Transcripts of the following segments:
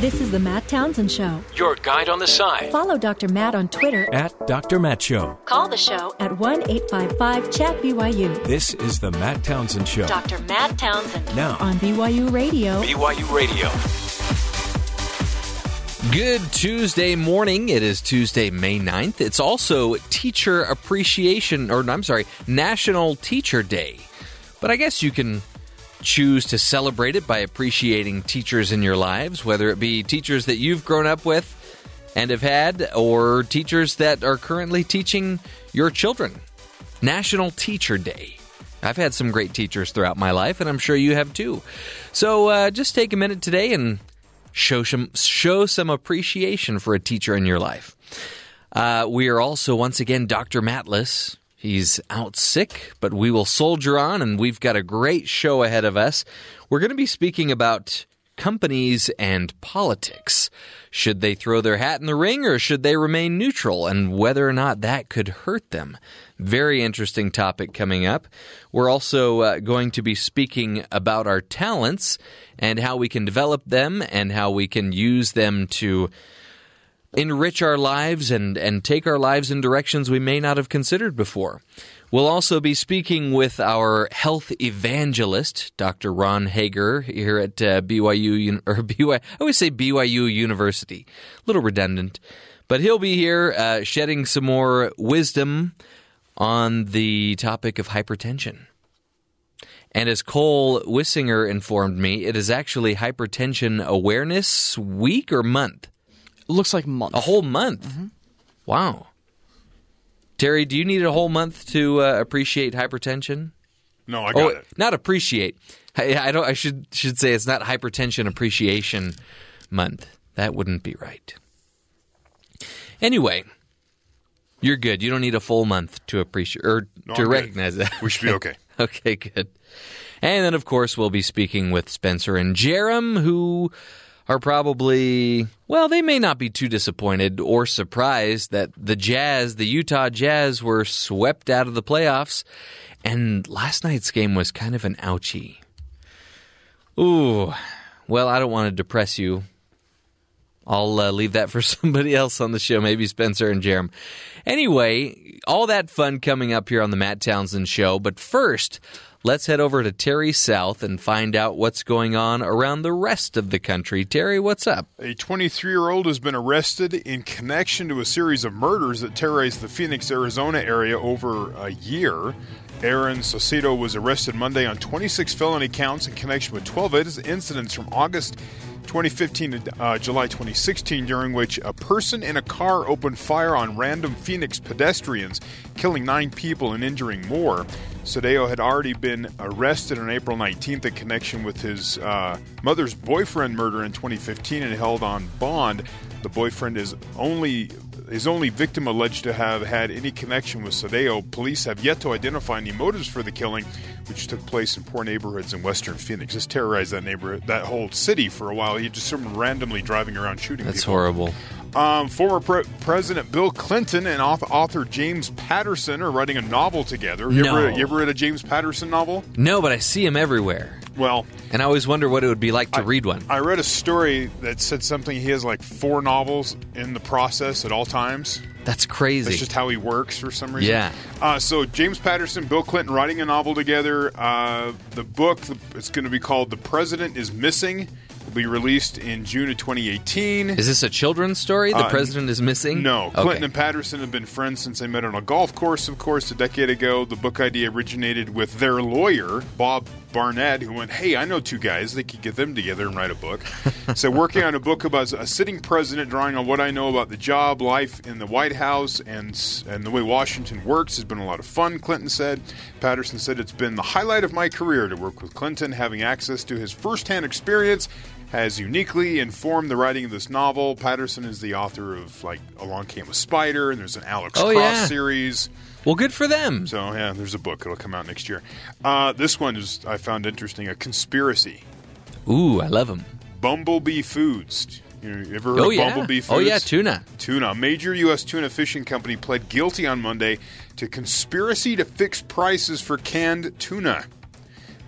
This is the Matt Townsend Show. Your guide on the side. Follow Dr. Matt on Twitter. At Dr. Matt Show. Call the show at 1 855 Chat BYU. This is the Matt Townsend Show. Dr. Matt Townsend. Now on BYU Radio. BYU Radio. Good Tuesday morning. It is Tuesday, May 9th. It's also Teacher Appreciation, or I'm sorry, National Teacher Day. But I guess you can choose to celebrate it by appreciating teachers in your lives, whether it be teachers that you've grown up with and have had, or teachers that are currently teaching your children. National Teacher Day. I've had some great teachers throughout my life, and I'm sure you have too. So uh, just take a minute today and show some show some appreciation for a teacher in your life. Uh, we are also once again Dr. Matless. He's out sick, but we will soldier on, and we've got a great show ahead of us. We're going to be speaking about companies and politics. Should they throw their hat in the ring or should they remain neutral, and whether or not that could hurt them? Very interesting topic coming up. We're also uh, going to be speaking about our talents and how we can develop them and how we can use them to enrich our lives and, and take our lives in directions we may not have considered before. We'll also be speaking with our health evangelist, Dr. Ron Hager, here at uh, BYU or BYU. I always say BYU University, a little redundant, but he'll be here uh, shedding some more wisdom on the topic of hypertension. And as Cole Wissinger informed me, it is actually Hypertension Awareness Week or month. It looks like month. A whole month. Mm-hmm. Wow. Terry, do you need a whole month to uh, appreciate hypertension? No, I got oh, it. Not appreciate. I, I, don't. I should should say it's not hypertension appreciation month. That wouldn't be right. Anyway, you're good. You don't need a full month to appreciate or No, to I'm good. recognize that. We should be okay. okay, good. And then, of course, we'll be speaking with Spencer and Jerem, who are probably, well, they may not be too disappointed or surprised that the Jazz, the Utah Jazz, were swept out of the playoffs. And last night's game was kind of an ouchie. Ooh, well, I don't want to depress you. I'll uh, leave that for somebody else on the show, maybe Spencer and Jerem. Anyway, all that fun coming up here on the Matt Townsend Show. But first, let's head over to Terry South and find out what's going on around the rest of the country. Terry, what's up? A 23 year old has been arrested in connection to a series of murders that terrorized the Phoenix, Arizona area over a year. Aaron Saucedo was arrested Monday on 26 felony counts in connection with 12 incidents from August 2015 to uh, July 2016, during which a person in a car opened fire on random Phoenix pedestrians, killing nine people and injuring more. Saucedo had already been arrested on April 19th in connection with his uh, mother's boyfriend murder in 2015 and held on bond. The boyfriend is only his only victim alleged to have had any connection with Saucedo. Police have yet to identify any motives for the killing, which took place in poor neighborhoods in western Phoenix. This terrorized that neighborhood, that whole city for a while. He just randomly driving around shooting That's people. horrible. Um, former pre- President Bill Clinton and author, author James Patterson are writing a novel together. You, No. ever, you ever read a James Patterson novel? No, but I see him everywhere. Well, And I always wonder what it would be like to read one. I read a story that said something. He has like four novels in the process at all times. That's crazy. That's just how he works for some reason. Yeah. Uh, so James Patterson, Bill Clinton writing a novel together. Uh, the book, it's going to be called "The President Is Missing." Will be released in June of 2018. Is this a children's story? The Uh, president is missing? No, Okay. Clinton and Patterson have been friends since they met on a golf course, of course, a decade ago. The book idea originated with their lawyer, Bob Barnett, who went, Hey, I know two guys. They could get them together and write a book. so, working on a book about a sitting president, drawing on what I know about the job, life in the White House, and, and the way Washington works has been a lot of fun, Clinton said. Patterson said, It's been the highlight of my career to work with Clinton, having access to his firsthand experience has uniquely informed the writing of this novel. Patterson is the author of like Along Came a Spider, and there's an Alex Oh, Cross yeah. series. Well, good for them. So yeah, there's a book. It'll come out next year. Uh, this one is I found interesting. A conspiracy. Ooh, I love them. Bumblebee Foods. You, know, you ever heard Oh of yeah. Bumblebee Foods? Oh yeah, tuna. Tuna. A major U.S. tuna fishing company pled guilty on Monday to conspiracy to fix prices for canned tuna.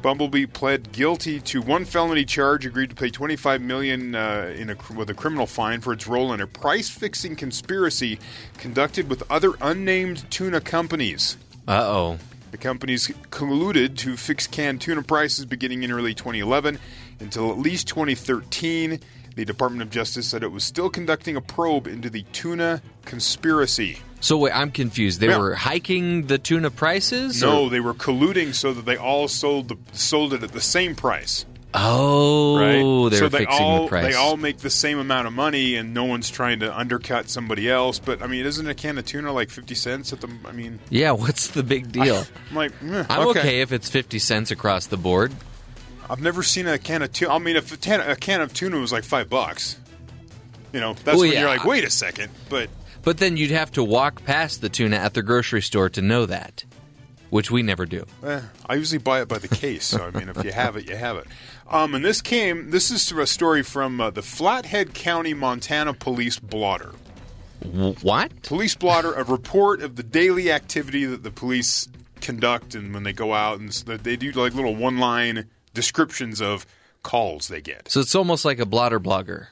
Bumblebee pled guilty to one felony charge, agreed to pay 25 million uh, in a, with a criminal fine for its role in a price-fixing conspiracy conducted with other unnamed tuna companies. Uh oh. The companies colluded to fix canned tuna prices beginning in early 2011 until at least 2013. The Department of Justice said it was still conducting a probe into the tuna conspiracy. So wait, I'm confused. They Yeah. were hiking the tuna prices? No, or- they were colluding so that they all sold the sold it at the same price. Oh, Right? they so they all the price. they all make the same amount of money, and no one's trying to undercut somebody else. But I mean, isn't a can of tuna like fifty cents at the? I mean, yeah, what's the big deal? I'm like, eh, I'm okay. if it's 50 cents across the board. I've never seen a can of tuna. I mean, if a, tan- a can of tuna was like five bucks, you know, that's Well, when yeah. you're like, wait a second. But But then you'd have to walk past the tuna at the grocery store to know that, which we never do. eh, I usually buy it by the case. So I mean, if you have it, you have it. Um, and this came. This is a story from uh, the Flathead County, Montana Police blotter. What? Police blotter, a report of the daily activity that the police conduct, and when they go out, and they do like little one-line descriptions of calls they get. So it's almost like a blotter blogger.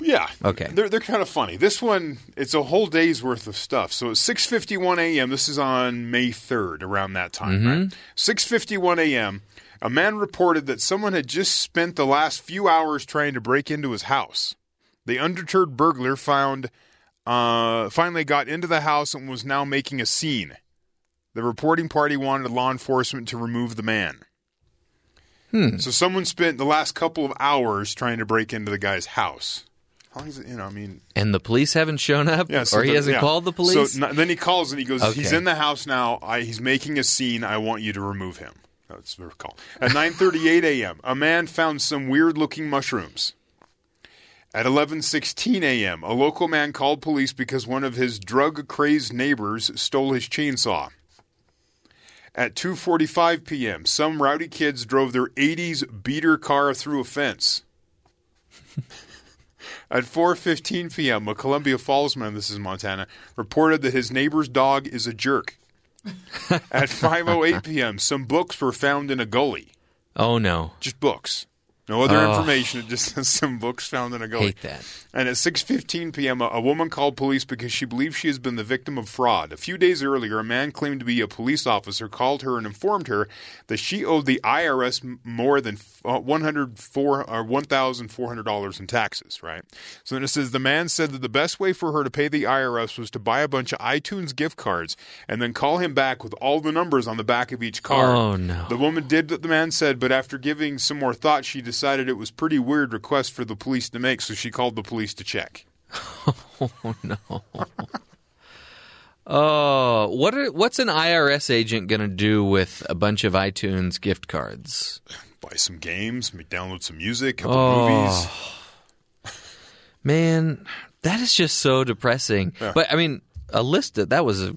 Yeah. Okay. They're they're kind of funny. This one, it's a whole day's worth of stuff. So it's 6:51 a.m. This is on May 3rd, around that time, right? 6:51 a.m. A man reported that someone had just spent the last few hours trying to break into his house. The undeterred burglar found uh, finally got into the house and was now making a scene. The reporting party wanted law enforcement to remove the man. So someone spent the last couple of hours trying to break into the guy's house. Long it? You know, I mean, And the police haven't shown up? yeah. so or he the- hasn't yeah. called the police? So n- then he calls and he goes, "He's in the house now. I, he's making a scene. I want you to remove him." That's the call. At 9:38 a.m., a man found some weird-looking mushrooms. At 11:16 a.m., a local man called police because one of his drug-crazed neighbors stole his chainsaw. At 2:45 p.m., some rowdy kids drove their 80s beater car through a fence. At 4:15 p.m., a Columbia Falls man, this is Montana, reported that his neighbor's dog is a jerk. At 5:08 p.m., some books were found in a gully. oh, no. Just books. No other Oh. information. It just says some books found in a gully. Hate that. And at 6:15 p.m., a, woman called police because she believes she has been the victim of fraud. A few days earlier, a man claimed to be a police officer called her and informed her that she owed the IRS more than uh, 104 or 1,400 dollars in taxes. Right. So then it says the man said that the best way for her to pay the IRS was to buy a bunch of iTunes gift cards and then call him back with all the numbers on the back of each card. Oh, no. The woman did what the man said, but after giving some more thought, she decided it was pretty weird request for the police to make, so she called the police to check. Oh, no! Oh, what are, what's an IRS agent going to do with a bunch of iTunes gift cards? Buy some games, maybe download some music, a couple Oh. movies. Man, that is just so depressing. But I mean, a list that that was a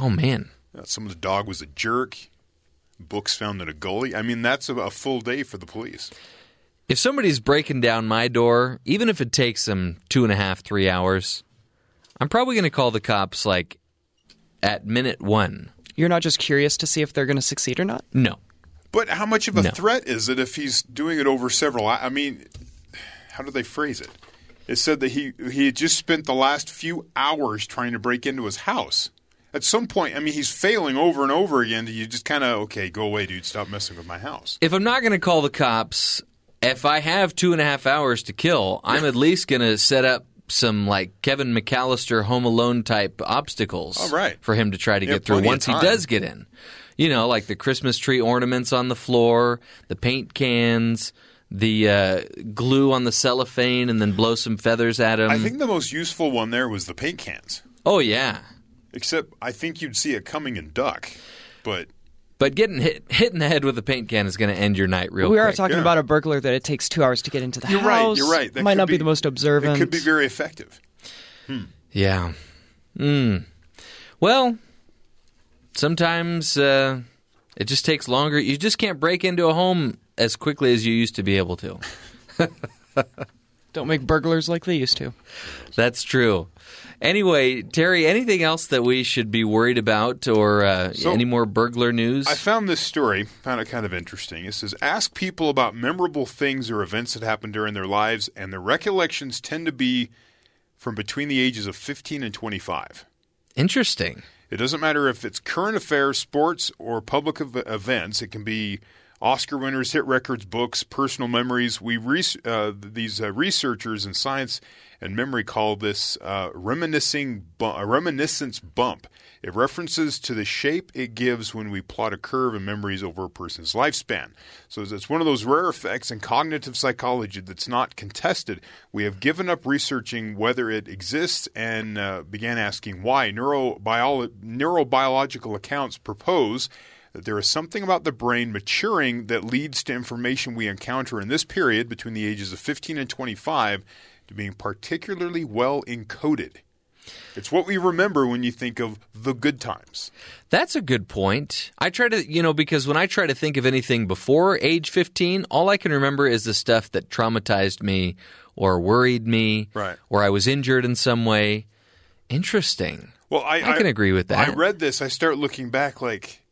oh man. Some of the dog was a jerk. Books found in a gully. I mean, that's a, a full day for the police. If somebody's breaking down my door, even if it takes them two and a half, three hours, I'm probably going to call the cops like at minute one. You're not just curious to see if they're going to succeed or not? No. But how much of a No. threat is it if he's doing it over several? I mean, how do they phrase it? It said that he he had just spent the last few hours trying to break into his house. At some point, I mean, he's failing over and over again. You just kind of okay, go away, dude. Stop messing with my house. If I'm not going to call the cops, if I have two and a half hours to kill, I'm at least going to set up some like Kevin McAllister Home Alone type obstacles All right. for him to try to Yeah, get through once he does get in. You know, like the Christmas tree ornaments on the floor, the paint cans, the uh, glue on the cellophane, and then blow some feathers at him. I think the most useful one there was the paint cans. oh yeah, Except I think you'd see it coming in duck, but but getting hit hit in the head with a paint can is going to end your night real quick. we are quick. talking yeah. about a burglar that it takes two hours to get into the you're house. right. You're right. That Might not be, the most observant. It could be very effective. Yeah. Mm. Well, sometimes uh, it just takes longer. You just can't break into a home as quickly as you used to be able to. Don't make burglars like they used to. That's true. Anyway, Terry, anything else that we should be worried about or uh, So- any more burglar news? I found this story, found it kind of interesting. It says ask people about memorable things or events that happened during their lives, and their recollections tend to be from between the ages of 15 and 25. Interesting. It doesn't matter if it's current affairs, sports, or public ev- events. It can be Oscar winners, hit records, books, personal memories. We res- uh, these uh, researchers in science and memory call this uh, reminiscing bu- a reminiscence bump. It references to the shape it gives when we plot a curve in memories over a person's lifespan. So it's one of those rare effects in cognitive psychology that's not contested. We have given up researching whether it exists and uh, began asking why. Neurobiolo- neurobiological accounts propose that there is something about the brain maturing that leads to information we encounter in this period between the ages of 15 and 25 to being particularly well encoded. It's what we remember when you think of the good times. That's a good point. I try to, you know, because when I try to think of anything before age 15, all I can remember is the stuff that traumatized me or worried me Right. or I was injured in some way. Interesting. Well, I, I can agree with that. I read this. I start looking back, like,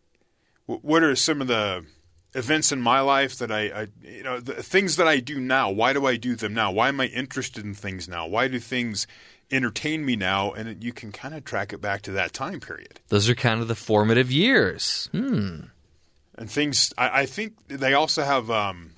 what are some of the events in my life that I, I, you know, the things that I do now? Why do I do them now? Why am I interested in things now? Why do things entertain me now? And it, you can kind of track it back to that time period. Those are kind of the formative years. Hmm. And things, I, I think they also have. Um,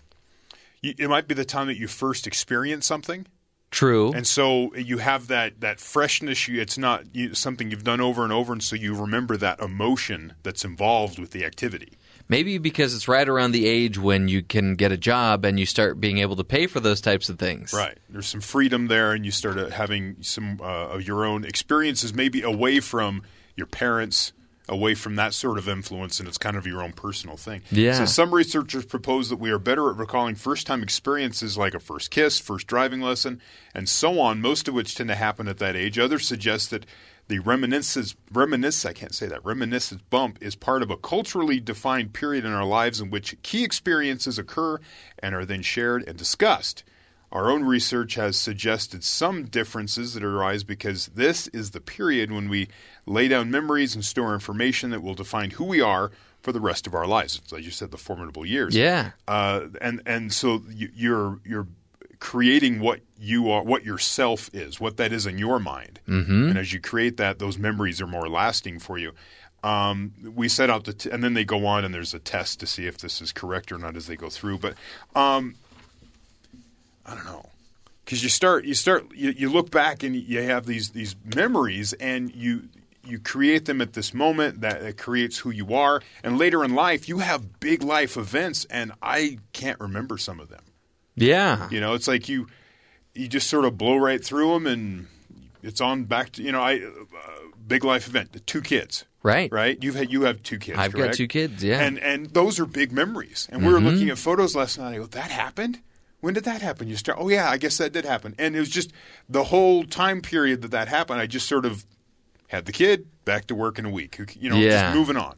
you, it might be the time that you first experience something. True. And so you have that that freshness. You, it's not you, something you've done over and over, and so you remember that emotion that's involved with the activity. Maybe because it's right around the age when you can get a job and you start being able to pay for those types of things. Right. There's some freedom there, and you start uh, having some uh, of your own experiences, maybe away from your parents, away from that sort of influence, and it's kind of your own personal thing. Yeah. So some researchers propose that we are better at recalling first-time experiences like a first kiss, first driving lesson, and so on, most of which tend to happen at that age. Others suggest that the reminiscence, reminisce, I can't say that, reminiscence bump is part of a culturally defined period in our lives in which key experiences occur and are then shared and discussed. Our own research has suggested some differences that arise because this is the period when we lay down memories and store information that will define who we are for the rest of our lives. It's like you said, the formidable years. Yeah. Uh, and and so you, you're you're creating what you are, what yourself is, what that is in your mind. Mm-hmm. And as you create that, those memories are more lasting for you. Um, we set out the, t- and then they go on, and there's a test to see if this is correct or not as they go through. But um, I don't know because you start you start you, you look back and you have these these memories and you you create them at this moment that it creates who you are and later in life you have big life events and I can't remember some of them Yeah. you know it's like you you just sort of blow right through them and it's on back to you know I uh, big life event the two kids. Right. right? You've had you have two kids I've got two kids, yeah. and and those are big memories. And we were looking at photos last night I go that happened? When did that happen? You start oh yeah I guess that did happen. And it was just the whole time period that that happened I just sort of had the kid back to work in a week. You know Yeah. just moving on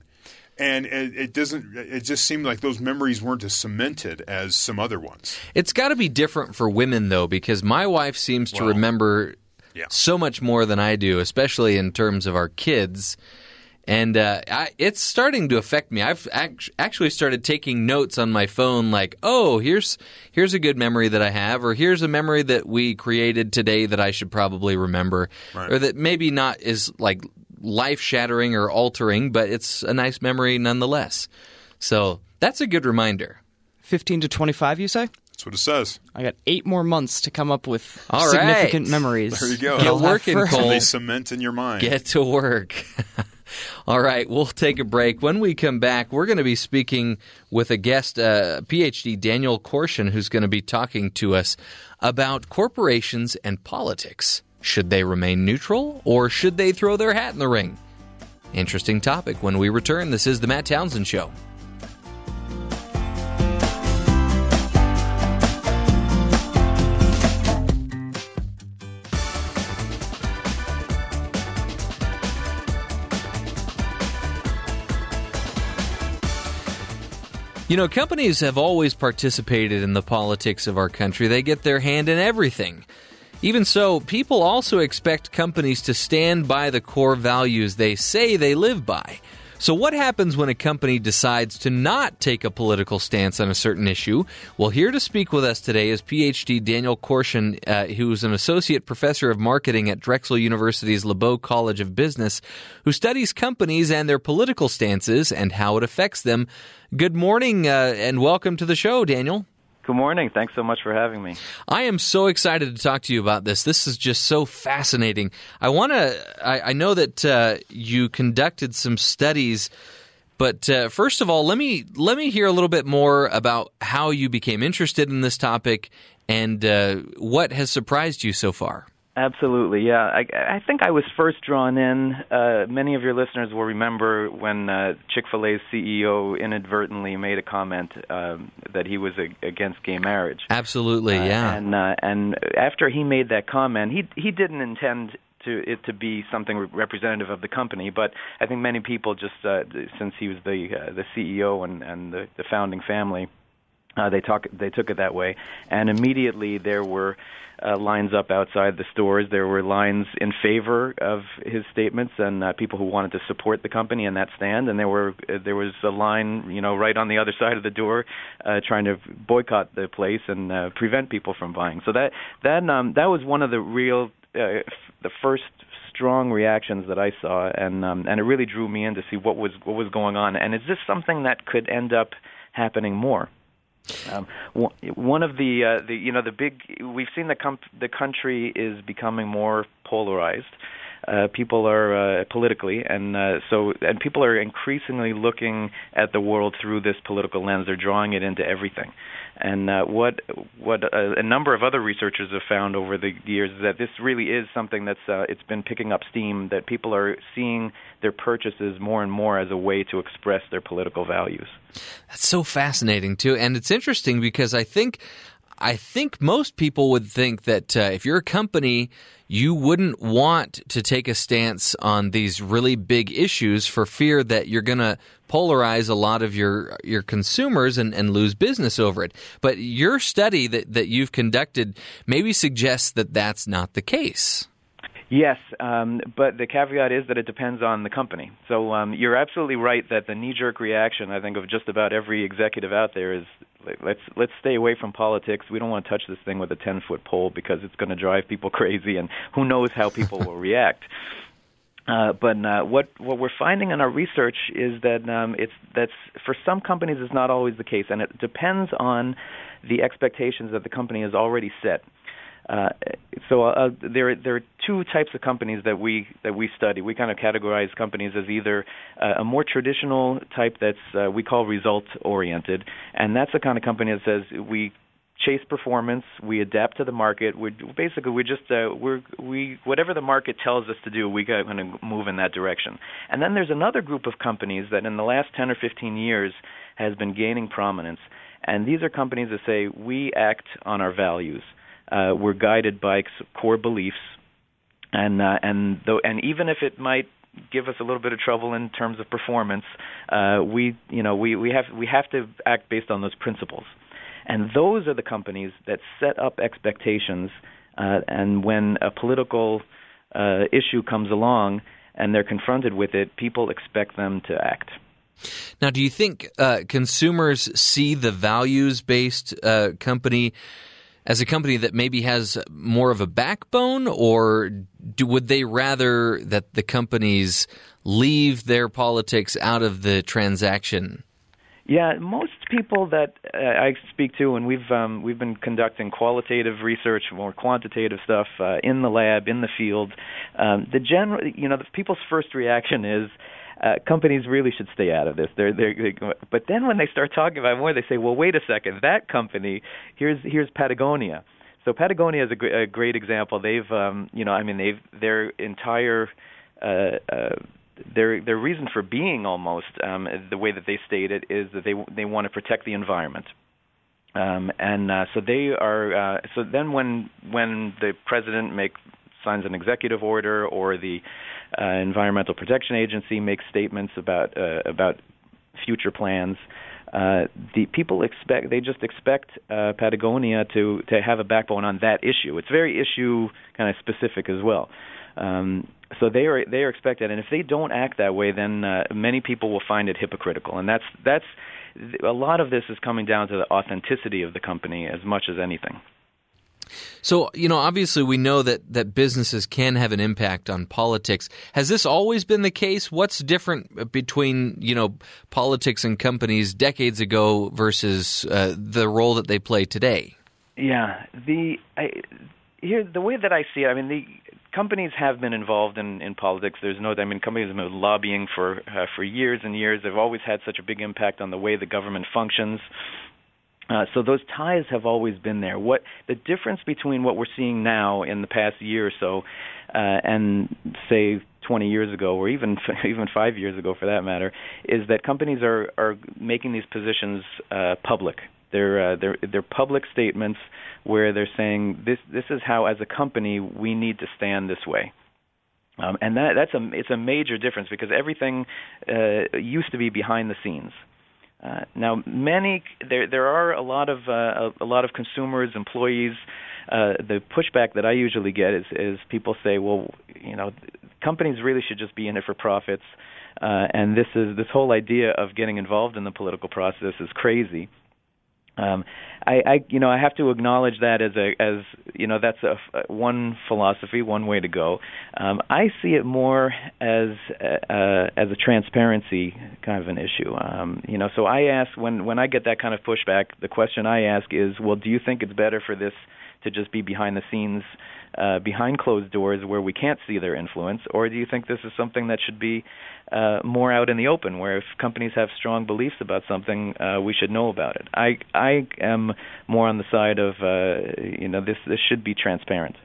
and it, it doesn't it just seemed like those memories weren't as cemented as some other ones It's got to be different for women, though, because my wife seems to Well, remember yeah. so much more than I do, especially in terms of our kids. And uh, I, it's starting to affect me. I've act- actually started taking notes on my phone, like, "Oh, here's here's a good memory that I have, or here's a memory that we created today that I should probably remember, Right. or that maybe not is like life shattering or altering, but it's a nice memory nonetheless." So that's a good reminder. 15 to 25, you say? that's what it says I got eight more months to come up with All significant right. memories. There you go. Get working. Cole. they cement in your mind Get to work. All right, we'll take a break. When we come back, we're going to be speaking with a guest, uh, PhD Daniel Korschun, who's going to be talking to us about corporations and politics. Should they remain neutral or should they throw their hat in the ring? Interesting topic when we return. This is the Matt Townsend Show. You know, companies have always participated in the politics of our country. They get their hand in everything. Even so, people also expect companies to stand by the core values they say they live by. So, what happens when a company decides to not take a political stance on a certain issue? Well, here to speak with us today is PhD Daniel Korschun, uh, who's an associate professor of marketing at Drexel University's LeBow College of Business, who studies companies and their political stances and how it affects them. Good morning uh, and welcome to the show, Daniel. Good morning. Thanks so much for having me. I am so excited to talk to you about this. This is just so fascinating. I want to. I, I, know that uh, you conducted some studies, but uh, first of all, let me let me hear a little bit more about how you became interested in this topic and uh, what has surprised you so far. Absolutely, yeah. I, I think I was first drawn in. Uh, many of your listeners will remember when uh, Chick Fil A's CEO inadvertently made a comment um, that he was a, against gay marriage. Absolutely, uh, yeah. And uh, and after he made that comment, he he didn't intend to it to be something representative of the company, but I think many people just uh, since he was the uh, the CEO and and the, the founding family uh, they talk they took it that way, and immediately there were uh, lines up outside the stores. There were lines in favor of his statements and uh, people who wanted to support the company in that stand, and there were uh, there was a line you know right on the other side of the door uh, trying to boycott the place and uh, prevent people from buying. So that that um, that was one of the real uh, the first strong reactions that I saw, and um, and it really drew me in to see what was what was going on. And is this something that could end up happening more? Um, one of the, uh, the you know the big we've seen the com- the country is becoming more polarized. Uh, people are uh, politically, and uh, so and people are increasingly looking at the world through this political lens. They're drawing it into everything. And uh, what what a, a number of other researchers have found over the years is that this really is something that's uh, it's been picking up steam. That people are seeing their purchases more and more as a way to express their political values. That's so fascinating too, and it's interesting because I think I think most people would think that uh, if you're a company, you wouldn't want to take a stance on these really big issues for fear that you're going to polarize a lot of your your consumers and, and lose business over it. But your study that, that you've conducted maybe suggests that that's not the case. Yes, um, but the caveat is that it depends on the company. So um, you're absolutely right that the knee-jerk reaction, I think, of just about every executive out there is let's let's stay away from politics. We don't want to touch this thing with a 10-foot pole because it's going to drive people crazy, and who knows how people will react. Uh, but uh, what what we're finding in our research is that um, it's that's for some companies it's not always the case, and it depends on the expectations that the company has already set. Uh, so uh, there there are two types of companies that we that we study. We kind of categorize companies as either uh, a more traditional type that's uh, we call result oriented, and that's the kind of company that says we chase performance, we adapt to the market. We basically we just uh, we're we whatever the market tells us to do, we got going to move in that direction. And then there's another group of companies that in the last 10 or 15 years has been gaining prominence, and these are companies that say we act on our values uh, we're guided by core beliefs, and uh, and though and even if it might give us a little bit of trouble in terms of performance, uh, we you know we we have we have to act based on those principles, and those are the companies that set up expectations, uh, and when a political uh, issue comes along and they're confronted with it, people expect them to act. Now, do you think uh, consumers see the values based uh, company as a company that maybe has more of a backbone, or do, would they rather that the companies leave their politics out of the transaction? Yeah, most people that uh, I speak to, and we've um, we've been conducting qualitative research, more quantitative stuff uh, in the lab, in the field. Um, the general, you know, the people's first reaction is uh, companies really should stay out of this. They're, they're, they, but then when they start talking about more, they say, well, wait a second, that company, here's here's Patagonia. So Patagonia is a, gr- a great example. They've, um, you know, I mean, they've their entire uh, uh, their their reason for being almost um, the way that they state it is that they they want to protect the environment. Um, and uh, so they are. Uh, so then, when when the president make signs an executive order or the uh, Environmental Protection Agency makes statements about uh, about future plans. uh, the people expect they just expect uh, Patagonia to to have a backbone on that issue. It's very issue kind of specific as well. Um, so they are they are expected, and if they don't act that way, then uh, many people will find it hypocritical, and that's that's a lot of this is coming down to the authenticity of the company as much as anything. So, you know, obviously we know that, that businesses can have an impact on politics. Has this always been the case? What's different between, you know, politics and companies decades ago versus uh, the role that they play today? Yeah, the I, here the way that I see it, I mean, the companies have been involved in, in politics. There's no, I mean, companies have been lobbying for uh, for years and years. They've always had such a big impact on the way the government functions. Uh, so those ties have always been there. What the difference between what we're seeing now in the past year or so, uh, and say 20 years ago, or even even five years ago, for that matter, is that companies are are making these positions uh, public. They're uh, they're they're public statements where they're saying this this is how as a company we need to stand this way. Um, and that that's a it's a major difference because everything uh, used to be behind the scenes. Uh, now, many there there are a lot of uh, a, a lot of consumers, employees. Uh, the pushback that I usually get is is people say, well, you know, companies really should just be in it for profits, uh, and this is this whole idea of getting involved in the political process is crazy. Um, I, I, you know, I have to acknowledge that as a, as you know, that's a, one philosophy, one way to go. Um, I see it more as a, uh, as a transparency kind of an issue. Um, you know, so I ask when when I get that kind of pushback, the question I ask is, well, do you think it's better for this to just be behind the scenes? Uh, behind closed doors where we can't see their influence, or do you think this is something that should be uh, more out in the open, where if companies have strong beliefs about something, uh, we should know about it? I I am more on the side of uh, you know this this should be transparent.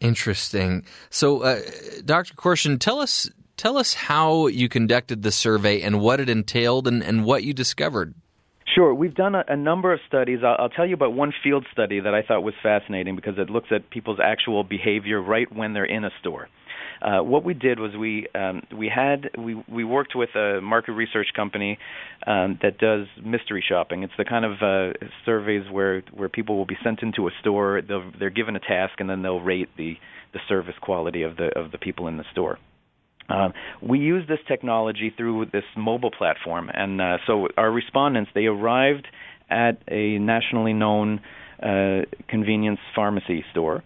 Interesting. So, uh, Dr. Korschun, tell us tell us how you conducted the survey and what it entailed and, and what you discovered. Sure. We've done a, a number of studies. I'll, I'll, tell you about one field study that I thought was fascinating because it looks at people's actual behavior right when they're in a store. Uh, what we did was we um, we had we we worked with a market research company um, that does mystery shopping. It's the kind of uh, surveys where where people will be sent into a store. They're given a task and then they'll rate the the service quality of the of the people in the store. Um, we use this technology through this mobile platform, and uh, so our respondents they arrived at a nationally known uh, convenience pharmacy store.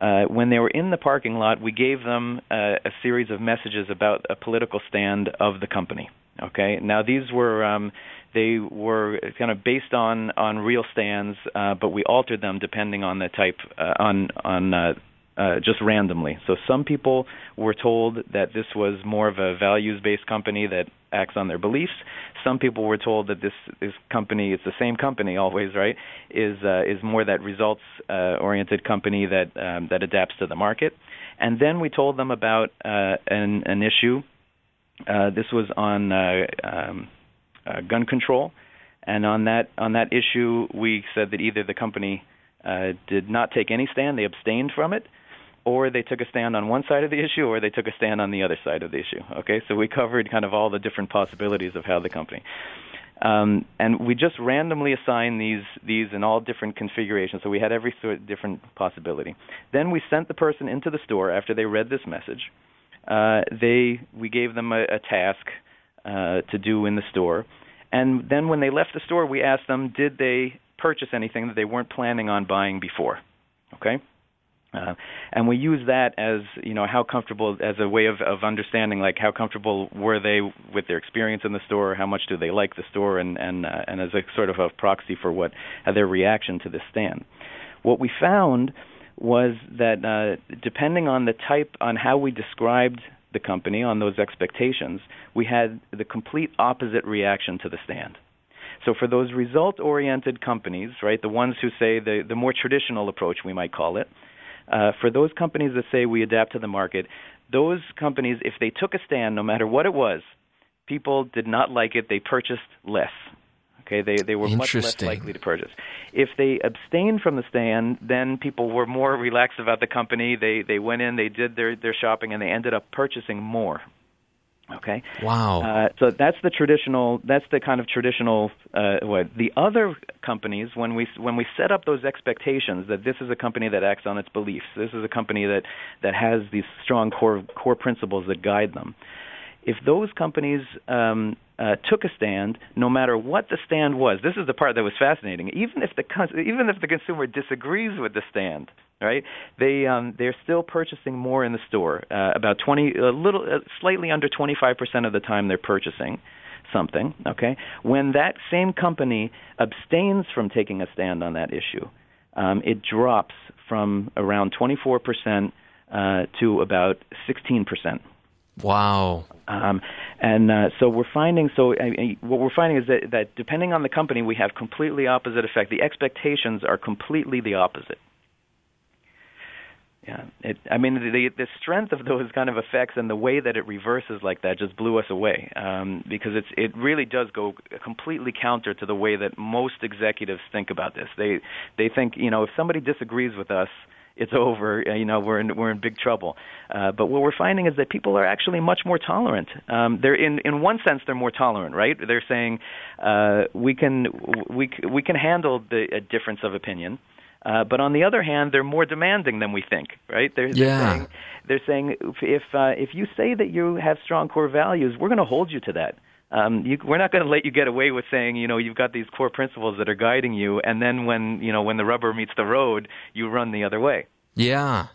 Uh, when they were in the parking lot, we gave them uh, a series of messages about a political stand of the company. Okay, now these were um, they were kind of based on on real stands, uh, but we altered them depending on the type on on uh, just randomly. So some people were told that this was more of a values-based company that acts on their beliefs. Some people were told that this is company, it's the same company always, right? Is uh, is more that results-oriented uh, company that um, that adapts to the market. And then we told them about uh, an an issue. Uh, this was on uh, um, uh, gun control, and on that on that issue, we said that either the company uh, did not take any stand, they abstained from it, or they took a stand on one side of the issue, or they took a stand on the other side of the issue. Okay, so we covered kind of all the different possibilities of how the company. Um, and we just randomly assigned these these in all different configurations. So we had every sort of different possibility. Then we sent the person into the store after they read this message. Uh, they we gave them a, a task uh, to do in the store, and then when they left the store, we asked them, did they purchase anything that they weren't planning on buying before? Okay. Uh, and we use that as you know how comfortable as a way of, of understanding like how comfortable were they with their experience in the store, how much do they like the store, and and uh, and as a sort of a proxy for what uh, their reaction to the stand. What we found was that uh, depending on the type on how we described the company on those expectations, we had the complete opposite reaction to the stand. So for those result-oriented companies, right, the ones who say the the more traditional approach we might call it, uh, for those companies that say we adapt to the market, those companies, if they took a stand, no matter what it was, people did not like it. They purchased less. Okay, they they were much less likely to purchase. If they abstained from the stand, then people were more relaxed about the company. They they went in, they did their their shopping, and they ended up purchasing more. Okay. Wow. Uh, so that's the traditional. That's the kind of traditional. Uh, what the other companies when we when we set up those expectations that this is a company that acts on its beliefs. This is a company that that has these strong core core principles that guide them. If those companies um, uh, took a stand, no matter what the stand was, this is the part that was fascinating. Even if the even if the consumer disagrees with the stand, right? They um, they're still purchasing more in the store. Uh, about 20, a little, uh, slightly under 25 percent of the time they're purchasing something. Okay, when that same company abstains from taking a stand on that issue, um, it drops from around 24 percent uh, to about 16 percent. Wow. Um, and uh, so we're finding so I what we're finding is that, that depending on the company, we have completely opposite effect. The expectations are completely the opposite. Yeah, it, I mean the the strength of those kind of effects and the way that it reverses like that just blew us away um, because it's it really does go completely counter to the way that most executives think about this. They they think you know if somebody disagrees with us, it's over. You know, we're in we're in big trouble. Uh, but what we're finding is that people are actually much more tolerant. Um, they're in in one sense they're more tolerant, right? They're saying uh, we can we we can handle the a difference of opinion. Uh, but on the other hand, they're more demanding than we think, right? They're, they're Yeah. saying, they're saying if uh, if you say that you have strong core values, we're going to hold you to that. Um, you, we're not going to let you get away with saying, you know, you've got these core principles that are guiding you, and then when you know when the rubber meets the road, you run the other way. Yeah.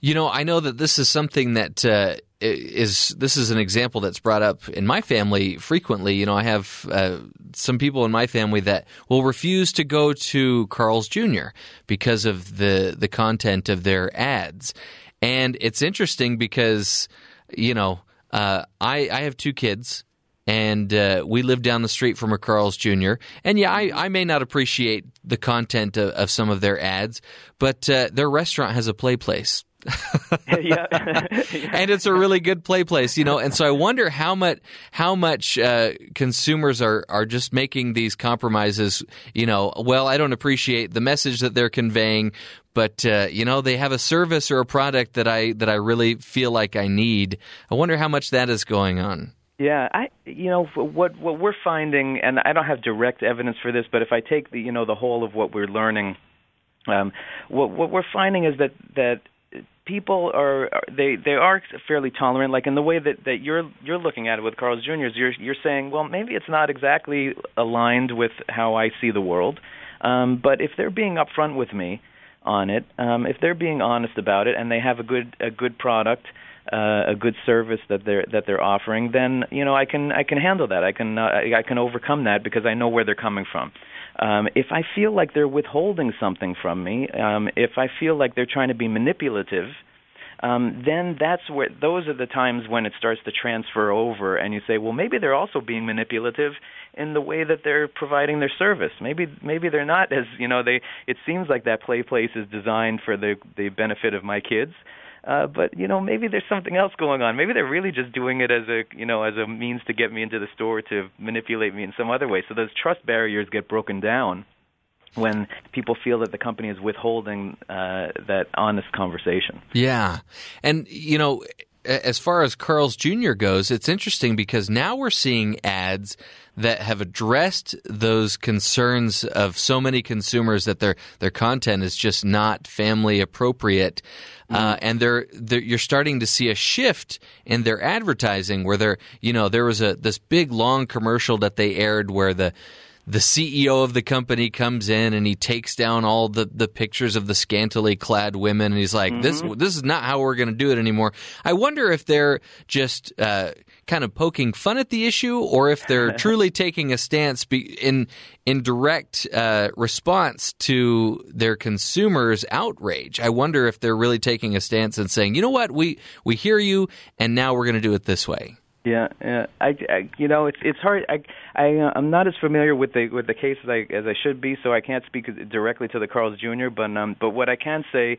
You know, I know that this is something that uh, is this is an example that's brought up in my family frequently. You know, I have uh, some people in my family that will refuse to go to Carl's Jr. because of the the content of their ads, and it's interesting because you know uh, I I have two kids and uh, we live down the street from a Carl's Jr. And yeah, I, I may not appreciate the content of, of some of their ads, but uh, their restaurant has a play place. yeah. and it's a really good play place, you know. And so I wonder how much how much uh, consumers are are just making these compromises. You know, well, I don't appreciate the message that they're conveying, but uh, you know, they have a service or a product that I that I really feel like I need. I wonder how much that is going on. Yeah, I you know what what we're finding, and I don't have direct evidence for this, but if I take the you know the whole of what we're learning, um, what what we're finding is that that people are they they are fairly tolerant, like in the way that that you're you're looking at it with Carl's Jr.'s. You're you're saying, well, maybe it's not exactly aligned with how I see the world, um, but if they're being upfront with me on it, um, if they're being honest about it, and they have a good a good product uh, a good service that they're that they're offering, then you know I can I can handle that. I can uh, I, can overcome that because I know where they're coming from. Um, if I feel like they're withholding something from me, um, if I feel like they're trying to be manipulative, um, then that's where those are the times when it starts to transfer over, and you say, well, maybe they're also being manipulative in the way that they're providing their service. Maybe maybe they're not as you know they. It seems like that play place is designed for the the benefit of my kids. Uh, but you know, maybe there's something else going on. Maybe they're really just doing it as a you know as a means to get me into the store to manipulate me in some other way. So those trust barriers get broken down when people feel that the company is withholding uh, that honest conversation. Yeah. And, you know, as far as Carl's Jr. goes, it's interesting because now we're seeing ads that have addressed those concerns of so many consumers that their their content is just not family appropriate, uh, and they're, they're you're starting to see a shift in their advertising where they're you know there was a this big long commercial that they aired where the the CEO of the company comes in and he takes down all the, the pictures of the scantily clad women and he's like, this this is not how we're going to do it anymore. I wonder if they're just uh, kind of poking fun at the issue or if they're truly taking a stance be, in in direct uh, response to their consumers' outrage. I wonder if they're really taking a stance and saying, you know what, we we hear you and now we're going to do it this way. Yeah, yeah. I, I you know, it's it's hard. I I uh, I'm not as familiar with the with the case as I as I should be, so I can't speak directly to the Carl's Jr. But um, but what I can say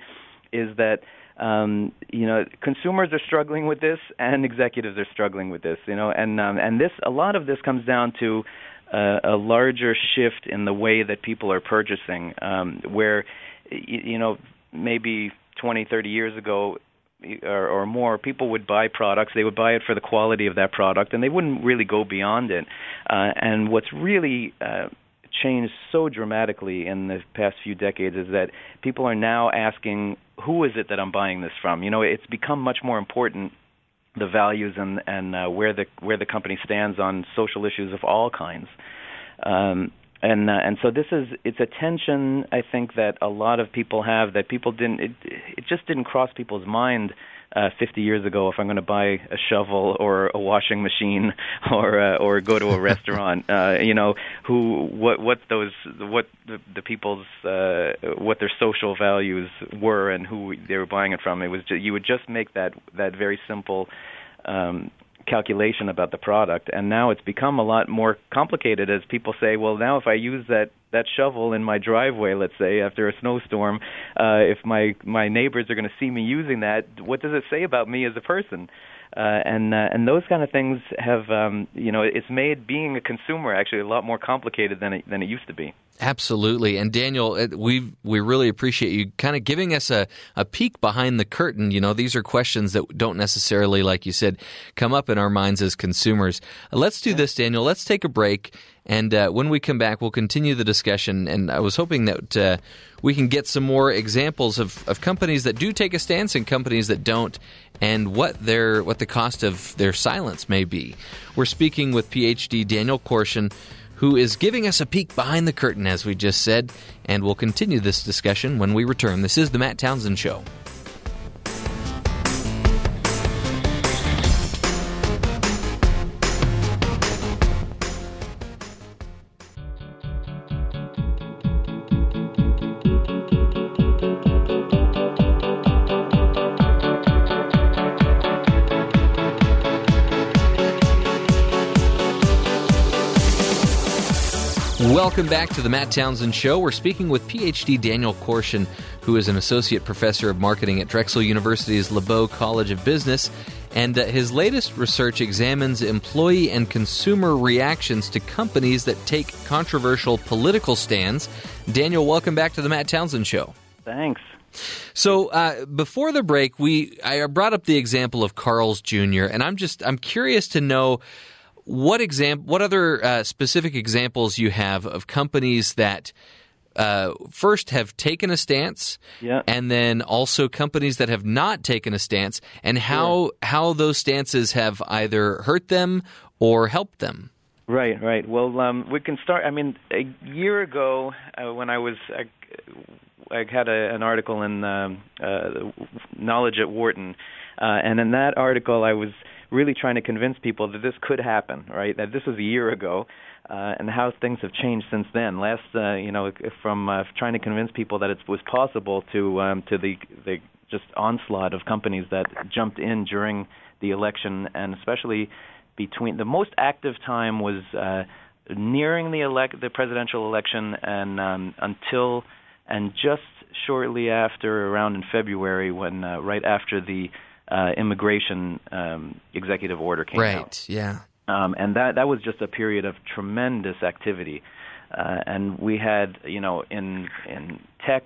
is that um, you know consumers are struggling with this, and executives are struggling with this. You know, and um, and this a lot of this comes down to uh, a larger shift in the way that people are purchasing, um, where y- you know maybe 20, 30 years ago or, or more, people would buy products. They would buy it for the quality of that product, and they wouldn't really go beyond it. Uh, and what's really uh, changed so dramatically in the past few decades is that people are now asking, "Who is it that I'm buying this from?" You know, it's become much more important the values and and uh, where the where the company stands on social issues of all kinds. Um, and uh, and so this is it's a tension I think that a lot of people have that people didn't it it just didn't cross people's mind uh, 50 years ago if I'm going to buy a shovel or a washing machine or uh, or go to a restaurant uh, you know who what what those what the, the people's uh, what their social values were and who they were buying it from. It was just, you would just make that that very simple um, calculation about the product and now it's become a lot more complicated as people say well now if i use that that shovel in my driveway let's say after a snowstorm uh if my my neighbors are going to see me using that what does it say about me as a person uh, and uh, and those kind of things have um, you know it's made being a consumer actually a lot more complicated than it, than it used to be. Absolutely, and Daniel, we we really appreciate you kind of giving us a, a peek behind the curtain. You know, these are questions that don't necessarily, like you said, come up in our minds as consumers. Let's do this, Daniel. Let's take a break, and uh, when we come back, we'll continue the discussion. And I was hoping that uh, we can get some more examples of, of companies that do take a stance and companies that don't, and what their what the cost of their silence may be. We're speaking with PhD Daniel Korschun who is giving us a peek behind the curtain, as we just said, and we'll continue this discussion when we return. This is The Matt Townsend Show. Welcome back to the Matt Townsend Show. We're speaking with PhD Daniel Korschun, who is an associate professor of marketing at Drexel University's LeBow College of Business. And uh, his latest research examines employee and consumer reactions to companies that take controversial political stands. Daniel, welcome back to the Matt Townsend Show. Thanks. So uh, before the break, we I brought up the example of Carl's Jr. and I'm just I'm curious to know what exam? What other uh, specific examples you have of companies that uh, first have taken a stance, yeah. and then also companies that have not taken a stance, and how how those stances have either hurt them or helped them? Right, right. Well, um, we can start. I mean, a year ago, uh, when I was, I, I had a, an article in um, uh, Knowledge at Wharton, uh, and in that article, I was really trying to convince people that this could happen, right? That this was a year ago, uh, and how things have changed since then. Last, uh, you know, from uh, trying to convince people that it was possible to um, to the the just onslaught of companies that jumped in during the election, and especially between the most active time was uh, nearing the elect the presidential election and um, until and just shortly after around in February when uh, right after the uh, immigration um, executive order came right, out. Right. Yeah. Um, and that that was just a period of tremendous activity. Uh, and we had, you know, in in tech,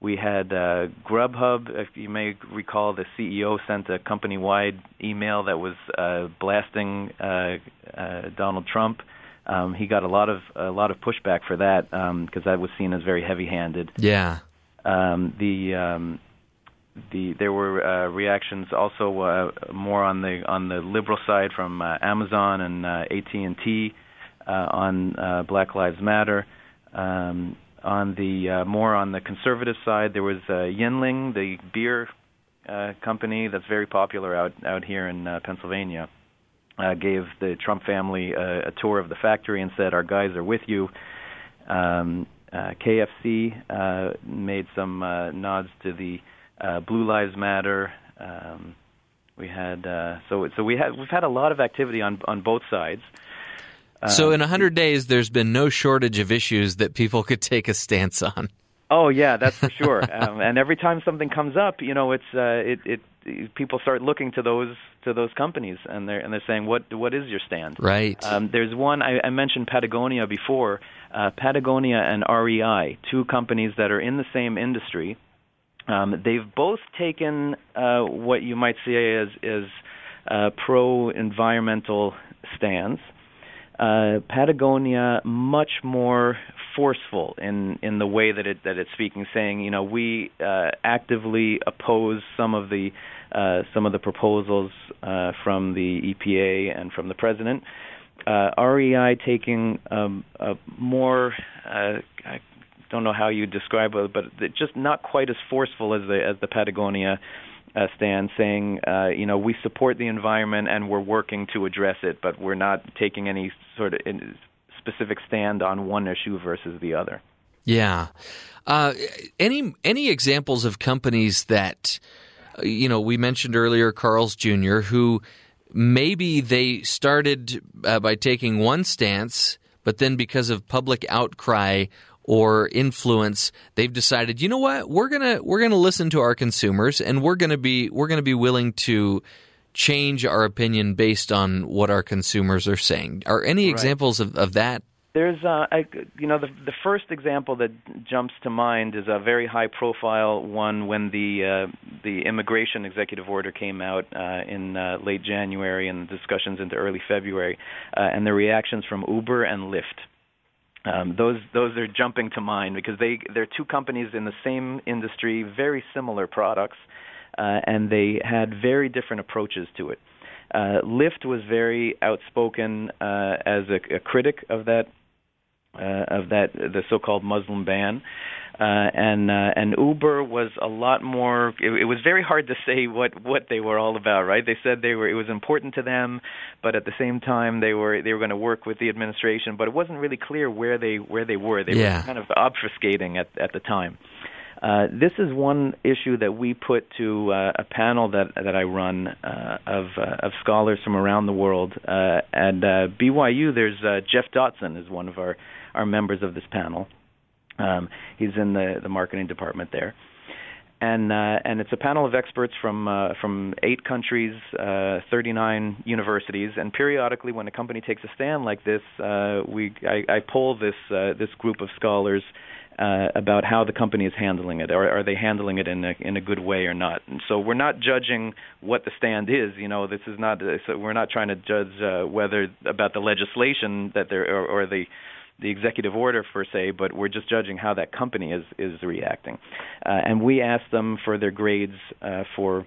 we had uh, Grubhub. If you may recall, the CEO sent a company-wide email that was uh, blasting uh, uh, Donald Trump. Um, he got a lot of a lot of pushback for that because um, that was seen as very heavy-handed. Yeah. Um, the um, the there were uh, reactions also uh, more on the on the liberal side from uh, Amazon and uh, AT&T uh, on uh, Black Lives Matter. Um, on the more on the conservative side, there was Yuengling, the beer company that's very popular out out here in Pennsylvania. Gave the Trump family uh, a tour of the factory and said, "Our guys are with you." Um, KFC made some nods to the uh, Blue Lives Matter. Um, we had uh, so so we had we've had a lot of activity on on both sides. so Um, in hundred days, there's been no shortage of issues that people could take a stance on. Oh yeah, that's for sure. um, and every time something comes up, you know, it's uh, it, it people start looking to those to those companies, and they're and they're saying, what what is your stand? Right. Um, there's one I, I mentioned Patagonia before. Uh, Patagonia and REI, two companies that are in the same industry. Um, they've both taken uh, what you might see as is uh, pro-environmental stands. Uh, Patagonia much more forceful in in the way that it that it's speaking, saying you know we uh, actively oppose some of the uh, some of the proposals uh, from the EPA and from the president. Uh, REI taking um, a more uh, don't know how you describe it, but just not quite as forceful as the as the Patagonia uh, stand saying, uh, you know, we support the environment and we're working to address it, but we're not taking any sort of specific stand on one issue versus the other. Yeah. Uh, any any examples of companies that uh, you know we mentioned earlier, Carl's Jr., who maybe they started uh, by taking one stance, but then because of public outcry or influence, they've decided, you know what, we're gonna we're gonna listen to our consumers, and we're gonna be we're gonna be willing to change our opinion based on what our consumers are saying. Are any Right. examples of, of that? There's, uh, I, you know, the the first example that jumps to mind is a very high profile one when the uh, the immigration executive order came out uh, in uh, late January and discussions into early February, uh, and the reactions from Uber and Lyft. Um, those those are jumping to mind because they they're two companies in the same industry, very similar products, uh, and they had very different approaches to it. Uh, Lyft was very outspoken uh, as a, a critic of that of that the so-called Muslim ban. Uh, and uh, and Uber was a lot more. It, it was very hard to say what what they were all about, right? They said they were it was important to them, but at the same time they were they were going to work with the administration, but it wasn't really clear where they where they were. They Yeah. were kind of obfuscating at at the time. Uh, this is one issue that we put to uh, a panel that that I run uh, of uh, of scholars from around the world. Uh, at uh, BYU, there's uh, Jeff Dotson is one of our our members of this panel. Um, he's in the the marketing department there, and uh, and it's a panel of experts from uh, from eight countries, uh, 39 universities, and periodically, when a company takes a stand like this, uh, we I, I poll this uh, this group of scholars uh, about how the company is handling it. Are, are they handling it in a in a good way or not? And so we're not judging what the stand is. You know, this is not. So we're not trying to judge uh, whether about the legislation that or, or the the executive order per se, but we're just judging how that company is is reacting. Uh, and we asked them for their grades uh, for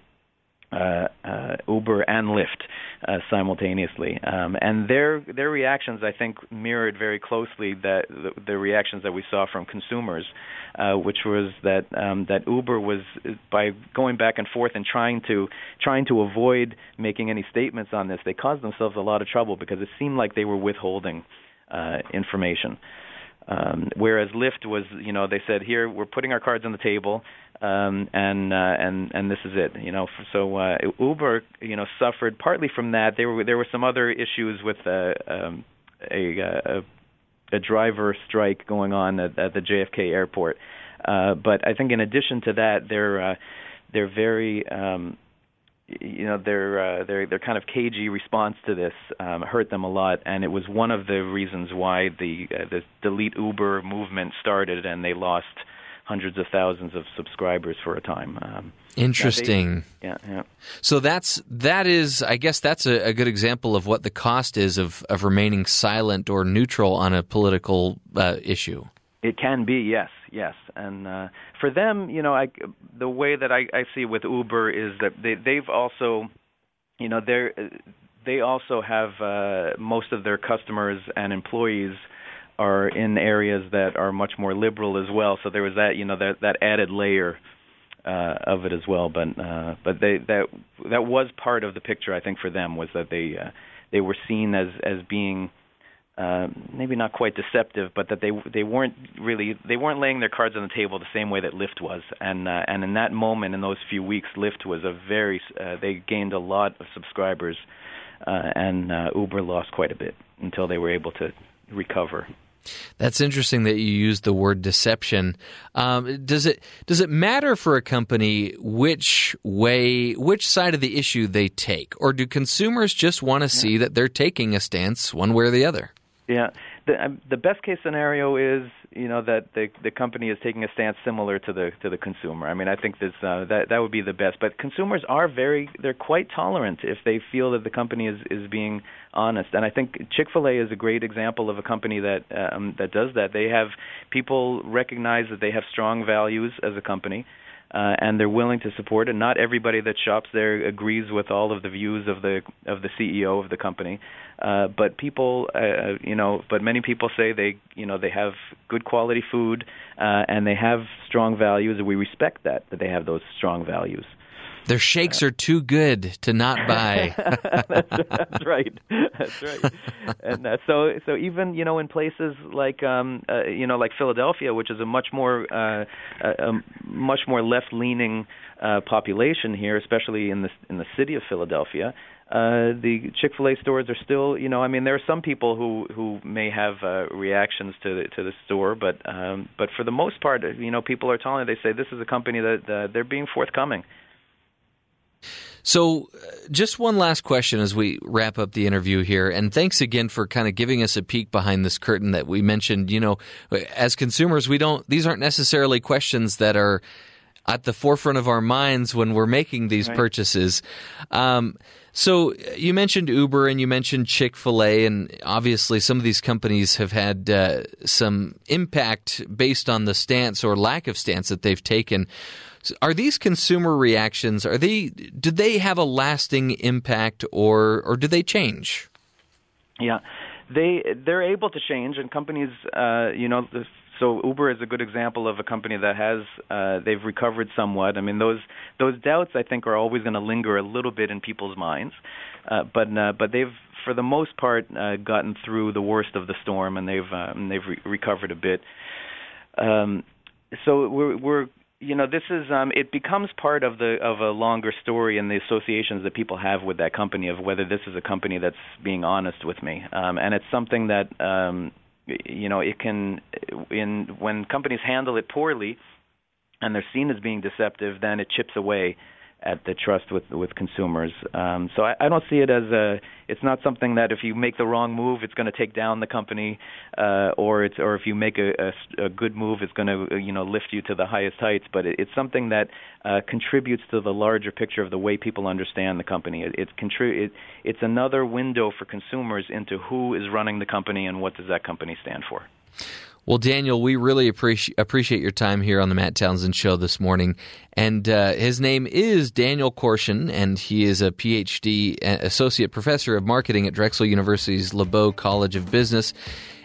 uh, uh, Uber and Lyft uh, simultaneously, um, and their their reactions I think mirrored very closely that the, the reactions that we saw from consumers, uh, which was that um, that Uber was by going back and forth and trying to trying to avoid making any statements on this, they caused themselves a lot of trouble because it seemed like they were withholding uh, information. Um, whereas Lyft was, you know, they said, "Here, we're putting our cards on the table, um, and uh, and and this is it." You know, so uh, Uber, you know, suffered partly from that. There were there were some other issues with uh, um, a, uh, a a driver strike going on at, at the JFK airport. Uh, but I think in addition to that, they're uh, they're very um, you know their uh, their their kind of cagey response to this um, hurt them a lot, and it was one of the reasons why the uh, the delete Uber movement started, and they lost hundreds of thousands of subscribers for a time. Um, Interesting. yeah, yeah. So that's that is, I guess, that's a, a good example of what the cost is of of remaining silent or neutral on a political uh, issue. It can be, yes, yes, and uh, for them, you know, I, the way that I, I see with Uber is that they, they've also, you know, they're they also have uh, most of their customers and employees are in areas that are much more liberal as well. So there was that, you know, that that added layer uh, of it as well. But uh, but they that that was part of the picture. I think for them was that they uh, they were seen as as being uh, maybe not quite deceptive, but that they they weren't really they weren't laying their cards on the table the same way that Lyft was, and uh, and in that moment in those few weeks, Lyft was a very uh, they gained a lot of subscribers, uh, and uh, Uber lost quite a bit until they were able to recover. That's interesting that you used the word deception. Um, does it does it matter for a company which way, which side of the issue they take, or do consumers just want to see that they're taking a stance one way or the other? Yeah, the um, the best case scenario is you know that the the company is taking a stance similar to the to the consumer. I mean, I think this uh, that that would be the best. But consumers are very they're quite tolerant if they feel that the company is is being honest. And I think Chick-fil-A is a great example of a company that um, that does that. They have people recognize that they have strong values as a company uh, and they're willing to support it. Not everybody that shops there agrees with all of the views of the of the CEO of the company, uh, but people, uh, you know, but many people say they, you know, they have good quality food uh, and they have strong values, and we respect that that they have those strong values. Their shakes are too good to not buy. that's, that's, right. That's right. And uh, so, so even you know, in places like um, uh, you know, like Philadelphia, which is a much more uh, a, a much more left-leaning uh, population here, especially in the in the city of Philadelphia. Uh, the Chick-fil-A stores are still, you know, I mean, there are some people who who may have uh, reactions to the, to the store, but um, but for the most part, you know, people are telling. They say this is a company that uh, they're being forthcoming. So, uh, just one last question as we wrap up the interview here. And thanks again for kind of giving us a peek behind this curtain that we mentioned. You know, as consumers, we don't, these aren't necessarily questions that are at the forefront of our minds when we're making these right. purchases. Um, so you mentioned Uber and you mentioned Chick Fil A, and obviously some of these companies have had uh, some impact based on the stance or lack of stance that they've taken. Are these consumer reactions? Are they? Do they have a lasting impact, or or do they change? Yeah, they they're able to change, and companies, uh, you know, so Uber is a good example of a company that has uh, they've recovered somewhat. I mean, those those doubts I think are always going to linger a little bit in people's minds, uh, but uh, but they've for the most part uh, gotten through the worst of the storm, and they've uh, and they've re- recovered a bit. Um, so we're we're you know this is um it becomes part of the of a longer story and the associations that people have with that company of whether this is a company that's being honest with me. Um and it's something that um you know it can in when companies handle it poorly and they're seen as being deceptive then it chips away at the trust with with consumers. Um, so I, I don't see it as a. It's not something that if you make the wrong move, it's going to take down the company, uh, or it's or if you make a, a, a good move, it's going to you know lift you to the highest heights. But it, it's something that uh, contributes to the larger picture of the way people understand the company. It, it, contri- it it's another window for consumers into who is running the company and what does that company stand for. Well, Daniel, we really appreciate appreciate your time here on the Matt Townsend Show this morning. And uh, his name is Daniel Korschun, and he is a PhD associate professor of marketing at Drexel University's LeBow College of Business.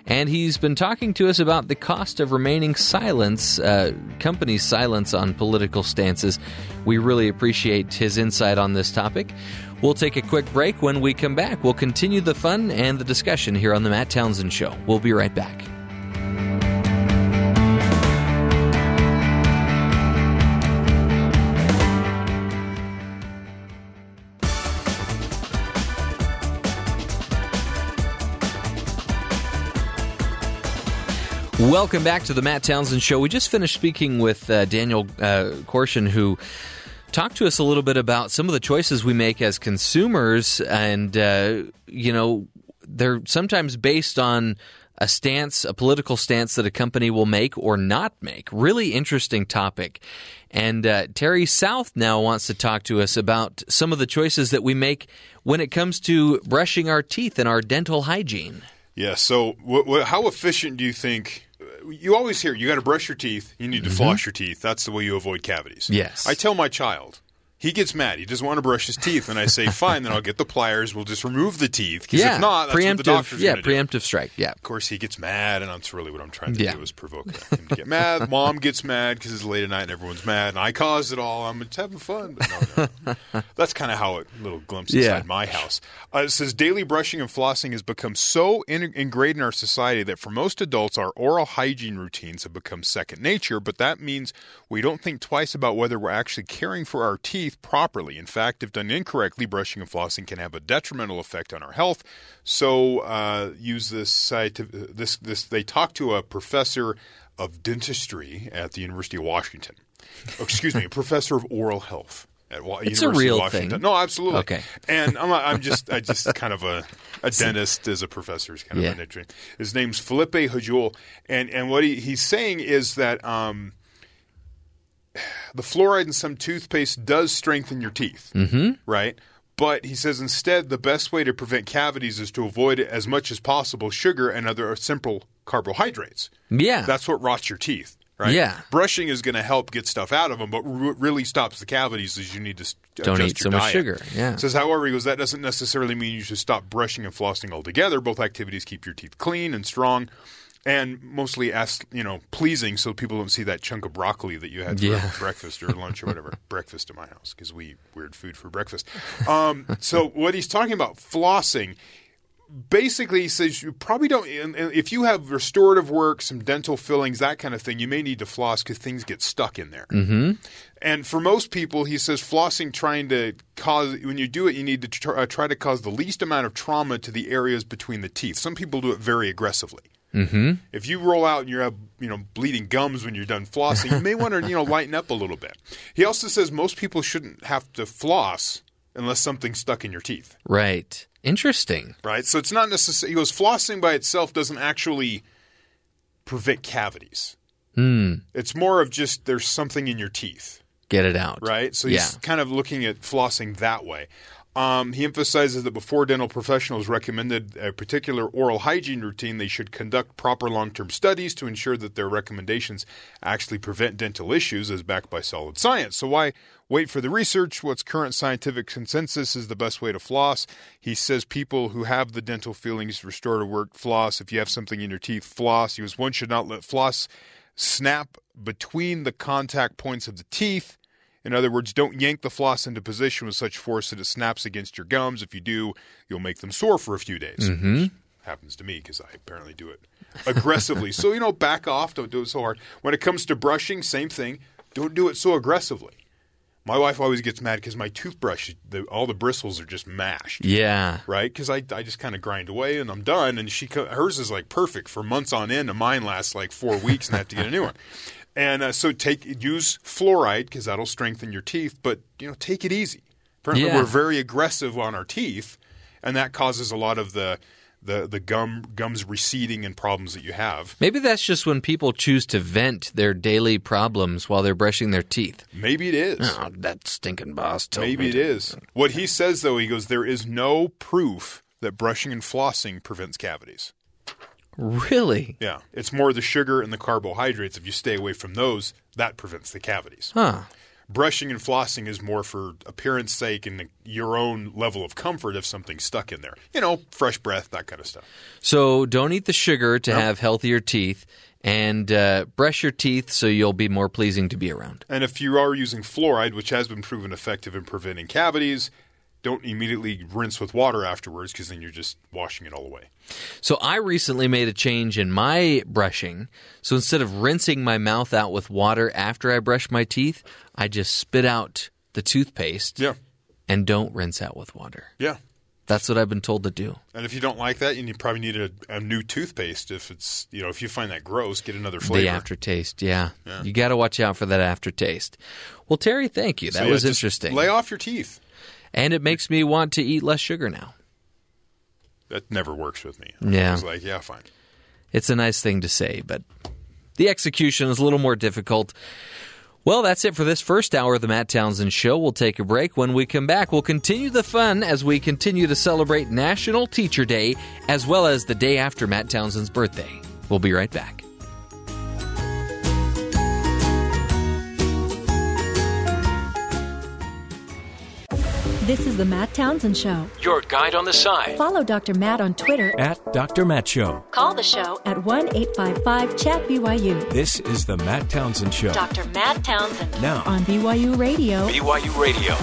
And he's been talking to us about the cost of remaining silence, uh, companies' silence on political stances. We really appreciate his insight on this topic. We'll take a quick break. When we come back, we'll continue the fun and the discussion here on the Matt Townsend Show. We'll be right back. Welcome back to the Matt Townsend Show. We just finished speaking with uh, Daniel uh, Korschun, who talked to us a little bit about some of the choices we make as consumers, and uh, you know, they're sometimes based on a stance, a political stance that a company will make or not make. Really interesting topic. And uh, Terry South now wants to talk to us about some of the choices that we make when it comes to brushing our teeth and our dental hygiene. Yeah. So, how efficient do you think you always hear you got to brush your teeth. You need to mm-hmm. floss your teeth. That's the way you avoid cavities. Yes. I tell my child, he gets mad. He doesn't want to brush his teeth, and I say, "Fine, then I'll get the pliers. We'll just remove the teeth. Because yeah, if not, that's preemptive, what the doctor's yeah, preemptive strike. Yeah. Of course, he gets mad, and that's really what I'm trying to yeah. do is provoke him to get mad. Mom gets mad because it's late at night and everyone's mad, and I caused it all. I'm just having fun, but no, no. that's kind of how a little glimpse inside yeah. my house. Uh, it says daily brushing and flossing has become so in- ingrained in our society that for most adults, our oral hygiene routines have become second nature. But that means we don't think twice about whether we're actually caring for our teeth properly. In fact, if done incorrectly, brushing and flossing can have a detrimental effect on our health. So, uh, use this site. This this they talked to a professor of dentistry at the University of Washington. Oh, excuse me, a professor of oral health at Wa- It's a University real of Washington. thing. No, absolutely. Okay. And I'm, I'm just I just kind of a a dentist as a professor is kind of Yeah. an interesting. His name's Felipe Hujoel, and and what he, he's saying is that um, the fluoride in some toothpaste does strengthen your teeth, mm-hmm. right? But he says instead the best way to prevent cavities is to avoid as much as possible sugar and other simple carbohydrates. Yeah. That's what rots your teeth, right? Yeah. Brushing is going to help get stuff out of them, but what really stops the cavities is you need to Don't eat so your much sugar, yeah. Says, however, he goes, that doesn't necessarily mean you should stop brushing and flossing altogether. Both activities keep your teeth clean and strong. And mostly, as, you know, pleasing, so people don't see that chunk of broccoli that you had for Yeah. breakfast or lunch or whatever. breakfast at my house because we eat weird food for breakfast. Um, so what he's talking about flossing, basically he says you probably don't if you have restorative work some dental fillings that kind of thing you may need to floss because things get stuck in there mm-hmm. and for most people he says flossing trying to cause when you do it you need to uh, try to cause the least amount of trauma to the areas between the teeth some people do it very aggressively mm-hmm. if you roll out and you have you know bleeding gums when you're done flossing you may want to you know lighten up a little bit he also says most people shouldn't have to floss unless something's stuck in your teeth right. Interesting. right? So it's not necessary. He goes flossing by itself doesn't actually prevent cavities. Hmm. It's more of just there's something in your teeth, Get it out. right? So he's yeah. kind of looking at flossing that way. Um, he emphasizes that before dental professionals recommended a particular oral hygiene routine, they should conduct proper long term studies to ensure that their recommendations actually prevent dental issues as backed by solid science. So, why wait for the research? What's current scientific consensus is the best way to floss. He says people who have the dental feelings restore to work, floss. If you have something in your teeth, floss. He goes, one should not let floss snap between the contact points of the teeth. In other words, don't yank the floss into position with such force that it snaps against your gums. If you do, you'll make them sore for a few days. Which mm-hmm. happens to me because I apparently do it aggressively. so, you know, back off. Don't do it so hard. When it comes to brushing, same thing. Don't do it so aggressively. My wife always gets mad because my toothbrush, the, all the bristles are just mashed Yeah. right? Because I, I just kind of grind away and I'm done. And she hers is like perfect for months on end, and mine lasts like four weeks, and I have to get a new one. And uh, so take use fluoride because that'll strengthen your teeth, but you know take it easy. Apparently, Yeah. we're very aggressive on our teeth, and that causes a lot of the the the gum gums receding and problems that you have. Maybe that's just when people choose to vent their daily problems while they're brushing their teeth. Maybe it is. Oh, that stinking boss told Maybe it to- is. What he says though, he goes, there is no proof that brushing and flossing prevents cavities. Really? Yeah, it's more the sugar and the carbohydrates. If you stay away from those, that prevents the cavities. Huh. Brushing and flossing is more for appearance sake and your own level of comfort if something's stuck in there. You know, fresh breath, that kind of stuff. So don't eat the sugar to have healthier teeth, and uh, brush your teeth so you'll be more pleasing to be around. And if you are using fluoride, which has been proven effective in preventing cavities, don't immediately rinse with water afterwards because then you're just washing it all away. So I recently made a change in my brushing. So instead of rinsing my mouth out with water after I brush my teeth, I just spit out the toothpaste Yeah, and don't rinse out with water. yeah. That's what I've been told to do. And if you don't like that, you probably need a, a new toothpaste. If it's you know if you find that gross, get another flavor. The aftertaste, yeah. You got to watch out for that aftertaste. Well, Terry, thank you. That So, yeah, was interesting. Lay off your teeth. And it makes me want to eat less sugar now. That never works with me. Yeah. I was like, yeah, fine. It's a nice thing to say, but the execution is a little more difficult. Well, that's it for this first hour of the Matt Townsend Show. We'll take a break. When we come back, we'll continue the fun as we continue to celebrate National Teacher Day as well as the day after Matt Townsend's birthday. We'll be right back. This is the Matt Townsend Show. Your guide on the side. Follow Dr. Matt on Twitter. At Dr. Matt Show. Call the show at 1 855 Chat BYU. This is the Matt Townsend Show. Dr. Matt Townsend Now, on BYU Radio. BYU Radio.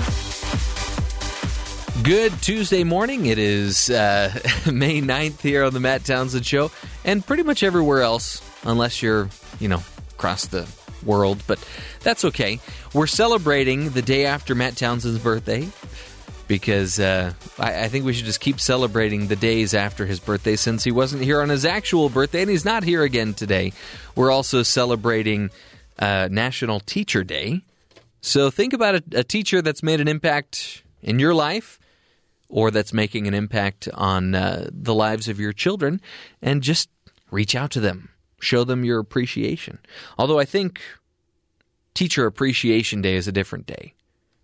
Good Tuesday morning. It is uh, May 9th here on the Matt Townsend Show, and pretty much everywhere else, unless you're, you know, across the world, but that's okay. We're celebrating the day after Matt Townsend's birthday because uh, I, I think we should just keep celebrating the days after his birthday since he wasn't here on his actual birthday and he's not here again today. We're also celebrating uh, National Teacher Day. So think about a, a teacher that's made an impact in your life or that's making an impact on uh, the lives of your children and just reach out to them. Show them your appreciation. Although I think Teacher Appreciation Day is a different day.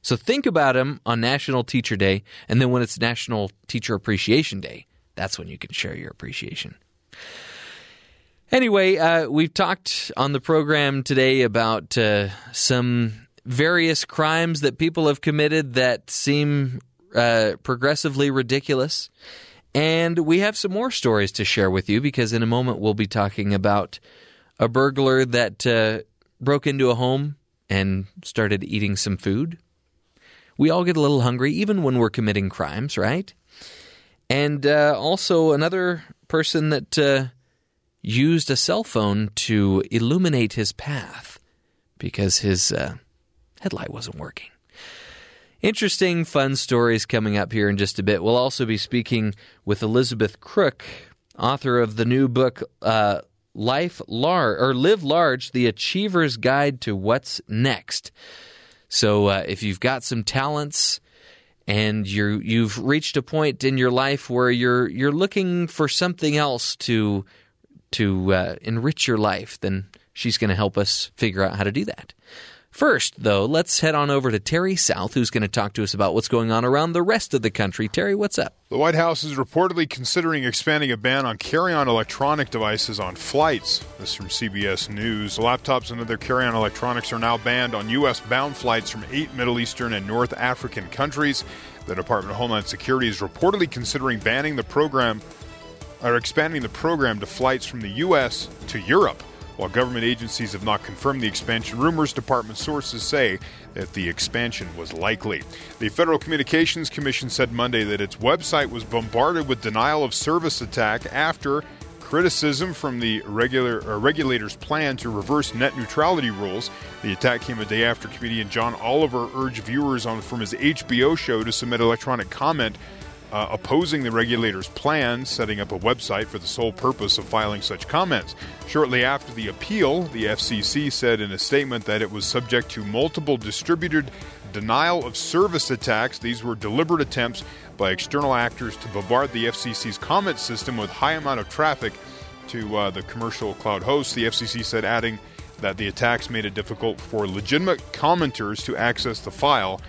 So think about them on National Teacher Day, and then when it's National Teacher Appreciation Day, that's when you can share your appreciation. Anyway, uh, we've talked on the program today about uh, some various crimes that people have committed that seem uh, progressively ridiculous. And we have some more stories to share with you because in a moment we'll be talking about a burglar that uh, broke into a home and started eating some food. We all get a little hungry, even when we're committing crimes, right? And uh, also another person that uh, used a cell phone to illuminate his path because his uh, headlight wasn't working. Interesting, fun stories coming up here in just a bit. We'll also be speaking with Elizabeth Crook, author of the new book uh, "Life Large" or "Live Large: The Achiever's Guide to What's Next." So, uh, if you've got some talents and you you've reached a point in your life where you're you're looking for something else to to uh, enrich your life, then she's going to help us figure out how to do that. First, though, let's head on over to Terry South, who's going to talk to us about what's going on around the rest of the country. Terry, what's up? The White House is reportedly considering expanding a ban on carry on electronic devices on flights. This from CBS News. Laptops and other carry on electronics are now banned on U.S. bound flights from eight Middle Eastern and North African countries. The Department of Homeland Security is reportedly considering banning the program or expanding the program to flights from the U.S. to Europe. While government agencies have not confirmed the expansion, rumors department sources say that the expansion was likely. The Federal Communications Commission said Monday that its website was bombarded with denial of service attack after criticism from the regular uh, regulator's plan to reverse net neutrality rules. The attack came a day after comedian John Oliver urged viewers on from his HBO show to submit electronic comment uh, opposing the regulator's plan, setting up a website for the sole purpose of filing such comments. Shortly after the appeal, the FCC said in a statement that it was subject to multiple distributed denial of service attacks. These were deliberate attempts by external actors to bombard the FCC's comment system with high amount of traffic to uh, the commercial cloud hosts. The FCC said, adding that the attacks made it difficult for legitimate commenters to access the file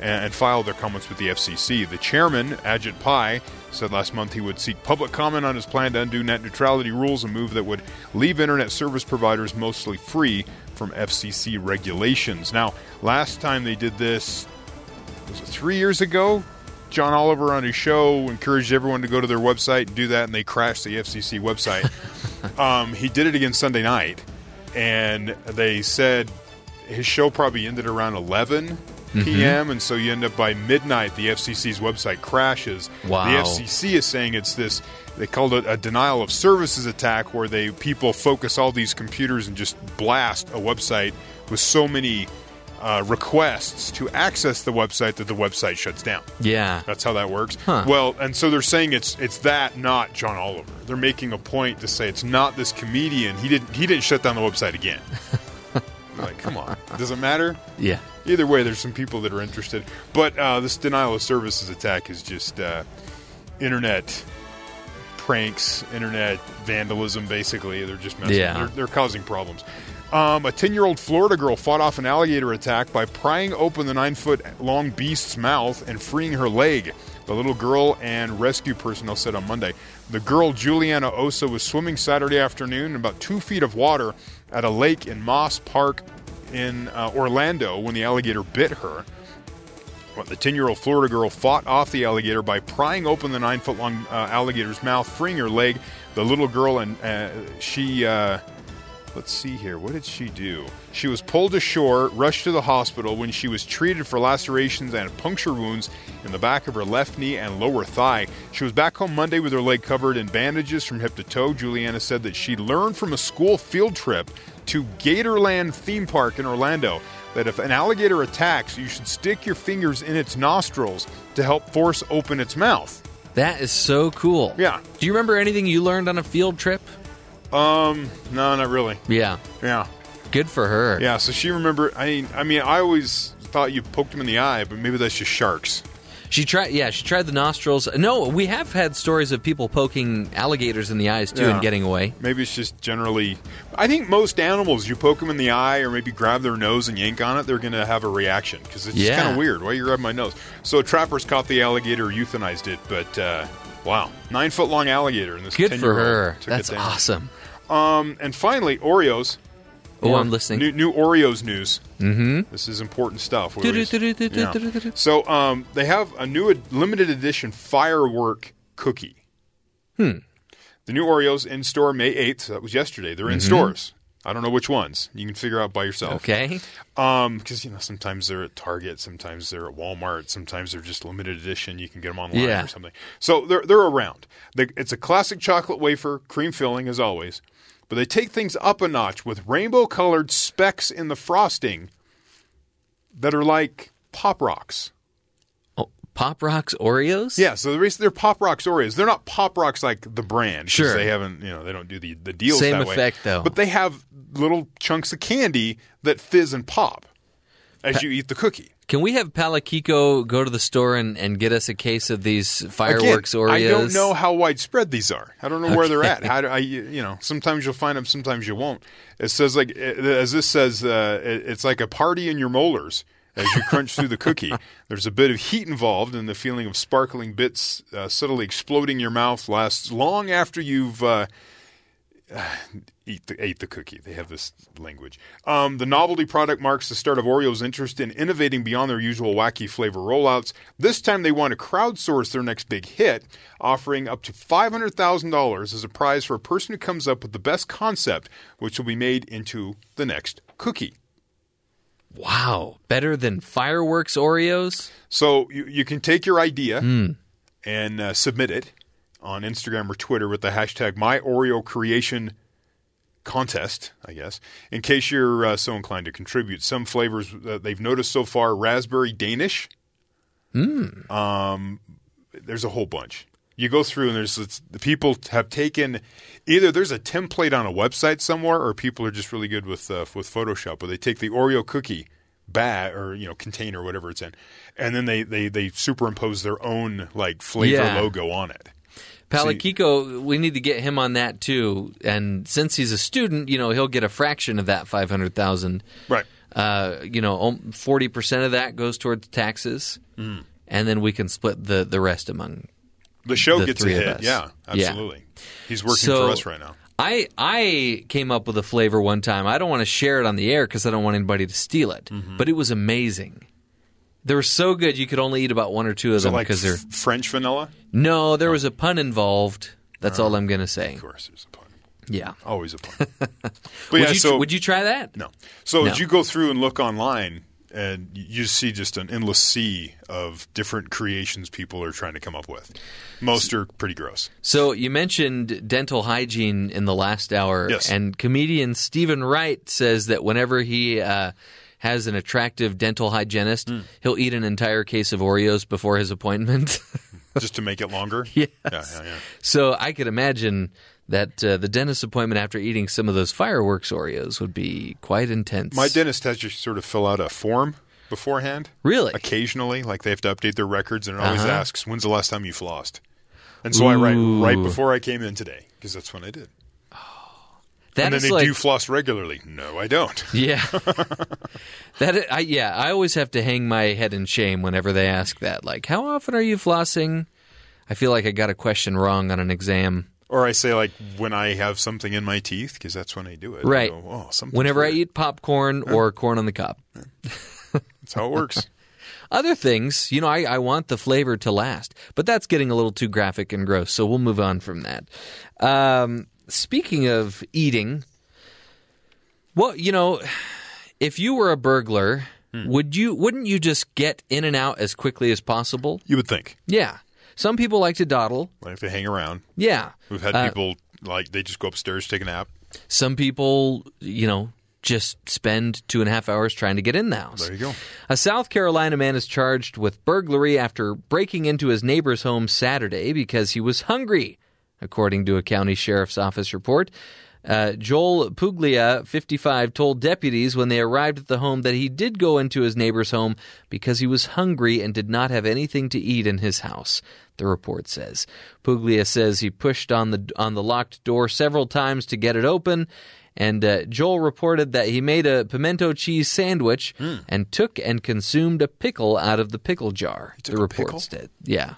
and filed their comments with the FCC. The chairman, Ajit Pai, said last month he would seek public comment on his plan to undo net neutrality rules, a move that would leave internet service providers mostly free from FCC regulations. Now, last time they did this, was it three years ago? John Oliver on his show encouraged everyone to go to their website and do that, and they crashed the FCC website. um, he did it again Sunday night, and they said his show probably ended around 11 p.m. Mm-hmm. and so you end up by midnight the FCC's website crashes. Wow. The FCC is saying it's this they called it a denial of services attack where they people focus all these computers and just blast a website with so many uh, requests to access the website that the website shuts down. Yeah. That's how that works. Huh. Well, and so they're saying it's it's that, not John Oliver. They're making a point to say it's not this comedian. He didn't he didn't shut down the website again. like, come on, does it matter? Yeah. Either way, there's some people that are interested. But uh, this denial of services attack is just uh, internet pranks, internet vandalism. Basically, they're just messing. Yeah. They're, they're causing problems. Um, a 10 year old Florida girl fought off an alligator attack by prying open the nine foot long beast's mouth and freeing her leg. The little girl and rescue personnel said on Monday. The girl, Juliana Ossa, was swimming Saturday afternoon in about two feet of water at a lake in Moss Park in uh, Orlando when the alligator bit her. The 10 year old Florida girl fought off the alligator by prying open the nine foot long uh, alligator's mouth, freeing her leg. The little girl and uh, she. Let's see here. What did she do? She was pulled ashore, rushed to the hospital when she was treated for lacerations and puncture wounds in the back of her left knee and lower thigh. She was back home Monday with her leg covered in bandages from hip to toe. Juliana said that she learned from a school field trip to Gatorland theme park in Orlando that if an alligator attacks, you should stick your fingers in its nostrils to help force open its mouth. That is so cool. Yeah. Do you remember anything you learned on a field trip? Um, no, not really. Yeah. Yeah. Good for her. Yeah, so she remembered. I mean, I mean, I always thought you poked him in the eye, but maybe that's just sharks. She tried, yeah, she tried the nostrils. No, we have had stories of people poking alligators in the eyes too Yeah. and getting away. Maybe it's just generally. I think most animals, you poke them in the eye or maybe grab their nose and yank on it, they're going to have a reaction because it's Yeah. kind of weird. Why you grab my nose? So trappers caught the alligator, euthanized it, but uh, wow, nine foot long alligator. in this Good for her. That's awesome. Um, and finally, Oreos. Oh, I'm listening. New, new Oreos news. Mm-hmm. This is important stuff. Yeah. So um, they have a new ed- limited edition firework cookie. Hmm. The new Oreos in store May 8th. So that was yesterday. They're in stores. I don't know which ones. You can figure out by yourself. Okay. Um, because you know sometimes they're at Target, sometimes they're at Walmart, sometimes they're just limited edition. You can get them online Yeah. or something. So they're they're around. They, it's a classic chocolate wafer, cream filling as always, but they take things up a notch with rainbow colored specks in the frosting that are like pop rocks. Pop Rocks Oreos? Yeah, so the reason they're Pop Rocks Oreos, they're not Pop Rocks like the brand. Sure. they haven't, you know, they don't do the the deals Same that way. effect, though. But they have little chunks of candy that fizz and pop as you eat the cookie. Can we have Palakiko go to the store and, and get us a case of these fireworks Again, Oreos? I don't know how widespread these are. I don't know where they're at. How do I, you know, sometimes you'll find them, sometimes you won't. It says like, as this says, uh, it's like a party in your molars as you crunch through the cookie. There's a bit of heat involved, and the feeling of sparkling bits uh, subtly exploding in your mouth lasts long after you've. Uh, eat the, ate the cookie. They have this language. Um, the novelty product marks the start of Oreo's interest in innovating beyond their usual wacky flavor rollouts. This time they want to crowdsource their next big hit, offering up to $500,000 as a prize for a person who comes up with the best concept, which will be made into the next cookie. Wow. Better than fireworks Oreos? So you, you can take your idea and uh, submit it on Instagram or Twitter with the hashtag MyOreoCreation contest, I guess, in case you're uh, so inclined to contribute. Some flavors that they've noticed so far raspberry Danish. Um, there's a whole bunch. You go through and there's the people have taken either there's a template on a website somewhere or people are just really good with uh, with Photoshop where they take the Oreo cookie bag or you know container whatever it's in and then they they they superimpose their own like flavor Yeah. logo on it. Palakiko, we need to get him on that too. And since he's a student, you know, he'll get a fraction of that 500,000. Right. Uh, you know, forty percent of that goes towards taxes, Hmm. and then we can split the the rest among. The show The gets ahead. us. Yeah, Yeah. absolutely. He's working So- for us right now. I I came up with a flavor one time. I don't want to share it on the air because I don't want anybody to steal it. Mm-hmm. But it was amazing. They were so good you could only eat about one or two of them like because they're f- French vanilla? no. There was a pun involved. That's all I'm gonna say. Of course, there's a pun. Yeah. Always a pun. but would yeah, you so would you try that? No. So No. as you go through and look online, and you see just an endless sea of different creations people are trying to come up with. Most are pretty gross. So you mentioned dental hygiene in the last hour, Yes. and comedian Steven Wright says that whenever he uh, has an attractive dental hygienist, Hmm. he'll eat an entire case of Oreos before his appointment. just to make it longer. Yes. Yeah, yeah, yeah. so I could imagine that uh, the dentist appointment after eating some of those fireworks Oreos would be quite intense. My dentist has you sort of fill out a form beforehand. Really? Occasionally, like they have to update their records, and it always Uh-huh. asks, "When's the last time you flossed?" And so I write right before I came in today because that's when I did. That and then is they like, do floss regularly. No, I don't. Yeah. that I yeah, I always have to hang my head in shame whenever they ask that. Like, how often are you flossing? I feel like I got a question wrong on an exam. Or I say like when I have something in my teeth because that's when I do it. I Right. go, oh, Whenever I eat popcorn or corn on the cob. that's how it works. Other things, you know, I, I want the flavor to last, but that's getting a little too graphic and gross, so we'll move on from that. Um, speaking of eating, well, you know, if you were a burglar, Hmm. would you wouldn't you just get in and out as quickly as possible? you would think Yeah. Some people like to dawdle. like to hang around. Yeah. We've had Uh, people like they just go upstairs take a nap. Some people, you know, just spend two and a half hours trying to get in the house. There you go. A South Carolina man is charged with burglary after breaking into his neighbor's home Saturday because he was hungry, according to a county sheriff's office report. Uh, Joel Puglia, 55, told deputies when they arrived at the home that he did go into his neighbor's home because he was hungry and did not have anything to eat in his house. The report says Puglia says he pushed on the on the locked door several times to get it open, and uh, Joel reported that he made a pimento cheese sandwich and took and consumed a pickle out of the pickle jar. the report pickle? said, "Yeah."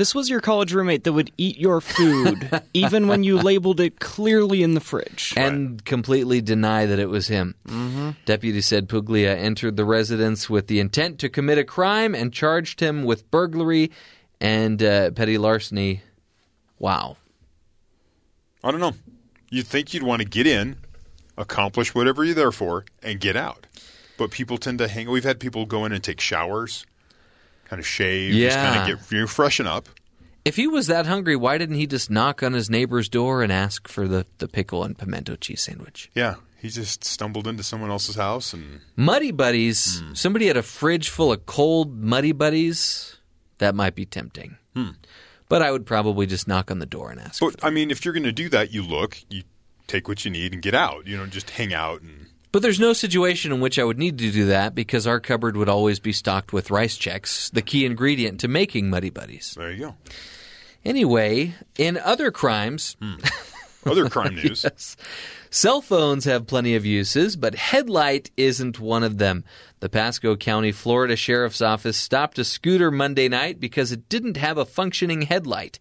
This was your college roommate that would eat your food even when you labeled it clearly in the fridge. and completely deny that it was him. Mm-hmm. Deputy said Puglia entered the residence with the intent to commit a crime and charged him with burglary and uh, petty larceny. Wow. I don't know. You'd think you'd want to get in, accomplish whatever you're there for, and get out. But people tend to hang. We've had people go in and take showers, kind of shave, just kind of get you freshen up. If he was that hungry, why didn't he just knock on his neighbor's door and ask for the, the pickle and pimento cheese sandwich? Yeah, he just stumbled into someone else's house and Muddy Buddies, Hmm. somebody had a fridge full of cold Muddy Buddies. That might be tempting. But I would probably just knock on the door and ask. But I mean, if you're going to do that, you look, you take what you need and get out. You know, just hang out and But there's no situation in which I would need to do that because our cupboard would always be stocked with Rice Chex, the key ingredient to making Muddy Buddies. there you go. Anyway, in other crimes, hmm. Other crime news. cell phones have plenty of uses, but headlight isn't one of them. The Pasco County, Florida Sheriff's Office stopped a scooter Monday night because it didn't have a functioning headlight.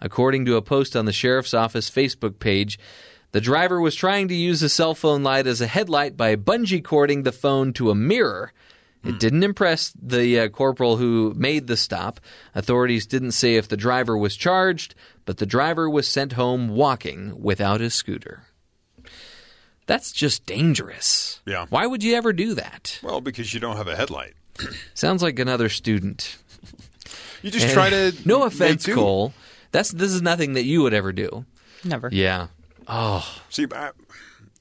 According to a post on the Sheriff's Office Facebook page, the driver was trying to use a cell phone light as a headlight by bungee cording the phone to a mirror. It didn't impress the uh, corporal who made the stop. Authorities didn't say if the driver was charged, but the driver was sent home walking without his scooter. That's just dangerous. Yeah. Why would you ever do that? well, because you don't have a headlight. Sounds like another student. You just try to. No offense. Cole. That's this is nothing that you would ever do. Never. Yeah. See, I,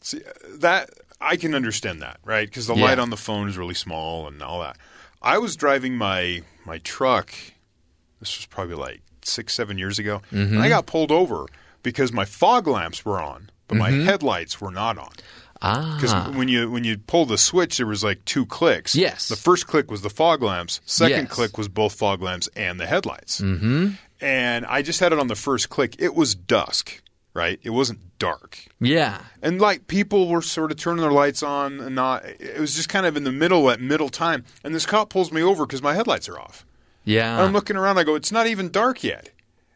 see that I can understand that, right? Because the Yeah. light on the phone is really small and all that. I was driving my my truck. This was probably like six, seven years ago. Mm-hmm. And I got pulled over because my fog lamps were on, but my headlights were not on. Because Mm-hmm. Ah. when you when you pull the switch, there was like two clicks. Yes. The first click was the fog lamps. Second Yes. click was both fog lamps and the headlights. Mm-hmm. And I just had it on the first click. It was dusk, right? It wasn't dark. Yeah. And like people were sort of turning their lights on and not. It was just kind of in the middle at middle time. And this cop pulls me over because my headlights are off. Yeah. And I'm looking around. I go, it's not even dark yet.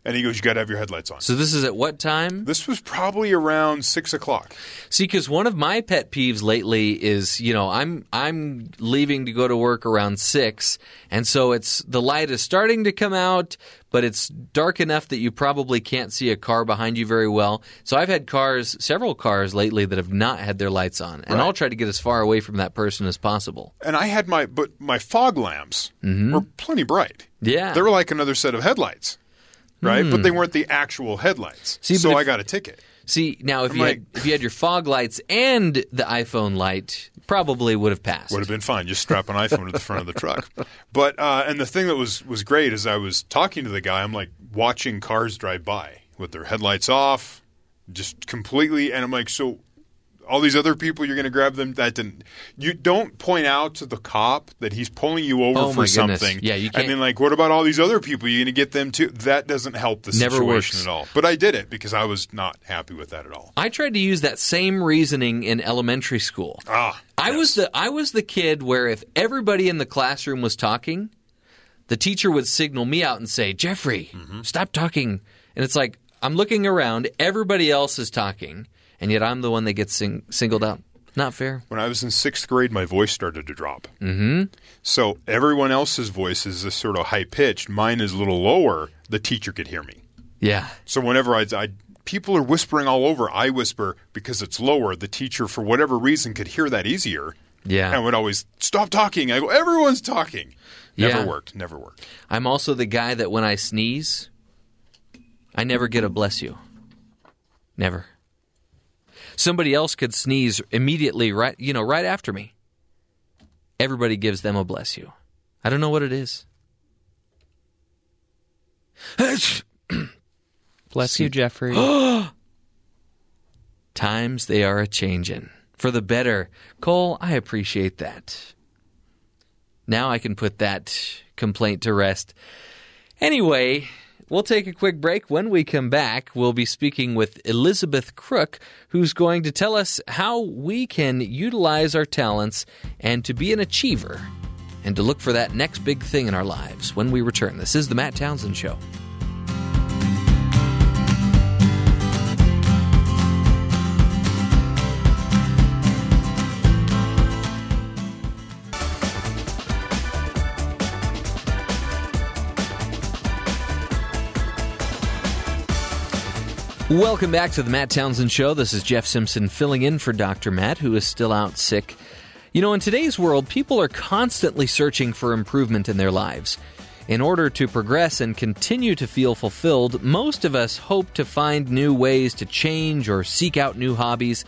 And he goes, you got to have your headlights on. so this is at what time? this was probably around six o'clock. See, because one of my pet peeves lately is, you know, I'm I'm leaving to go to work around six, and so it's the light is starting to come out, but it's dark enough that you probably can't see a car behind you very well. So I've had cars, several cars lately that have not had their lights on, and Right. I'll try to get as far away from that person as possible. And I had my, but my fog lamps were plenty bright. Mm-hmm. Yeah. They were like another set of headlights, right? But they weren't the actual headlights. See, so but I got a ticket. See, now if I'm you like- had, if you had your fog lights and the iPhone light, probably would have passed. Would have been fine. Just strap an iPhone to the front of the truck. But uh, and the thing that was was great is I was talking to the guy. I'm like watching cars drive by with their headlights off, just completely. And I'm like, so all these other people, you're going to grab them. That didn't. You don't point out to the cop that he's pulling you over Oh, for something. Yeah, you can't- And then like, what about all these other people? You're going to get them too. That doesn't help the Never situation works. at all. But I did it because I was not happy with that at all. I tried to use that same reasoning in elementary school. Ah, I was the I was the kid where if everybody in the classroom was talking, the teacher would signal me out and say, "Jeffrey, Mm-hmm. stop talking." And it's like I'm looking around, everybody else is talking, and yet I'm the one that gets sing- singled out. Not fair. When I was in sixth grade, my voice started to drop. Mm-hmm. So everyone else's voice is this sort of high pitched. Mine is a little lower. The teacher could hear me. Yeah. So whenever I, I people are whispering all over, I whisper because it's lower. The teacher, for whatever reason, could hear that easier. Yeah. And would always stop talking. I go, everyone's talking. Never Yeah. worked. Never worked. I'm also the guy that when I sneeze, I never get a bless you. Never. Somebody else could sneeze immediately right, you know, right after me. Everybody gives them a bless you. I don't know what it is. Bless you, Jeffrey. Times they are a changin'. For the better. Cole, I appreciate that. Now I can put that complaint to rest. Anyway, we'll take a quick break. When we come back, we'll be speaking with Elizabeth Crook, who's going to tell us how we can utilize our talents and to be an achiever and to look for that next big thing in our lives when we return. This is The Matt Townsend Show. Welcome back to the Matt Townsend Show. This is Jeff Simpson filling in for Dr. Matt, who is still out sick. You know, in today's world, people are constantly searching for improvement in their lives. In order to progress and continue to feel fulfilled, most of us hope to find new ways to change or seek out new hobbies.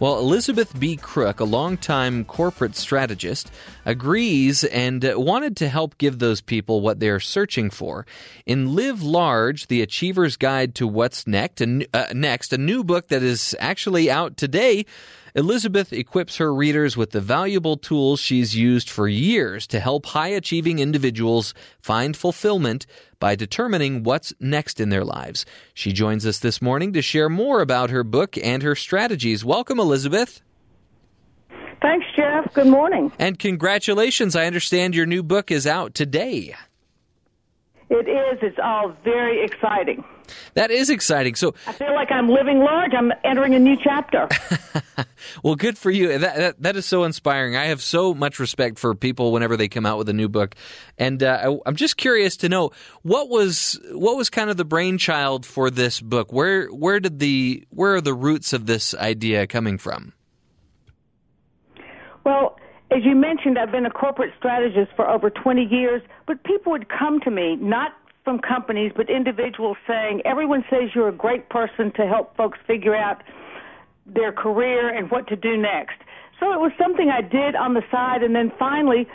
Well, Elizabeth B. Crook, a longtime corporate strategist, agrees and wanted to help give those people what they're searching for. In Live Large, The Achiever's Guide to What's Next, a, uh, next, a new book that is actually out today, Elizabeth equips her readers with the valuable tools she's used for years to help high achieving individuals find fulfillment by determining what's next in their lives. She joins us this morning to share more about her book and her strategies. Welcome, Elizabeth. Thanks, Jeff. Good morning. And congratulations. I understand your new book is out today. It is. It's all very exciting. That is exciting. So I feel like I'm living large. I'm entering a new chapter. well, good for you. That, that, that is so inspiring. I have so much respect for people whenever they come out with a new book, and uh, I, am just curious to know what was what was kind of the brainchild for this book. Where where did the where are the roots of this idea coming from? Well, as you mentioned, I've been a corporate strategist for over 20 years, but people would come to me, not from companies, but individuals saying, everyone says you're a great person to help folks figure out their career and what to do next. So it was something I did on the side, and then finally,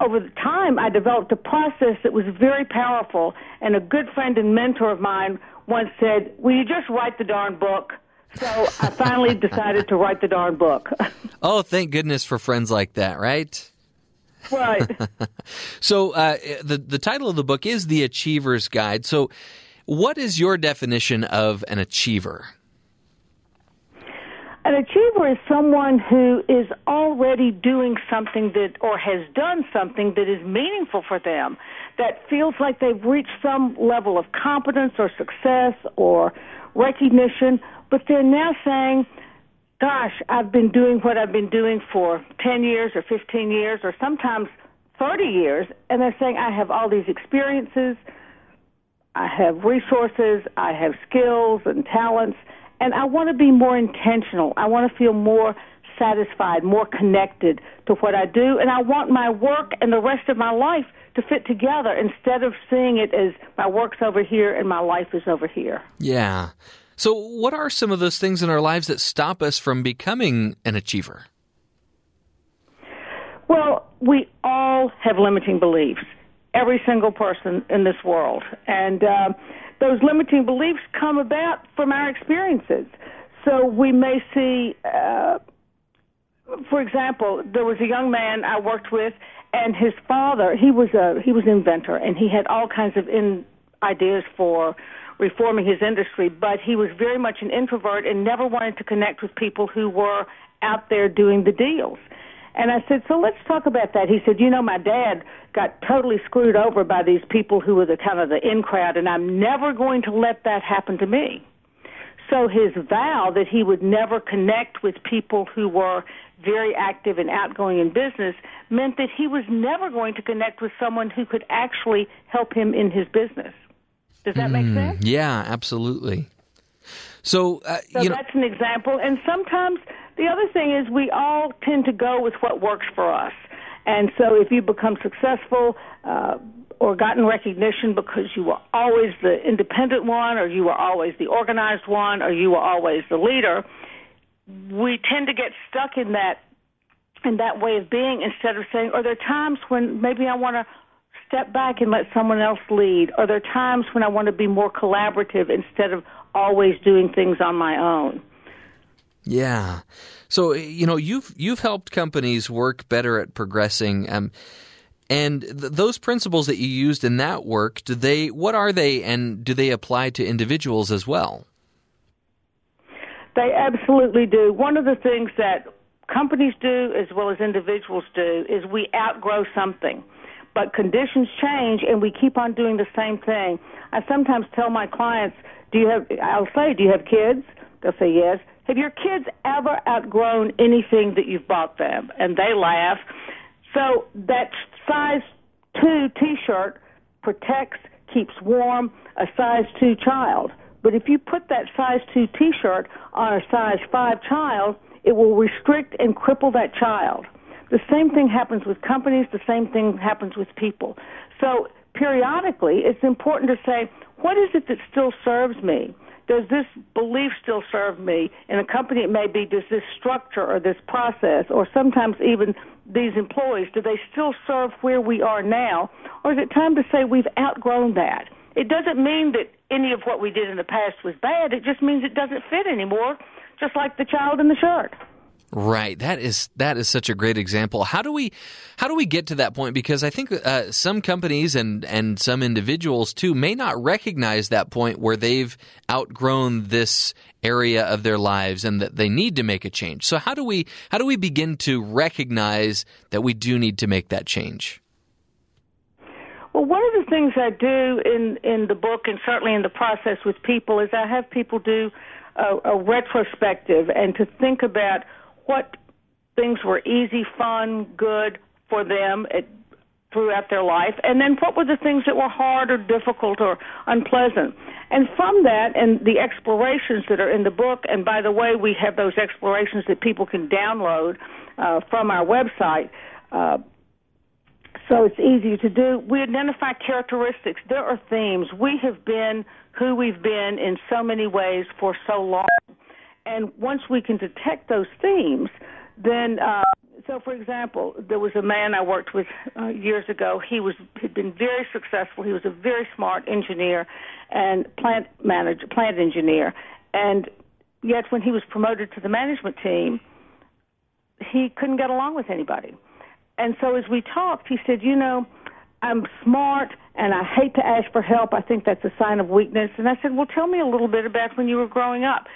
over the time, I developed a process that was very powerful. And a good friend and mentor of mine once said, Will you just write the darn book? So I finally decided to write the darn book. oh, thank goodness for friends like that, right? Right. so uh, the the title of the book is The Achiever's Guide. So, what is your definition of an achiever? An achiever is someone who is already doing something that, or has done something that is meaningful for them, that feels like they've reached some level of competence or success or recognition, but they're now saying, gosh, I've been doing what I've been doing for 10 years or 15 years or sometimes 30 years, and they're saying, I have all these experiences, I have resources, I have skills and talents, and I want to be more intentional. I want to feel more satisfied, more connected to what I do, and I want my work and the rest of my life to fit together instead of seeing it as my work's over here and my life is over here. Yeah. So, what are some of those things in our lives that stop us from becoming an achiever? Well, we all have limiting beliefs, every single person in this world. And uh, those limiting beliefs come about from our experiences. So, we may see, uh, for example, there was a young man I worked with, and his father, he was a he was an inventor, and he had all kinds of in ideas for reforming his industry, but he was very much an introvert and never wanted to connect with people who were out there doing the deals. And I said, so let's talk about that. He said, you know, my dad got totally screwed over by these people who were the kind of the in crowd, and I'm never going to let that happen to me. So his vow that he would never connect with people who were very active and outgoing in business meant that he was never going to connect with someone who could actually help him in his business. Does that mm, make sense? Yeah, absolutely. So, uh, so you know, that's an example. And sometimes the other thing is we all tend to go with what works for us. And so if you become successful uh, or gotten recognition because you were always the independent one, or you were always the organized one, or you were always the leader, we tend to get stuck in that in that way of being instead of saying, are there times when maybe I want to step back and let someone else lead? Are there times when I want to be more collaborative instead of always doing things on my own? Yeah. So you know you've you've helped companies work better at progressing. Um, and th- those principles that you used in that work, do they? What are they, and do they apply to individuals as well? They absolutely do. One of the things that companies do as well as individuals do is we outgrow something. But conditions change and we keep on doing the same thing. I sometimes tell my clients, do you have I'll say, do you have kids? They'll say yes. Have your kids ever outgrown anything that you've bought them? And they laugh. So that size 2 t-shirt protects, keeps warm a size 2 child. But if you put that size 2 t-shirt on a size 5 child, it will restrict and cripple that child. The same thing happens with companies, the same thing happens with people. So periodically, it's important to say, what is it that still serves me? Does this belief still serve me? In a company, it may be, does this structure or this process, or sometimes even these employees, do they still serve where we are now? Or is it time to say we've outgrown that? It doesn't mean that any of what we did in the past was bad. It just means it doesn't fit anymore, just like the child in the shirt. Right. That is that is such a great example. How do we how do we get to that point? Because I think uh, some companies and and some individuals too may not recognize that point where they've outgrown this area of their lives and that they need to make a change. So how do we how do we begin to recognize that we do need to make that change? Well, one of the things I do in in the book and certainly in the process with people is I have people do a, a retrospective and to think about what things were easy, fun, good for them at, throughout their life, and then what were the things that were hard or difficult or unpleasant. And from that, and the explorations that are in the book, and by the way, we have those explorations that people can download uh, from our website. Uh, so it's easy to do. We identify characteristics. There are themes. We have been who we've been in so many ways for so long. And once we can detect those themes, then uh, so for example, there was a man I worked with uh, years ago. He was had been very successful. He was a very smart engineer and plant manager, plant engineer. And yet, when he was promoted to the management team, he couldn't get along with anybody. And so, as we talked, he said, "You know, I'm smart and I hate to ask for help. I think that's a sign of weakness." And I said, "Well, tell me a little bit about when you were growing up."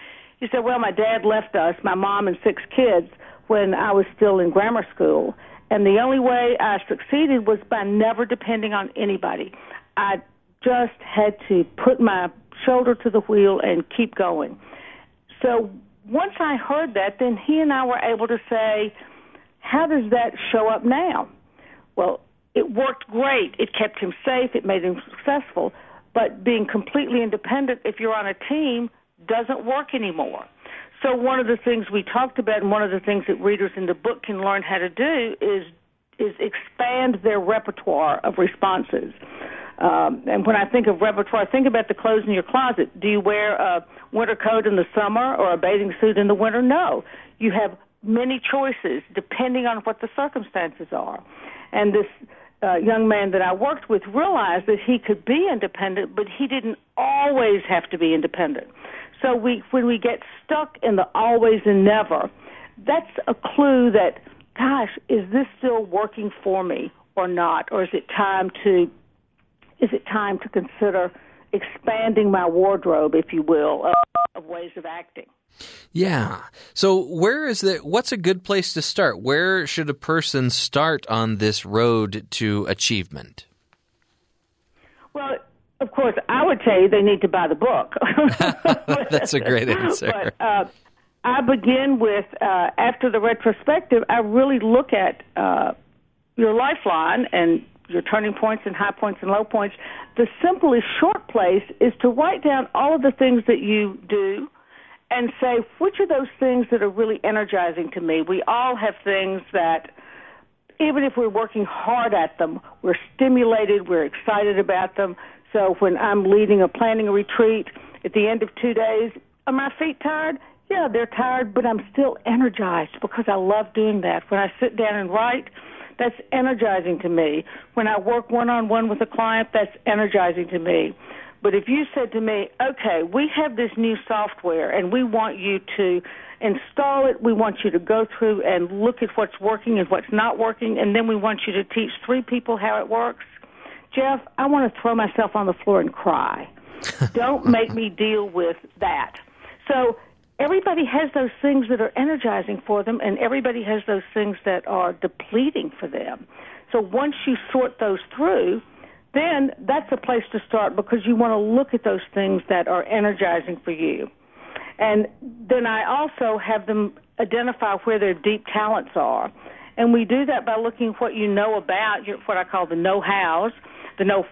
He said, Well, my dad left us, my mom and six kids, when I was still in grammar school. And the only way I succeeded was by never depending on anybody. I just had to put my shoulder to the wheel and keep going. So once I heard that, then he and I were able to say, How does that show up now? Well, it worked great. It kept him safe, it made him successful. But being completely independent, if you're on a team, doesn't work anymore. So one of the things we talked about, and one of the things that readers in the book can learn how to do is is expand their repertoire of responses. Um, and when I think of repertoire, think about the clothes in your closet. Do you wear a winter coat in the summer or a bathing suit in the winter? No. You have many choices depending on what the circumstances are. And this uh, young man that I worked with realized that he could be independent, but he didn't always have to be independent. So we, when we get stuck in the always and never, that's a clue that, gosh, is this still working for me or not, or is it time to, is it time to consider expanding my wardrobe, if you will, of, of ways of acting? Yeah. So where is the what's a good place to start? Where should a person start on this road to achievement? Well, of course, I would tell you they need to buy the book. That's a great answer. But, uh, I begin with uh, after the retrospective. I really look at uh, your lifeline and your turning points and high points and low points. The simplest short place is to write down all of the things that you do and say which are those things that are really energizing to me. We all have things that even if we're working hard at them, we're stimulated, we're excited about them. So when I'm leading or planning a retreat, at the end of two days, are my feet tired? Yeah, they're tired, but I'm still energized because I love doing that. When I sit down and write, that's energizing to me. When I work one on one with a client, that's energizing to me. But if you said to me, okay, we have this new software and we want you to install it, we want you to go through and look at what's working and what's not working, and then we want you to teach three people how it works, Jeff, I want to throw myself on the floor and cry. Don't make me deal with that. So everybody has those things that are energizing for them, and everybody has those things that are depleting for them. So once you sort those through, then that's a place to start because you want to look at those things that are energizing for you. And then I also have them identify where their deep talents are. And we do that by looking what you know about, what I call the know-hows. The know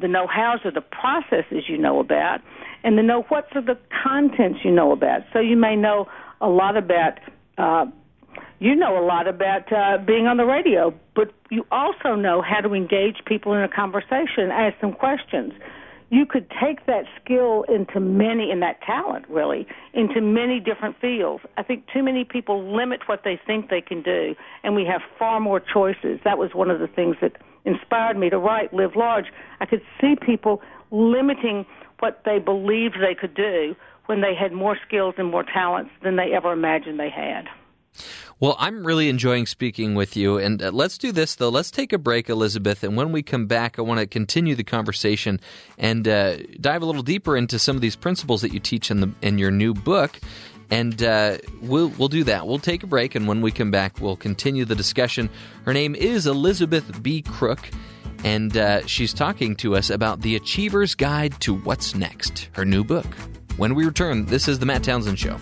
the know-hows are the processes you know about, and the know what's are the contents you know about. So you may know a lot about uh, you know a lot about uh, being on the radio, but you also know how to engage people in a conversation, ask them questions. You could take that skill into many, and that talent really, into many different fields. I think too many people limit what they think they can do, and we have far more choices. That was one of the things that inspired me to write Live Large. I could see people limiting what they believed they could do when they had more skills and more talents than they ever imagined they had. Well, I'm really enjoying speaking with you. And uh, let's do this, though. Let's take a break, Elizabeth. And when we come back, I want to continue the conversation and uh, dive a little deeper into some of these principles that you teach in, the, in your new book. And uh, we'll, we'll do that. We'll take a break. And when we come back, we'll continue the discussion. Her name is Elizabeth B. Crook. And uh, she's talking to us about the Achiever's Guide to What's Next, her new book. When we return, this is The Matt Townsend Show.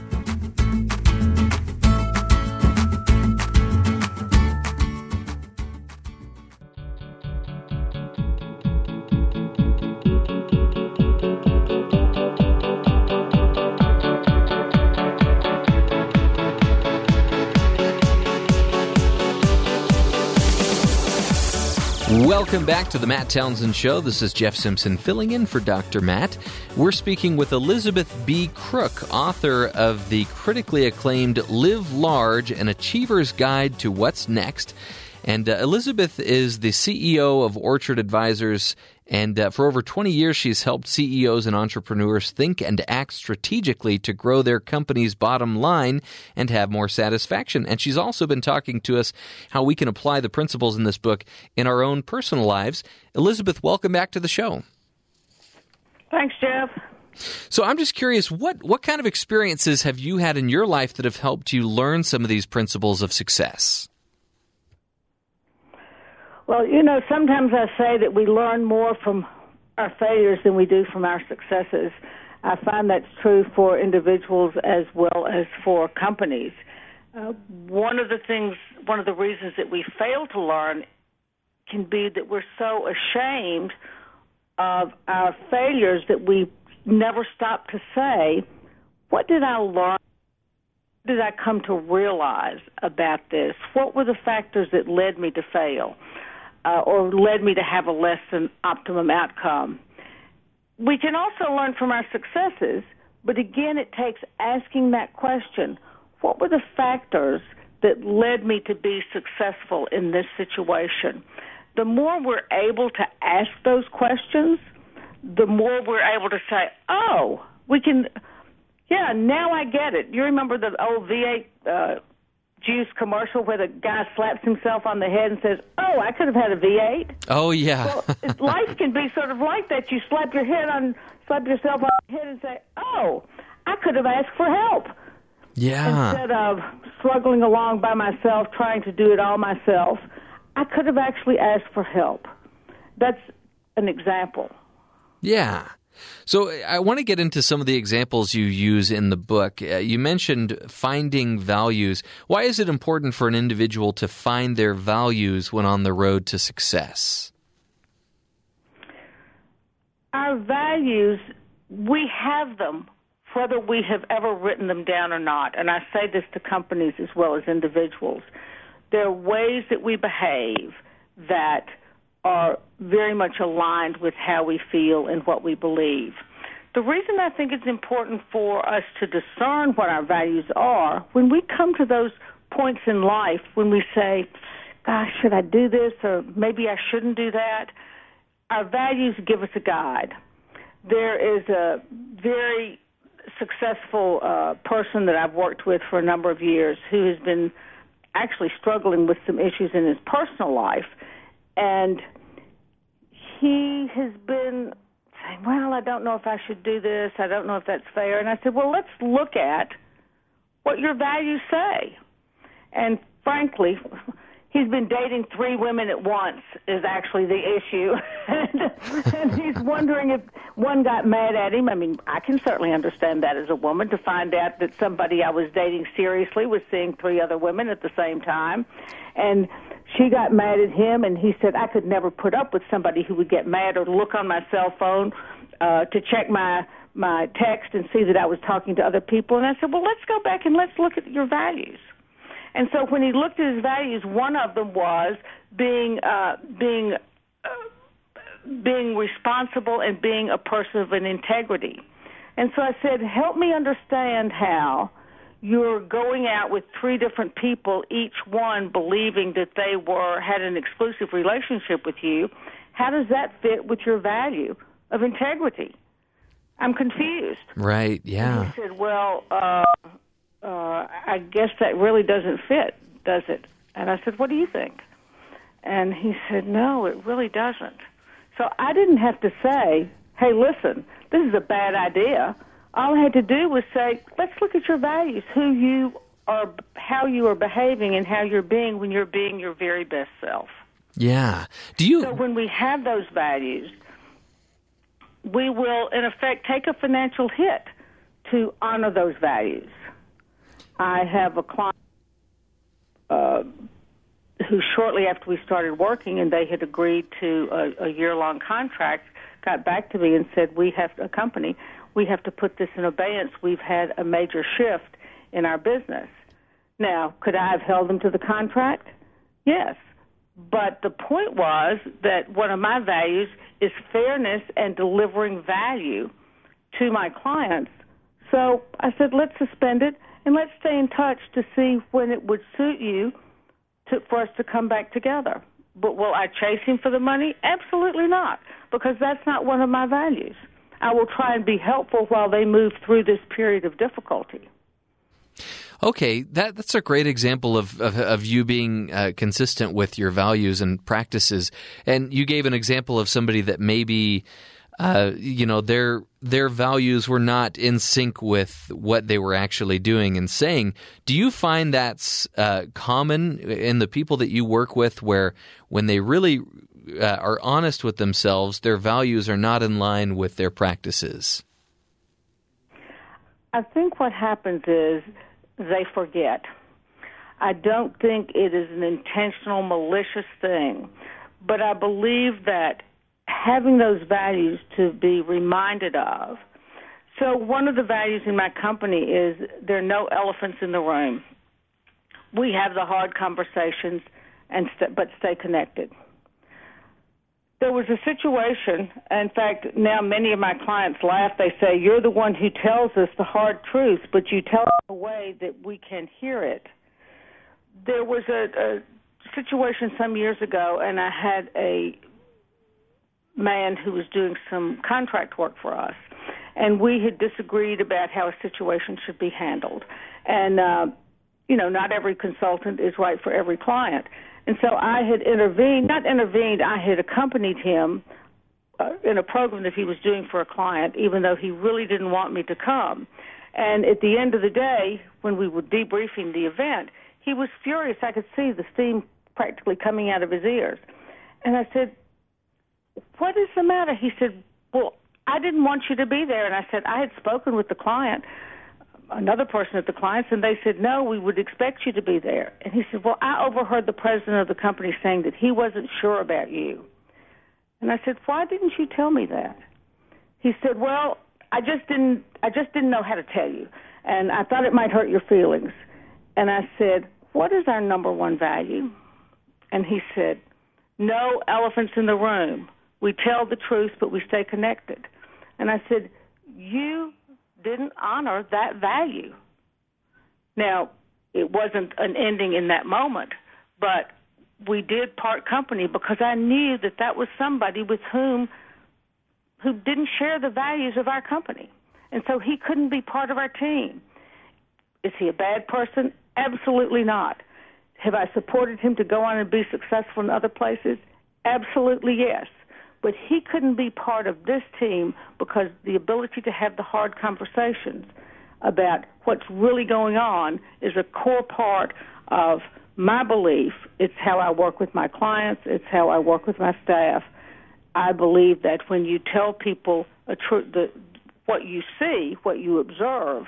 Welcome back to the Matt Townsend Show. This is Jeff Simpson filling in for Dr. Matt. We're speaking with Elizabeth B. Crook, author of the critically acclaimed Live Large An Achiever's Guide to What's Next. And uh, Elizabeth is the CEO of Orchard Advisors and uh, for over 20 years, she's helped CEOs and entrepreneurs think and act strategically to grow their company's bottom line and have more satisfaction. And she's also been talking to us how we can apply the principles in this book in our own personal lives. Elizabeth, welcome back to the show. Thanks, Jeff. So I'm just curious, what, what kind of experiences have you had in your life that have helped you learn some of these principles of success? Well, you know, sometimes I say that we learn more from our failures than we do from our successes. I find that's true for individuals as well as for companies. Uh, one of the things, one of the reasons that we fail to learn can be that we're so ashamed of our failures that we never stop to say, What did I learn? What did I come to realize about this? What were the factors that led me to fail? Uh, or led me to have a less than optimum outcome. We can also learn from our successes, but again, it takes asking that question what were the factors that led me to be successful in this situation? The more we're able to ask those questions, the more we're able to say, oh, we can, yeah, now I get it. You remember the old V8 uh, juice commercial where the guy slaps himself on the head and says, "Oh, I could have had a V8." Oh yeah. well, life can be sort of like that. You slap your head on, slap yourself on the head and say, "Oh, I could have asked for help." Yeah. Instead of struggling along by myself, trying to do it all myself, I could have actually asked for help. That's an example. Yeah. So I want to get into some of the examples you use in the book. Uh, you mentioned finding values. Why is it important for an individual to find their values when on the road to success? Our values, we have them whether we have ever written them down or not. And I say this to companies as well as individuals. There are ways that we behave that – are very much aligned with how we feel and what we believe. The reason I think it's important for us to discern what our values are, when we come to those points in life when we say, gosh, should I do this or maybe I shouldn't do that, our values give us a guide. there is a very successful uh, person that I've worked with for a number of years who has been actually struggling with some issues in his personal life, and he has been saying, "Well, I don't know if I should do this. I don't know if that's fair." And I said, "Well, let's look at what your values say." And frankly, he's been dating three women at once is actually the issue and, and he's wondering if one got mad at him i mean i can certainly understand that as a woman to find out that somebody i was dating seriously was seeing three other women at the same time and she got mad at him and he said i could never put up with somebody who would get mad or look on my cell phone uh to check my my text and see that i was talking to other people and i said well let's go back and let's look at your values and so when he looked at his values, one of them was being uh, being uh, being responsible and being a person of an integrity. And so I said, help me understand how you're going out with three different people, each one believing that they were had an exclusive relationship with you. How does that fit with your value of integrity? I'm confused. Right. Yeah. And he said, well. Uh, uh, I guess that really doesn't fit, does it? And I said, what do you think? And he said, no, it really doesn't. So I didn't have to say, hey, listen, this is a bad idea. All I had to do was say, let's look at your values, who you are, how you are behaving, and how you're being when you're being your very best self. Yeah. Do you? So when we have those values, we will, in effect, take a financial hit to honor those values. I have a client uh, who, shortly after we started working, and they had agreed to a, a year-long contract, got back to me and said, "We have a company. We have to put this in abeyance. We've had a major shift in our business." Now, could I have held them to the contract? Yes. But the point was that one of my values is fairness and delivering value to my clients. So I said, let's suspend it and let's stay in touch to see when it would suit you to, for us to come back together. But will I chase him for the money? Absolutely not, because that's not one of my values. I will try and be helpful while they move through this period of difficulty. Okay, that that's a great example of of, of you being uh, consistent with your values and practices. And you gave an example of somebody that maybe uh, you know their their values were not in sync with what they were actually doing and saying. Do you find that's uh, common in the people that you work with, where when they really uh, are honest with themselves, their values are not in line with their practices? I think what happens is they forget. I don't think it is an intentional, malicious thing, but I believe that having those values to be reminded of. So, one of the values in my company is there are no elephants in the room. We have the hard conversations, and st- but stay connected. There was a situation, in fact, now many of my clients laugh. They say, You're the one who tells us the hard truth, but you tell it in a way that we can hear it. There was a, a situation some years ago, and I had a man who was doing some contract work for us, and we had disagreed about how a situation should be handled. And uh, you know, not every consultant is right for every client. And so I had intervened, not intervened, I had accompanied him uh, in a program that he was doing for a client, even though he really didn't want me to come. And at the end of the day, when we were debriefing the event, he was furious. I could see the steam practically coming out of his ears. And I said, what is the matter? He said, Well, I didn't want you to be there. And I said, I had spoken with the client, another person at the clients, and they said, No, we would expect you to be there. And he said, Well, I overheard the president of the company saying that he wasn't sure about you. And I said, Why didn't you tell me that? He said, Well, I just didn't I just didn't know how to tell you. And I thought it might hurt your feelings. And I said, What is our number one value? And he said, No elephants in the room. We tell the truth, but we stay connected. And I said, You didn't honor that value. Now, it wasn't an ending in that moment, but we did part company because I knew that that was somebody with whom who didn't share the values of our company. And so he couldn't be part of our team. Is he a bad person? Absolutely not. Have I supported him to go on and be successful in other places? Absolutely yes. But he couldn't be part of this team because the ability to have the hard conversations about what's really going on is a core part of my belief. It's how I work with my clients, it's how I work with my staff. I believe that when you tell people a tr- the, what you see, what you observe,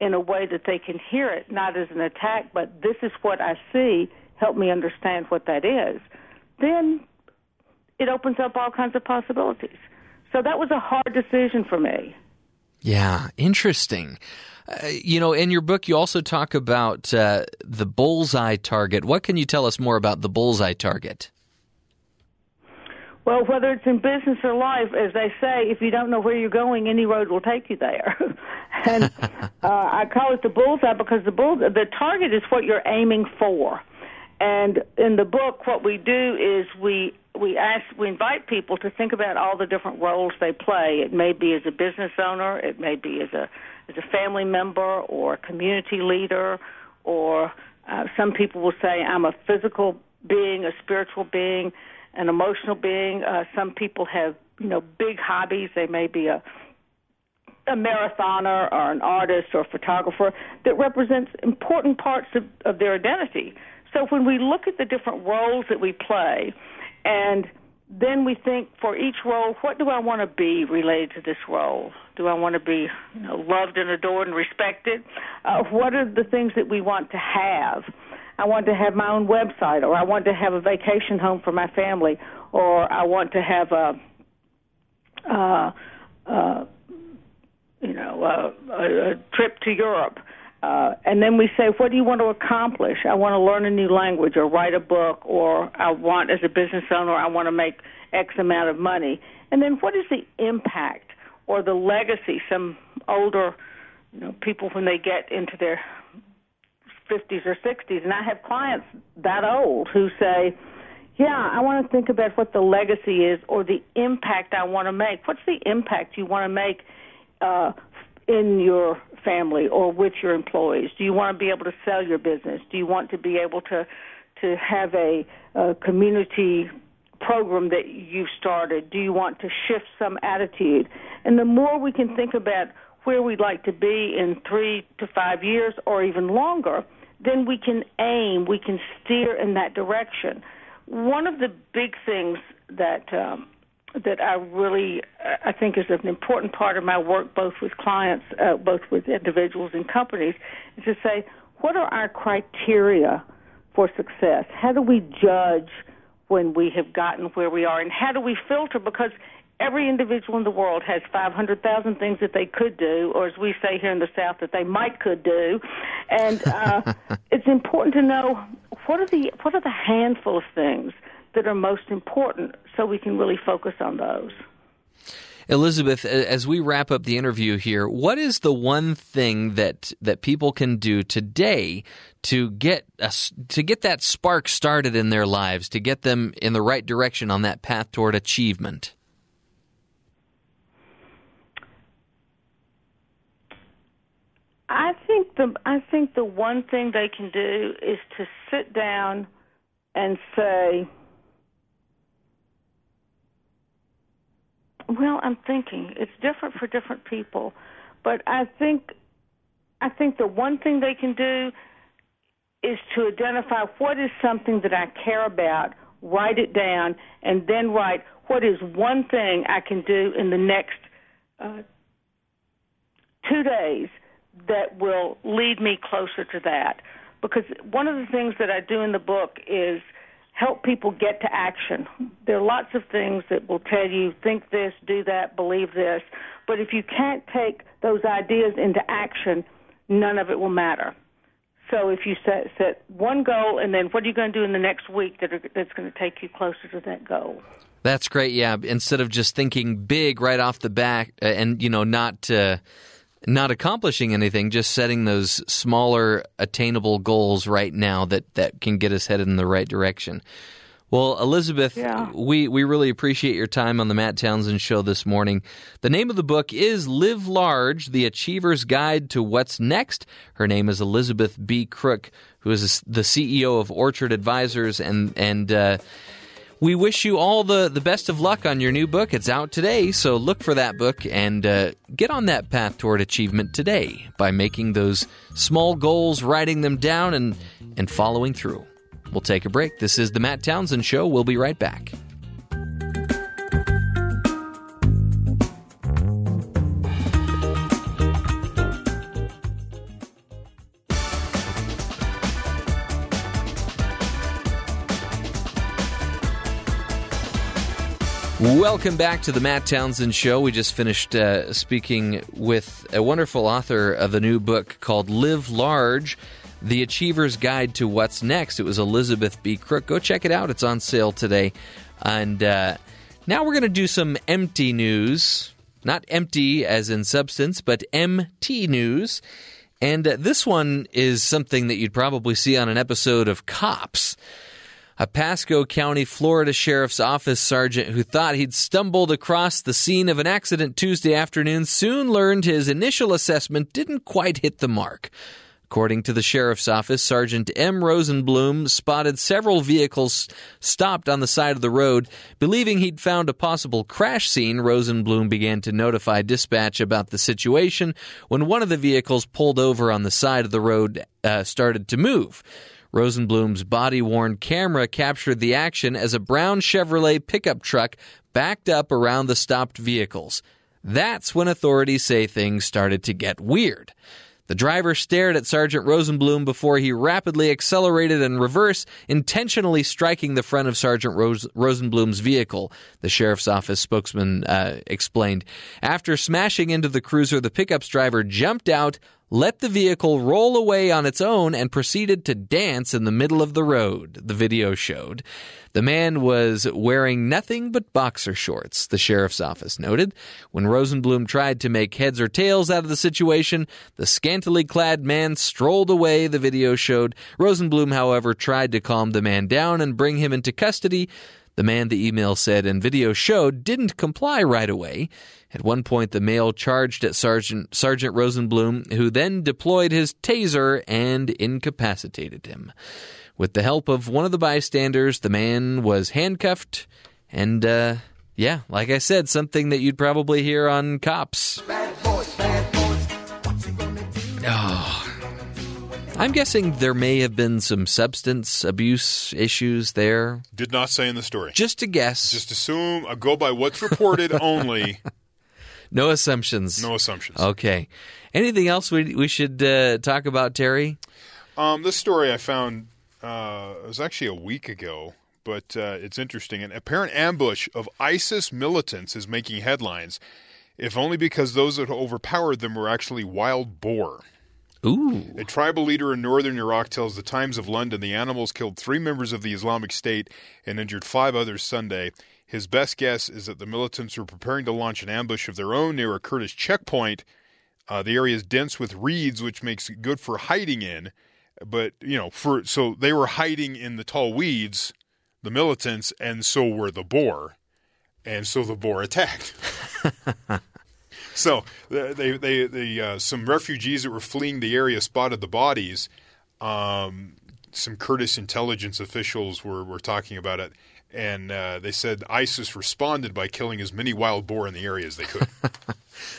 in a way that they can hear it, not as an attack, but this is what I see, help me understand what that is, then it opens up all kinds of possibilities. So that was a hard decision for me. Yeah, interesting. Uh, you know, in your book, you also talk about uh, the bullseye target. What can you tell us more about the bullseye target? Well, whether it's in business or life, as they say, if you don't know where you're going, any road will take you there. and uh, I call it the bullseye because the bull the target is what you're aiming for. And in the book, what we do is we we ask we invite people to think about all the different roles they play. It may be as a business owner, it may be as a as a family member or a community leader, or uh, some people will say I'm a physical being, a spiritual being an emotional being. Uh, some people have, you know, big hobbies. They may be a a marathoner or an artist or a photographer that represents important parts of, of their identity. So when we look at the different roles that we play, and then we think for each role, what do I want to be related to this role? Do I want to be you know, loved and adored and respected? Uh, what are the things that we want to have? I want to have my own website, or I want to have a vacation home for my family, or I want to have a, uh, uh, you know, uh, a, a trip to Europe. Uh, and then we say, what do you want to accomplish? I want to learn a new language or write a book, or I want, as a business owner, I want to make X amount of money. And then what is the impact or the legacy? Some older, you know, people when they get into their 50s or 60s, and I have clients that old who say, "Yeah, I want to think about what the legacy is or the impact I want to make. What's the impact you want to make uh, in your family or with your employees? Do you want to be able to sell your business? Do you want to be able to to have a, a community program that you've started? Do you want to shift some attitude? And the more we can think about where we'd like to be in three to five years or even longer, then we can aim, we can steer in that direction. One of the big things that um, that I really I think is an important part of my work, both with clients, uh, both with individuals and companies, is to say what are our criteria for success? How do we judge when we have gotten where we are, and how do we filter? Because every individual in the world has 500,000 things that they could do, or as we say here in the South, that they might could do. And uh, it's important to know what are the what are the handful of things that are most important, so we can really focus on those. Elizabeth, as we wrap up the interview here, what is the one thing that that people can do today to get a, to get that spark started in their lives, to get them in the right direction on that path toward achievement? I think the I think the one thing they can do is to sit down and say, "Well, I'm thinking it's different for different people, but I think I think the one thing they can do is to identify what is something that I care about, write it down, and then write what is one thing I can do in the next uh, two days." that will lead me closer to that. Because one of the things that I do in the book is help people get to action. There are lots of things that will tell you think this, do that, believe this, but if you can't take those ideas into action, none of it will matter. So if you set set one goal and then what are you going to do in the next week that are, that's going to take you closer to that goal? That's great. Yeah, instead of just thinking big right off the bat uh, and you know not uh, not accomplishing anything, just setting those smaller attainable goals right now that, that can get us headed in the right direction. Well, Elizabeth, Yeah. we, we really appreciate your time on the Matt Townsend Show this morning. The name of the book is Live Large The Achiever's Guide to What's Next. Her name is Elizabeth B. Crook, who is the CEO of Orchard Advisors. And, and uh, we wish you all the, the best of luck on your new book. It's out today, so look for that book and uh, get on that path toward achievement today by making those small goals, writing them down, and, and following through. We'll take a break. This is the Matt Townsend Show. We'll be right back. Welcome back to the Matt Townsend Show. We just finished uh, speaking with a wonderful author of the new book called Live Large The Achiever's Guide to What's Next. It was Elizabeth B. Crook. Go check it out, it's on sale today. And uh, now we're going to do some empty news. Not empty as in substance, but MT news. And uh, this one is something that you'd probably see on an episode of Cops. A Pasco County, Florida Sheriff's Office sergeant who thought he'd stumbled across the scene of an accident Tuesday afternoon soon learned his initial assessment didn't quite hit the mark. According to the sheriff's office, Sergeant M. Rosenblum spotted several vehicles stopped on the side of the road. Believing he'd found a possible crash scene, Rosenblum began to notify dispatch about the situation when one of the vehicles pulled over on the side of the road uh, started to move. Rosenblum's body worn camera captured the action as a brown Chevrolet pickup truck backed up around the stopped vehicles. That's when authorities say things started to get weird. The driver stared at Sergeant Rosenblum before he rapidly accelerated in reverse, intentionally striking the front of Sergeant Rose- Rosenblum's vehicle, the sheriff's office spokesman uh, explained. After smashing into the cruiser, the pickup's driver jumped out, let the vehicle roll away on its own, and proceeded to dance in the middle of the road, the video showed. The man was wearing nothing but boxer shorts, the sheriff's office noted. When Rosenblum tried to make heads or tails out of the situation, the scantily clad man strolled away, the video showed. Rosenblum, however, tried to calm the man down and bring him into custody. The man, the email said and video showed, didn't comply right away. At one point, the male charged at Sergeant, Sergeant Rosenblum, who then deployed his taser and incapacitated him. With the help of one of the bystanders, the man was handcuffed, and, uh, yeah, like I said, something that you'd probably hear on cops. I'm guessing there may have been some substance abuse issues there. Did not say in the story. Just a guess. Just assume, uh, go by what's reported only, no assumptions. no assumptions. Okay. Anything else we we should uh, talk about, Terry? Um, this story I found uh, was actually a week ago, but uh, it's interesting. An apparent ambush of ISIS militants is making headlines, if only because those that overpowered them were actually wild boar. Ooh. A tribal leader in northern Iraq tells the Times of London the animals killed three members of the Islamic State and injured five others Sunday. His best guess is that the militants were preparing to launch an ambush of their own near a Kurdish checkpoint. Uh, the area is dense with reeds, which makes it good for hiding in. But you know, for so they were hiding in the tall weeds, the militants, and so were the boar, and so the boar attacked. So they they they uh, some refugees that were fleeing the area spotted the bodies. Um, some Kurdish intelligence officials were were talking about it, and uh, they said ISIS responded by killing as many wild boar in the area as they could.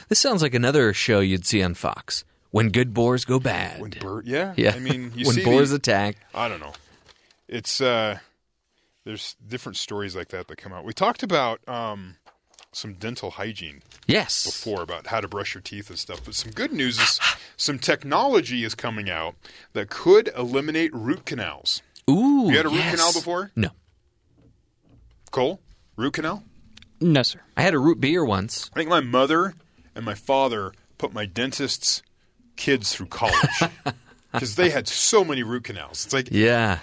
This sounds like another show you'd see on Fox. When good boars go bad. when bird, yeah, yeah. I mean, you when boars the, attack. I don't know. It's uh, there's different stories like that that come out. We talked about um, some dental hygiene Yes. before about how to brush your teeth and stuff. But some good news is some technology is coming out that could eliminate root canals. Ooh. You had a root yes. canal before? No. Cole? Root canal? No, sir. I had a root beer once. I think my mother and my father put my dentist's kids through college because they had so many root canals. It's like Yeah.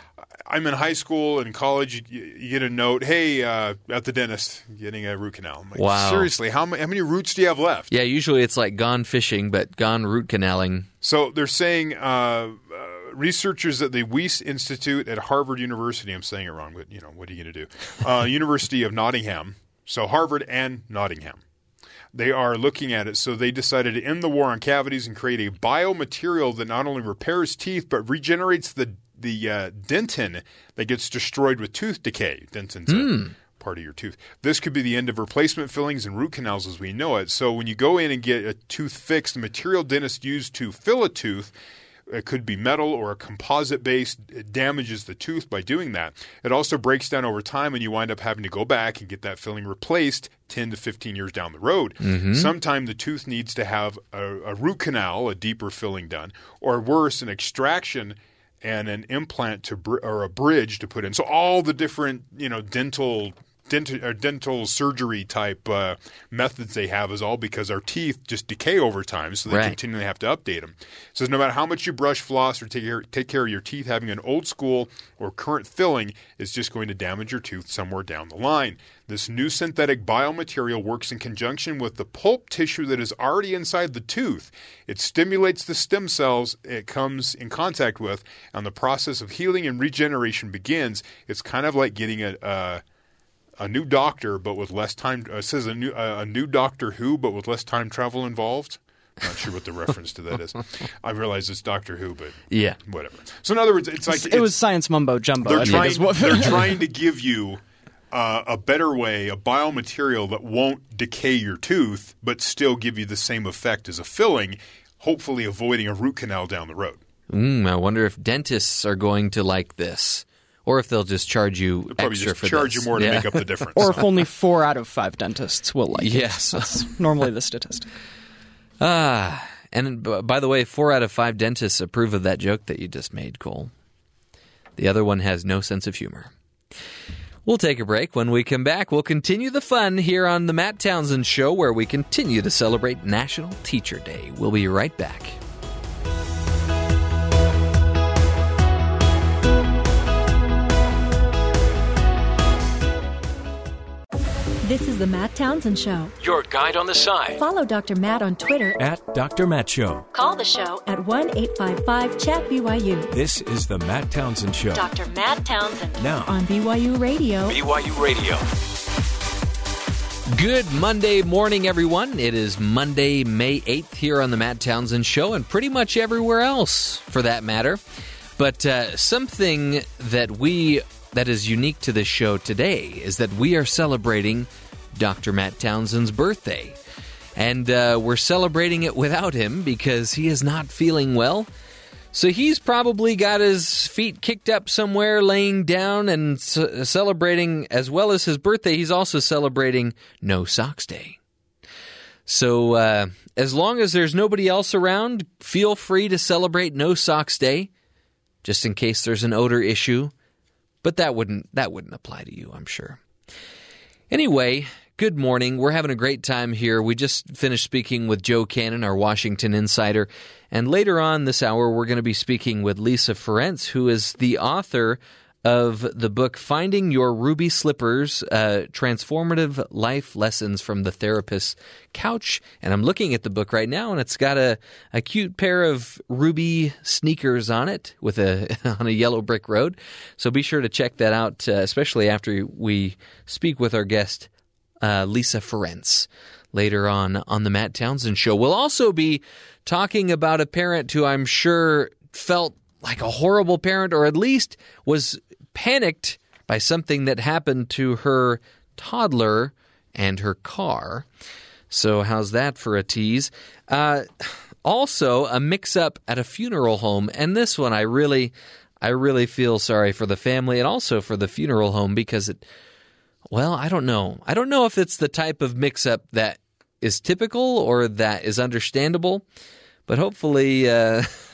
I'm in high school and college. You, you get a note, "Hey, uh, at the dentist, getting a root canal." I'm like, Wow. seriously, how, ma- how many roots do you have left? Yeah, usually it's like gone fishing, but gone root canaling. So they're saying uh, uh, researchers at the Wyss Institute at Harvard University. I'm saying it wrong, but you know what are you going to do? Uh, University of Nottingham. So Harvard and Nottingham. They are looking at it. So they decided to end the war on cavities and create a biomaterial that not only repairs teeth but regenerates the the uh, dentin that gets destroyed with tooth decay. Dentin's a part of your tooth. This could be the end of replacement fillings and root canals as we know it. So when you go in and get a tooth fixed, the material dentists use to fill a tooth it could be metal or a composite base It damages the tooth by doing that. It also breaks down over time, and you wind up having to go back and get that filling replaced 10 to 15 years down the road. Sometime the tooth needs to have a, a root canal, a deeper filling done, or worse, an extraction and an implant to br- or a bridge to put in. So all the different you know dental dental, or dental surgery type uh, methods they have is all because our teeth just decay over time, so they Right. continually have to update them. It says no matter how much you brush, floss, or take care, take care of your teeth, having an old school or current filling is just going to damage your tooth somewhere down the line. This new synthetic biomaterial works in conjunction with the pulp tissue that is already inside the tooth. It stimulates the stem cells it comes in contact with, and the process of healing and regeneration begins. It's kind of like getting a, a a new doctor, but with less time. Uh, it says a new uh, a new Doctor Who, but with less time travel involved. Not sure what the reference to that is. I realize it's Doctor Who, but Yeah. whatever. So in other words, it's like it was science mumbo jumbo. They're trying. what- they're trying to give you uh, a better way, a biomaterial that won't decay your tooth, but still give you the same effect as a filling. Hopefully, avoiding a root canal down the road. Mm, I wonder if dentists are going to like this, or if they'll just charge you They'll probably extra just for charge this. you more to make up the difference. or if only four out of five dentists will like it. Yes. That's normally the statistic. Ah, and b- by the way, four out of five dentists approve of that joke that you just made, Cole. The other one has no sense of humor. We'll take a break. When we come back, we'll continue the fun here on the Matt Townsend Show, where we continue to celebrate National Teacher Day. We'll be right back. This is the Matt Townsend Show. Your guide on the side. Follow Dr. Matt on Twitter. At Dr. Matt Show. Call the show at 1 855 Chat BYU. This is the Matt Townsend Show. Dr. Matt Townsend Now, on BYU Radio. BYU Radio. Good Monday morning, everyone. It is Monday, May 8th here on the Matt Townsend Show, and pretty much everywhere else for that matter. But uh, something that we that is unique to this show today is that we are celebrating Dr. Matt Townsend's birthday. And uh, we're celebrating it without him because he is not feeling well. So he's probably got his feet kicked up somewhere, laying down and c- celebrating, as well as his birthday. He's also celebrating No Socks Day. So uh, as long as there's nobody else around, feel free to celebrate No Socks Day, just in case there's an odor issue. But that wouldn't that wouldn't apply to you, I'm sure. Anyway, good morning. We're having a great time here. We just finished speaking with Joe Cannon, our Washington insider. And later on this hour, we're going to be speaking with Lisa Ferentz, who is the author of the book Finding Your Ruby Slippers uh, Transformative Life Lessons from the Therapist's Couch. And I'm looking at the book right now, and it's got a, a cute pair of ruby sneakers on it with a on a yellow brick road. So be sure to check that out, uh, especially after we speak with our guest, uh, Lisa Ferentz later on on the Matt Townsend show. We'll also be talking about a parent who I'm sure felt like a horrible parent or at least was panicked by something that happened to her toddler and her car. So, how's that for a tease? Uh, also, a mix up at a funeral home. And this one, I really. I really feel sorry for the family and also for the funeral home because it well, I don't know. I don't know if it's the type of mix up that is typical or that is understandable, but hopefully, uh,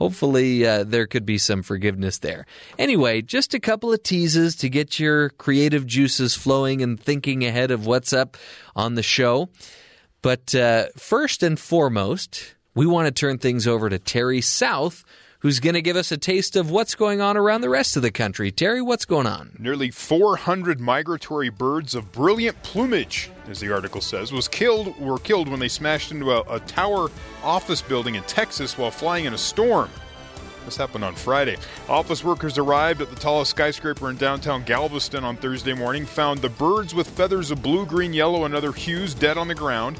hopefully uh, there could be some forgiveness there. Anyway, just a couple of teases to get your creative juices flowing and thinking ahead of what's up on the show. But uh, first and foremost, we want to turn things over to Terry South, who's going to give us a taste of what's going on around the rest of the country. Terry, what's going on? Nearly 400 migratory birds of brilliant plumage, as the article says, was killed were killed when they smashed into a, a tower office building in Texas while flying in a storm. This happened on Friday. Office workers arrived at the tallest skyscraper in downtown Galveston on Thursday morning, found the birds with feathers of blue, green, yellow, and other hues dead on the ground.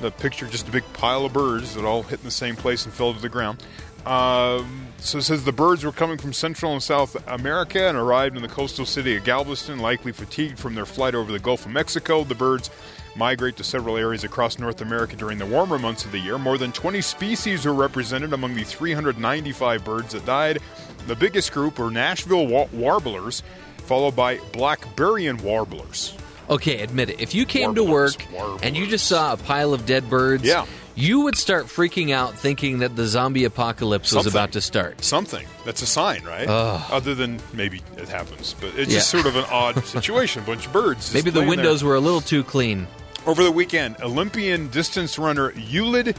The picture just a big pile of birds that all hit in the same place and fell to the ground. Um, so it says the birds were coming from Central and South America and arrived in the coastal city of Galveston, likely fatigued from their flight over the Gulf of Mexico. The birds migrate to several areas across North America during the warmer months of the year. More than 20 species were represented among the 395 birds that died. The biggest group were Nashville wa- warblers, followed by Blackburnian warblers. Okay, admit it. If you came to work warblers. and you just saw a pile of dead birds, Yeah. You would start freaking out thinking that the zombie apocalypse was about to start. Something. That's a sign, right? Other than maybe it happens. But it's Yeah. just sort of an odd situation. A bunch of birds. Maybe the laying there. windows were a little too clean. Over the weekend, Olympian distance runner Ulid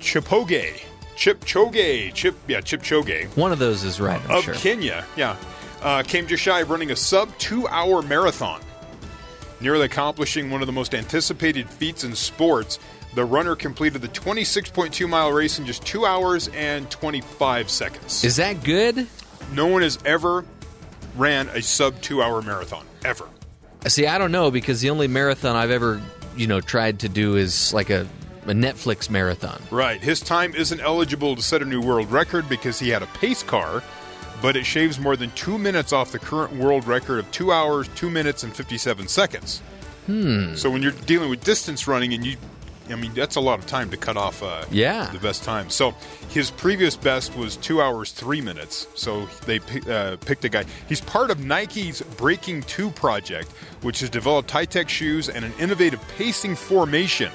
Chipoge, Chipchoge, Chip, yeah, Chipchoge One of those is right, I'm of sure. Kenya, yeah, uh, came just shy of running a sub two-hour marathon, nearly accomplishing one of the most anticipated feats in sports. The runner completed the 26.2 mile race in just two hours and 25 seconds. Is that good? no one has ever ran a sub two-hour marathon ever. See, I don't know because the only marathon I've ever, you know, tried to do is like a, a Netflix marathon. Right. His time isn't eligible to set a new world record because he had a pace car, but it shaves more than two minutes off the current world record of two hours, two minutes, and 57 seconds. Hmm. So when you're dealing with distance running and you. I mean, that's a lot of time to cut off uh, Yeah. the best time. So his previous best was two hours, three minutes. So they uh, picked a guy. He's part of Nike's Breaking 2 project, which has developed high tech shoes and an innovative pacing formation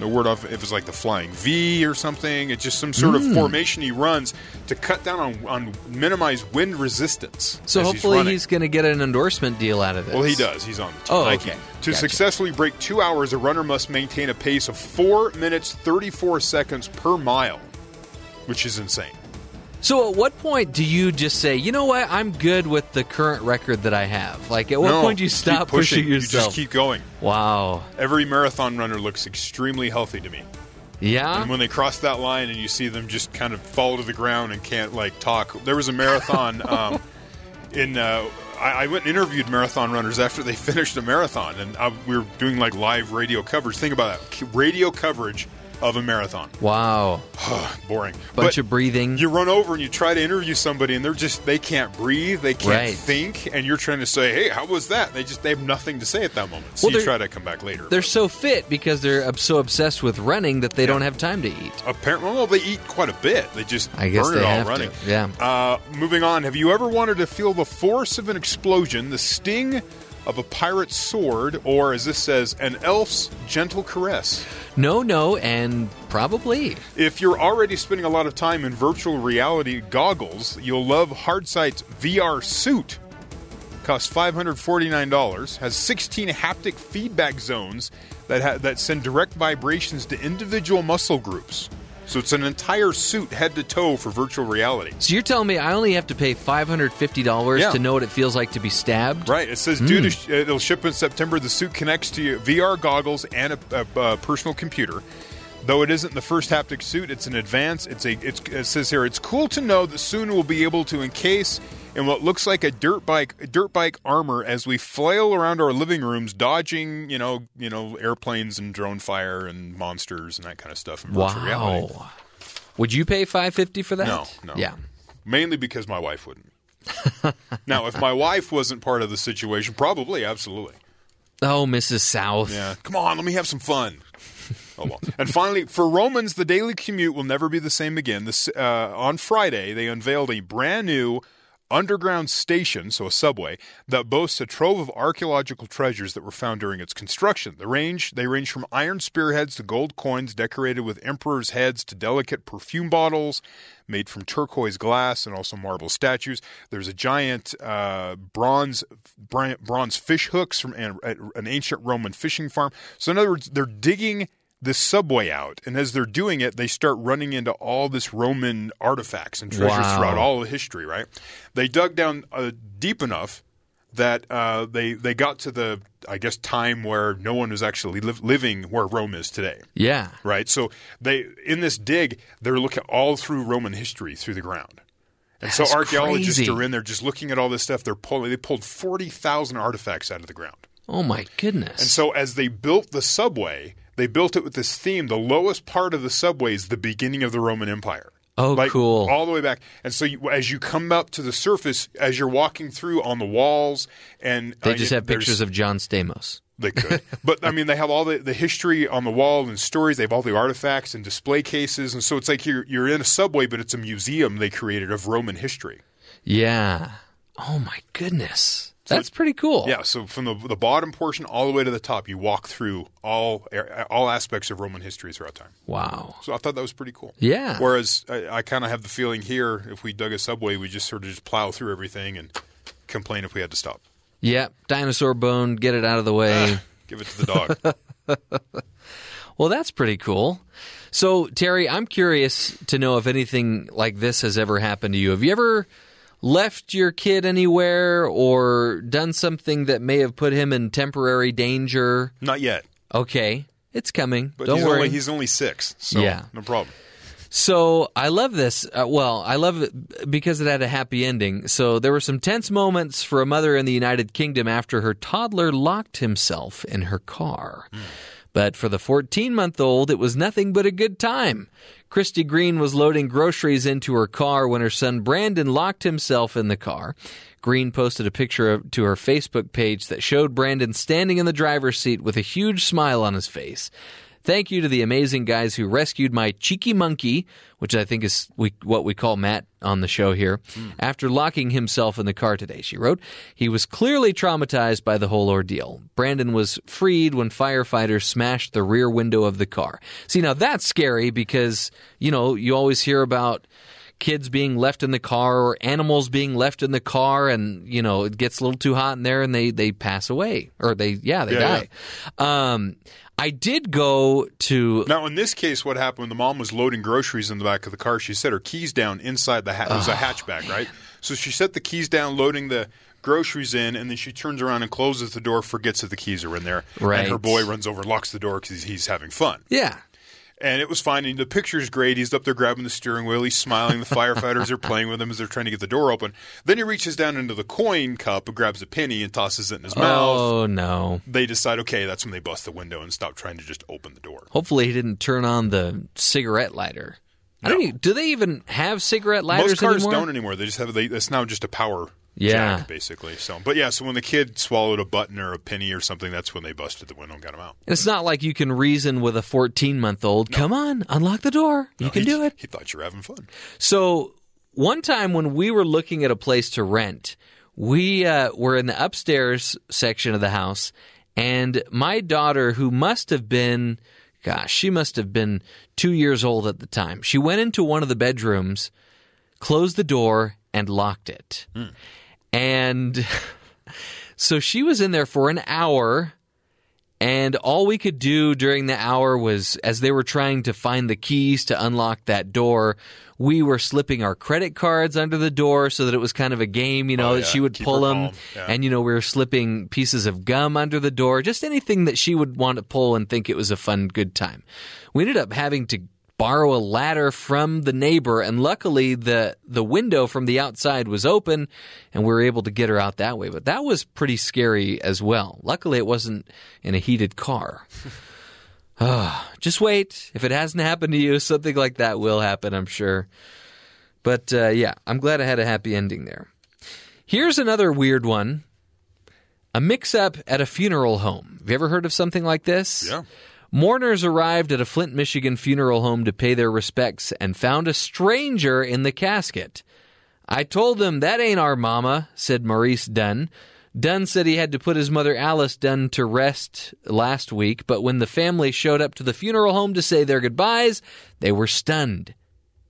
the word off if it's like the flying V or something. It's just some sort Hmm. of formation he runs to cut down on, on minimize wind resistance. So hopefully running. he's going to get an endorsement deal out of this. Well, he does. He's on the Team Oh, okay. To Gotcha. successfully break two hours, a runner must maintain a pace of four minutes thirty four seconds per mile, which is insane. So at what point do you just say, you know what, I'm good with the current record that I have? Like at what No, point do you stop pushing, You yourself? just keep going. wow. Every marathon runner looks extremely healthy to me. Yeah. And when they cross that line and you see them just kind of fall to the ground and can't like talk, there was a marathon um, in. Uh, I, I went and interviewed marathon runners after they finished a marathon, and I, we were doing like live radio coverage. Think about that, radio coverage of a marathon. wow. Boring. Bunch But of breathing. You run over and you try to interview somebody, and they're just they can't breathe, they can't Right. think, and you're trying to say, "Hey, how was that?" They just they have nothing to say at that moment. So Well, you try to come back later. They're so fit because they're so obsessed with running that they don't have time to eat. Apparently, well, they eat quite a bit. They just I guess burn it all have to, running. yeah. Uh, moving on. Have you ever wanted to feel the force of an explosion, the sting of a pirate's sword, or as this says, an elf's gentle caress? No, no, and probably. If you're already spending a lot of time in virtual reality goggles, you'll love Hardlight's VR suit. Costs $549, has 16 haptic feedback zones that, ha- that send direct vibrations to individual muscle groups. So it's an entire suit head to toe for virtual reality. So you're telling me I only have to pay $550 Yeah. to know what it feels like to be stabbed? Right. It says due to hmm. sh- uh, it'll ship in September. The suit connects to your VR goggles and a, a, a personal computer. Though it isn't the first haptic suit, it's an advance. It's a. It's, it says here it's cool to know that soon we'll be able to encase in what looks like a dirt bike dirt bike armor as we flail around our living rooms, dodging you know you know airplanes and drone fire and monsters and that kind of stuff in virtual reality. Wow. Would you pay 550 for that? No, no. Yeah. Mainly because my wife wouldn't. now, if my wife wasn't part of the situation, probably, absolutely. Oh, Mrs. South. Yeah, come on, let me have some fun. Oh well. And finally, for Romans, the daily commute will never be the same again. This uh, on Friday, they unveiled a brand new underground station, so a subway, that boasts a trove of archaeological treasures that were found during its construction. The range they range from iron spearheads to gold coins decorated with emperors' heads to delicate perfume bottles made from turquoise glass and also marble statues. There's a giant uh, bronze bronze fish hooks from an, an ancient Roman fishing farm. So in other words, they're digging this subway out, and as they're doing it, they start running into all this Roman artifacts and treasures Wow. throughout all of history. Right? They dug down uh, deep enough that uh, they they got to the I guess time where no one was actually liv- living where Rome is today. Yeah. Right. So they in this dig, they're looking all through Roman history through the ground. And so archaeologists crazy. are in there just looking at all this stuff. They're pulling. They pulled forty thousand artifacts out of the ground. Oh my goodness. And so as they built the subway, they built it with this theme. The lowest part of the subway is the beginning of the Roman Empire. Oh, like, cool. All the way back. And so you, as you come up to the surface, as you're walking through on the walls, and they uh, just you- have pictures of John Stamos. They could, but I mean, they have all the, the history on the wall and stories. They have all the artifacts and display cases, and so it's like you're you're in a subway, but it's a museum they created of Roman history. Yeah. Oh my goodness. That's pretty cool. Yeah, so from the the bottom portion all the way to the top, you walk through all er, all aspects of Roman history throughout time. Wow. So I thought that was pretty cool. Yeah. Whereas I, I kind of have the feeling here, if we dug a subway, we just sort of just plow through everything and complain if we had to stop. Yep. Dinosaur bone. Get it out of the way. Ah, give it to the dog. Well, that's pretty cool. So, Terry, I'm curious to know if anything like this has ever happened to you. Have you ever left your kid anywhere or done something that may have put him in temporary danger? Not yet, Okay, it's coming. but Don't he's worry. only he's only six, so Yeah. no problem. So I love this. Uh, well, I love it because it had a happy ending. So there were some tense moments for a mother in the United Kingdom after her toddler locked himself in her car. But for the 14 month old, it was nothing but a good time. Christy Green was loading groceries into her car when her son Brandon locked himself in the car. Green posted a picture of, to her Facebook page that showed Brandon standing in the driver's seat with a huge smile on his face. Thank you to the amazing guys who rescued my cheeky monkey, which I think is we, what we call Matt on the show here, after locking himself in the car today, she wrote. He was clearly traumatized by the whole ordeal. Brandon was freed when firefighters smashed the rear window of the car. See, now that's scary because, you know, you always hear about kids being left in the car or animals being left in the car and you know it gets a little too hot in there and they they pass away or they yeah they Yeah, die um i did go to Now, in this case, what happened when the mom was loading groceries in the back of the car? She set her keys down inside the ha- it was a hatchback, right? So she set the keys down, loading the groceries in, and then she turns around and closes the door, forgets that the keys are in there, Right. and her boy runs over, locks the door because he's having fun. yeah And it was fine. And the picture's great. He's up there grabbing the steering wheel. He's smiling. The firefighters are playing with him as they're trying to get the door open. Then he reaches down into the coin cup and grabs a penny and tosses it in his mouth. oh no They decide, okay, that's when they bust the window and stop trying to just open the door. hopefully he didn't turn on the cigarette lighter I don't even, do they even have cigarette lighters Most cars anymore? don't anymore. They just have they, it's now just a power Yeah. jack basically. So, but yeah, so when the kid swallowed a button or a penny or something, that's when they busted the window and got him out. It's not like you can reason with a 14 month old. Come on, unlock the door. You can do it. He thought you were having fun. So one time when we were looking at a place to rent, we uh, were in the upstairs section of the house, and my daughter, who must have been, gosh, she must have been two years old at the time, she went into one of the bedrooms, closed the door, and locked it. And so she was in there for an hour. And all we could do during the hour was, as they were trying to find the keys to unlock that door, we were slipping our credit cards under the door so that it was kind of a game, you know, Oh, that yeah. she would Keep pull them. Yeah. And, you know, we were slipping pieces of gum under the door, just anything that she would want to pull and think it was a fun, good time. We ended up having to borrow a ladder from the neighbor and luckily the the window from the outside was open and we were able to get her out that way. But that was pretty scary as well. Luckily it wasn't in a heated car. Ah, just wait. If it hasn't happened to you something like that will happen i'm sure. But uh, yeah i'm glad i had a happy ending there. Here's another weird one. A mix up at a funeral home. Have you ever heard of something like this? Yeah. Mourners arrived at a Flint, Michigan funeral home to pay their respects and found a stranger in the casket. I told them that ain't our mama, said Maurice Dunn. Dunn said he had to put his mother Alice Dunn to rest last week, but when the family showed up to the funeral home to say their goodbyes, they were stunned.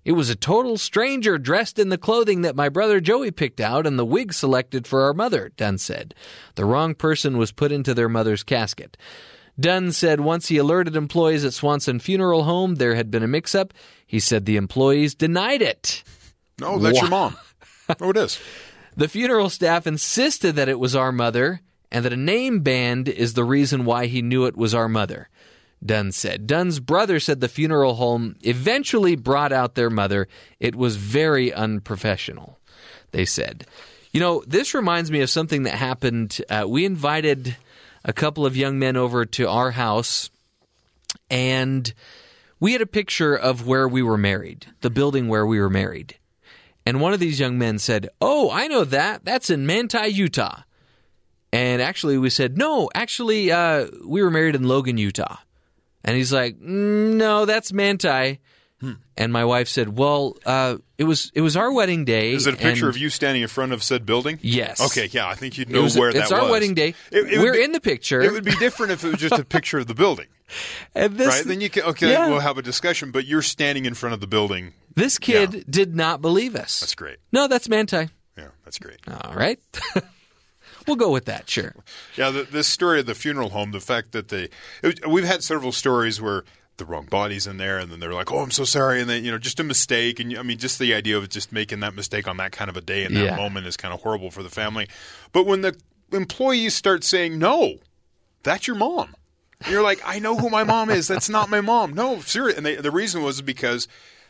It was a total stranger dressed in the clothing that my brother Joey picked out and the wig selected for our mother, Dunn said. The wrong person was put into their mother's casket. Dunn said once he alerted employees at Swanson Funeral Home there had been a mix up. He said the employees denied it. No, that's your mom. Oh, it is. The funeral staff insisted that it was our mother and that a name band is the reason why he knew it was our mother. Dunn said. Dunn's brother said the funeral home eventually brought out their mother. It was very unprofessional, they said. You know, this reminds me of something that happened. Uh, we invited a couple of young men over to our house, and we had a picture of where we were married, the building where we were married. And one of these young men said, Oh, I know that. That's in Manti, Utah. And actually, we said, No, actually, uh, we were married in Logan, Utah. And he's like, "Mm, No, that's Manti. And my wife said, "Well, uh, it was it was our wedding day." Is it a picture of you standing in front of said building? Yes. Okay, yeah, I think you'd It know was- where it's that our wedding day. It- it We're be- in the picture. It would be different if it was just a picture of the building, And this, right? Then you can okay, Yeah. we'll have a discussion. But you're standing in front of the building. This kid Yeah. did not believe us. That's great. No, that's Manti. Yeah, that's great. All right. we'll go with that, sure. Yeah, the, this story of the funeral home, the fact that they, it, we've had several stories where the wrong bodies in there, and then they're like, "Oh, I'm so sorry," and then you know, just a mistake, and I mean, just the idea of just making that mistake on that kind of a day in that Yeah. moment is kind of horrible for the family. But when the employees start saying, "No, that's your mom," and you're like, "I know who my mom is. That's not my mom." No, serious. And they, the reason was because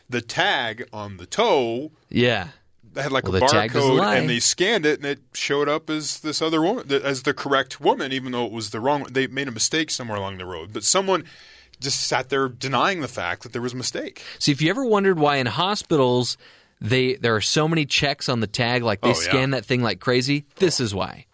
the tag on the toe Yeah. had like Well, a the tag was a barcode, and they scanned it, and it showed up as this other woman, as the correct woman, even though it was the wrong. They made a mistake somewhere along the road, but someone just sat there denying the fact that there was a mistake. See, if you ever wondered why in hospitals they there are so many checks on the tag, like they Oh, yeah. scan that thing like crazy, this is why.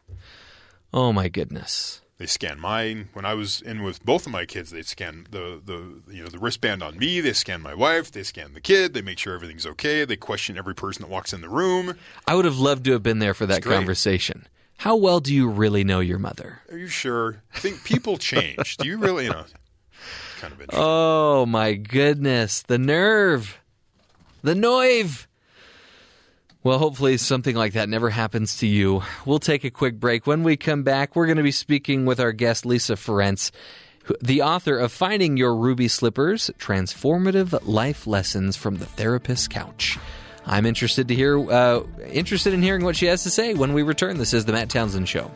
Oh my goodness. They scan mine when I was in with both of my kids. They scan the, the you know the wristband on me. They scan my wife. They scan the kid. They make sure everything's okay. They question every person that walks in the room. I would have loved to have been there for that conversation. How well do you really know your mother? Are you sure? I think people change. Do you really? You know, kind of interesting. Oh my goodness, the nerve, the nerve. Well, hopefully something like that never happens to you. We'll take a quick break. When we come back, we're going to be speaking with our guest Lisa Ferentz, the author of Finding Your Ruby Slippers: Transformative Life Lessons from the Therapist's Couch. I'm interested to hear uh, interested in hearing what she has to say when we return. This is the Matt Townsend Show.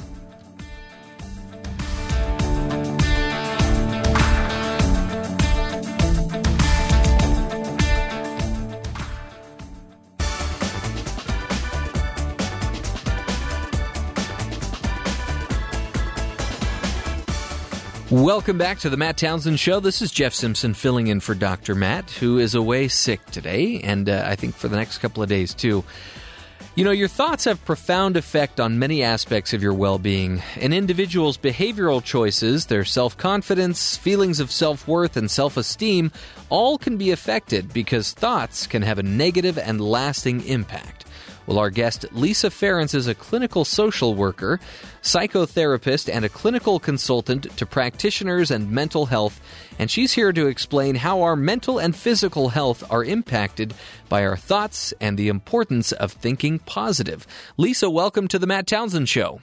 Welcome back to the Matt Townsend Show. This is Jeff Simpson filling in for Dr. Matt, who is away sick today, and uh, I think for the next couple of days too. You know, your thoughts have profound effect on many aspects of your well-being. An individual's behavioral choices, their self-confidence, feelings of self-worth, and self-esteem all can be affected because thoughts can have a negative and lasting impact. Well, our guest, Lisa Ferentz, is a clinical social worker, psychotherapist, and a clinical consultant to practitioners and mental health, and she's here to explain how our mental and physical health are impacted by our thoughts and the importance of thinking positive. Lisa, welcome to the Matt Townsend Show.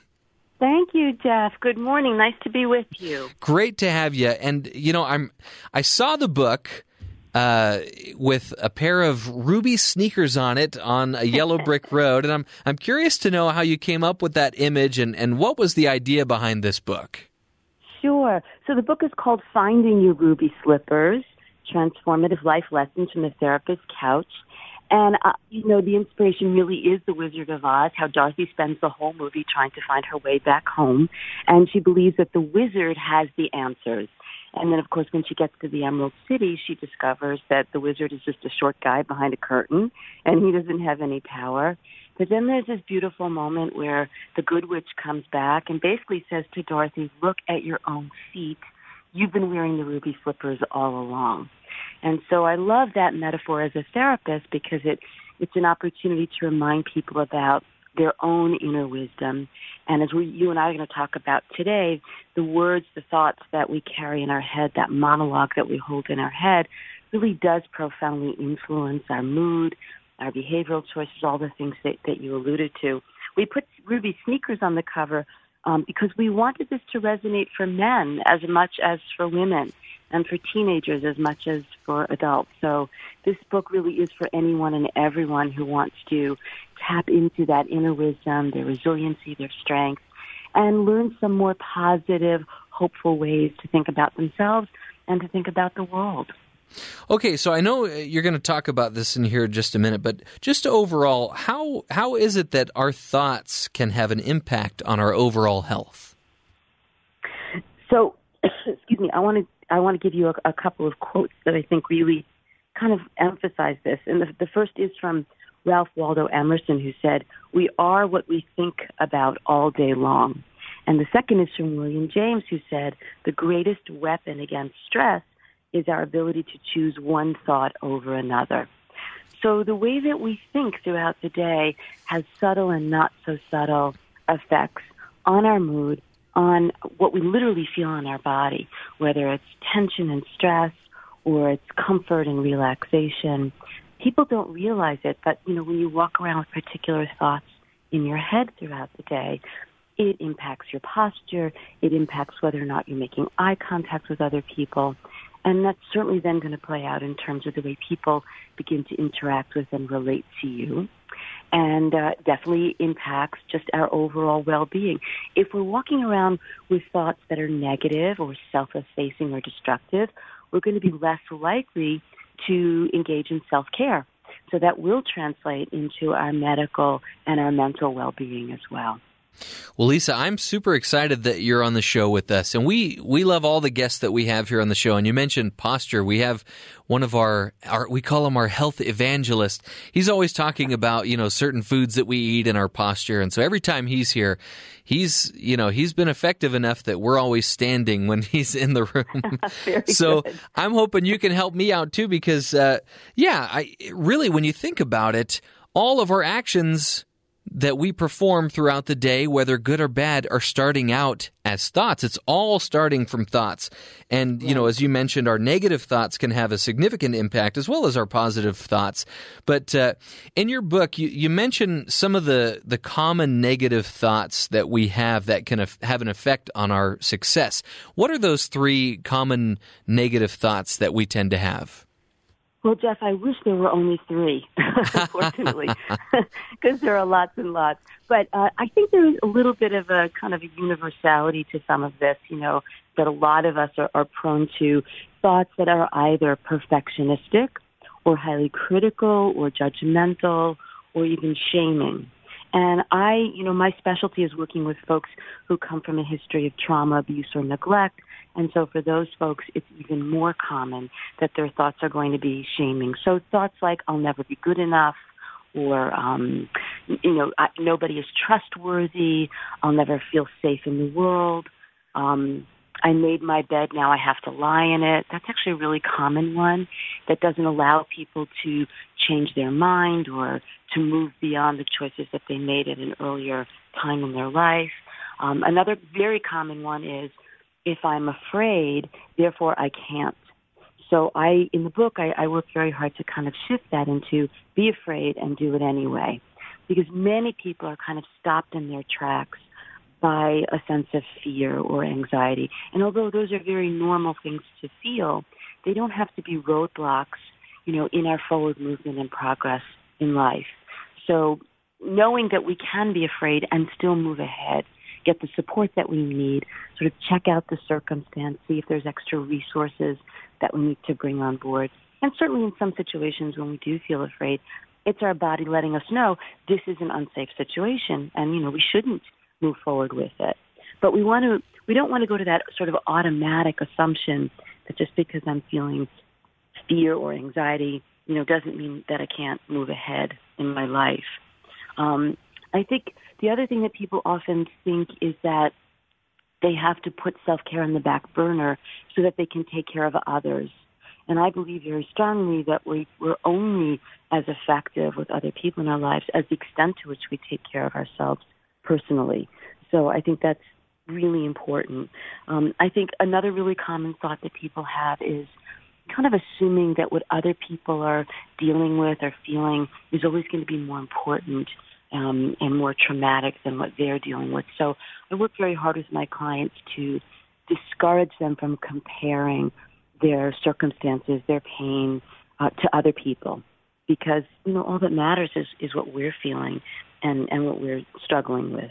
Thank you, Jeff. Good morning. Nice to be with you. Great to have you. And you know, I'm I saw the book uh, with a pair of ruby sneakers on it on a yellow brick road, and I'm I'm curious to know how you came up with that image and and what was the idea behind this book. Sure. So the book is called Finding Your Ruby Slippers Transformative Life Lessons from the Therapist's Couch. And, uh, you know, the inspiration really is The Wizard of Oz, how Dorothy spends the whole movie trying to find her way back home. And she believes that the wizard has the answers. And then, of course, when she gets to the Emerald City, she discovers that the wizard is just a short guy behind a curtain and he doesn't have any power. But then there's this beautiful moment where the good witch comes back and basically says to Dorothy, Look at your own feet. You've been wearing the ruby slippers all along. And so I love that metaphor as a therapist because it, it's an opportunity to remind people about their own inner wisdom. And as we, you and I are going to talk about today, the words, the thoughts that we carry in our head, that monologue that we hold in our head, really does profoundly influence our mood, our behavioral choices, all the things that, that you alluded to. We put ruby sneakers on the cover um, because we wanted this to resonate for men as much as for women. And for teenagers as much as for adults. So this book really is for anyone and everyone who wants to tap into that inner wisdom, their resiliency, their strength, and learn some more positive, hopeful ways to think about themselves and to think about the world. Okay, so I know uh, you're going to talk about this in here in just a minute, but just overall, how how is it that our thoughts can have an impact on our overall health? So, excuse me, I want to I want to give you a, a couple of quotes that I think really kind of emphasize this. And the, the first is from Ralph Waldo Emerson, who said, "We are what we think about all day long." And the second is from William James, who said, "The greatest weapon against stress." is our ability to choose one thought over another. So the way that we think throughout the day has subtle and not so subtle effects on our mood, on what we literally feel in our body, whether it's tension and stress or it's comfort and relaxation. People don't realize it, but you know, when you walk around with particular thoughts in your head throughout the day, it impacts your posture, it impacts whether or not you're making eye contact with other people. And that's certainly then going to play out in terms of the way people begin to interact with and relate to you. And uh, definitely impacts just our overall well being. If we're walking around with thoughts that are negative or self effacing or destructive, we're going to be less likely to engage in self care. So that will translate into our medical and our mental well being as well. Well, Lisa, I'm super excited that you're on the show with us, and we we love all the guests that we have here on the show. And you mentioned posture. We have one of our, our we call him our health evangelist. He's always talking about you know certain foods that we eat and our posture, and so every time he's here, he's you know he's been effective enough that we're always standing when he's in the room. so good. I'm hoping you can help me out too, because uh, yeah, I really when you think about it, all of our actions that we perform throughout the day, whether good or bad, are starting out as thoughts. It's all starting from thoughts. And, you know, as you mentioned, our negative thoughts can have a significant impact as well as our positive thoughts. But uh, in your book, you, you mention some of the, the common negative thoughts that we have that can af- have an effect on our success. What are those three common negative thoughts that we tend to have? Well, Jeff, I wish there were only three, unfortunately, because there are lots and lots. But uh, I think there is a little bit of a kind of a universality to some of this, you know, that a lot of us are, are prone to thoughts that are either perfectionistic or highly critical or judgmental or even shaming. And I, you know, my specialty is working with folks who come from a history of trauma, abuse, or neglect. And so for those folks, it's even more common that their thoughts are going to be shaming. So thoughts like, I'll never be good enough, or, um, you know, I, nobody is trustworthy, I'll never feel safe in the world, um, I made my bed, now I have to lie in it. That's actually a really common one that doesn't allow people to change their mind or to move beyond the choices that they made at an earlier time in their life. Um, another very common one is if I'm afraid, therefore I can't. So I, in the book, I, I work very hard to kind of shift that into be afraid and do it anyway, because many people are kind of stopped in their tracks by a sense of fear or anxiety. And although those are very normal things to feel, they don't have to be roadblocks, you know, in our forward movement and progress in life. So knowing that we can be afraid and still move ahead, get the support that we need, sort of check out the circumstance, see if there's extra resources that we need to bring on board. And certainly in some situations when we do feel afraid, it's our body letting us know this is an unsafe situation and you know we shouldn't move forward with it. But we want to we don't want to go to that sort of automatic assumption that just because I'm feeling fear or anxiety, you know, doesn't mean that I can't move ahead in my life. Um, I think the other thing that people often think is that they have to put self care on the back burner so that they can take care of others. And I believe very strongly that we, we're only as effective with other people in our lives as the extent to which we take care of ourselves personally. So I think that's really important. Um, I think another really common thought that people have is kind of assuming that what other people are dealing with or feeling is always going to be more important um, and more traumatic than what they're dealing with. So I work very hard with my clients to discourage them from comparing their circumstances, their pain uh, to other people, because you know all that matters is is what we're feeling and and what we're struggling with.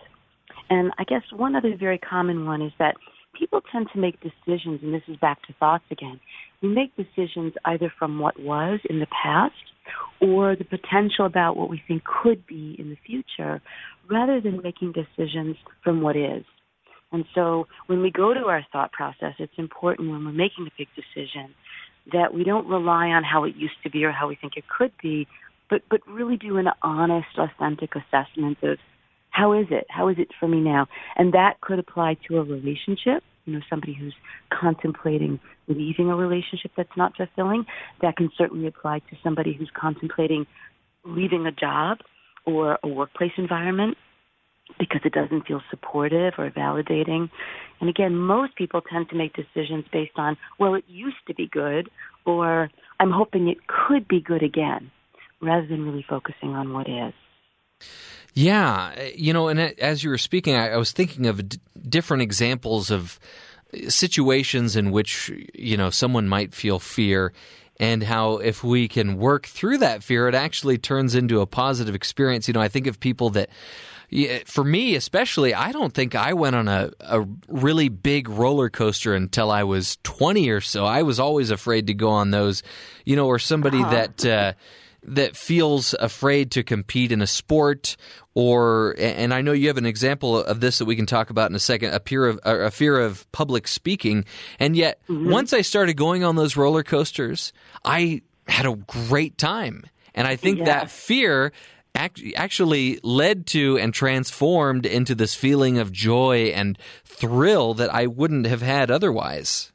And I guess one other very common one is that people tend to make decisions, and this is back to thoughts again. We make decisions either from what was in the past or the potential about what we think could be in the future rather than making decisions from what is. And so when we go to our thought process, it's important when we're making a big decision that we don't rely on how it used to be or how we think it could be, but, but really do an honest, authentic assessment of how is it? How is it for me now? And that could apply to a relationship, you know, somebody who's contemplating leaving a relationship that's not fulfilling. That can certainly apply to somebody who's contemplating leaving a job or a workplace environment because it doesn't feel supportive or validating. And again, most people tend to make decisions based on, well, it used to be good, or I'm hoping it could be good again, rather than really focusing on what is. Yeah, you know, and as you were speaking, I, I was thinking of d- different examples of situations in which you know someone might feel fear and how if we can work through that fear it actually turns into a positive experience you know i think of people that for me especially i don't think i went on a, a really big roller coaster until i was 20 or so i was always afraid to go on those you know or somebody uh-huh. that uh, that feels afraid to compete in a sport or and I know you have an example of this that we can talk about in a second a fear of a fear of public speaking and yet mm-hmm. once I started going on those roller coasters I had a great time and I think that fear actually led to and transformed into this feeling of joy and thrill that I wouldn't have had otherwise.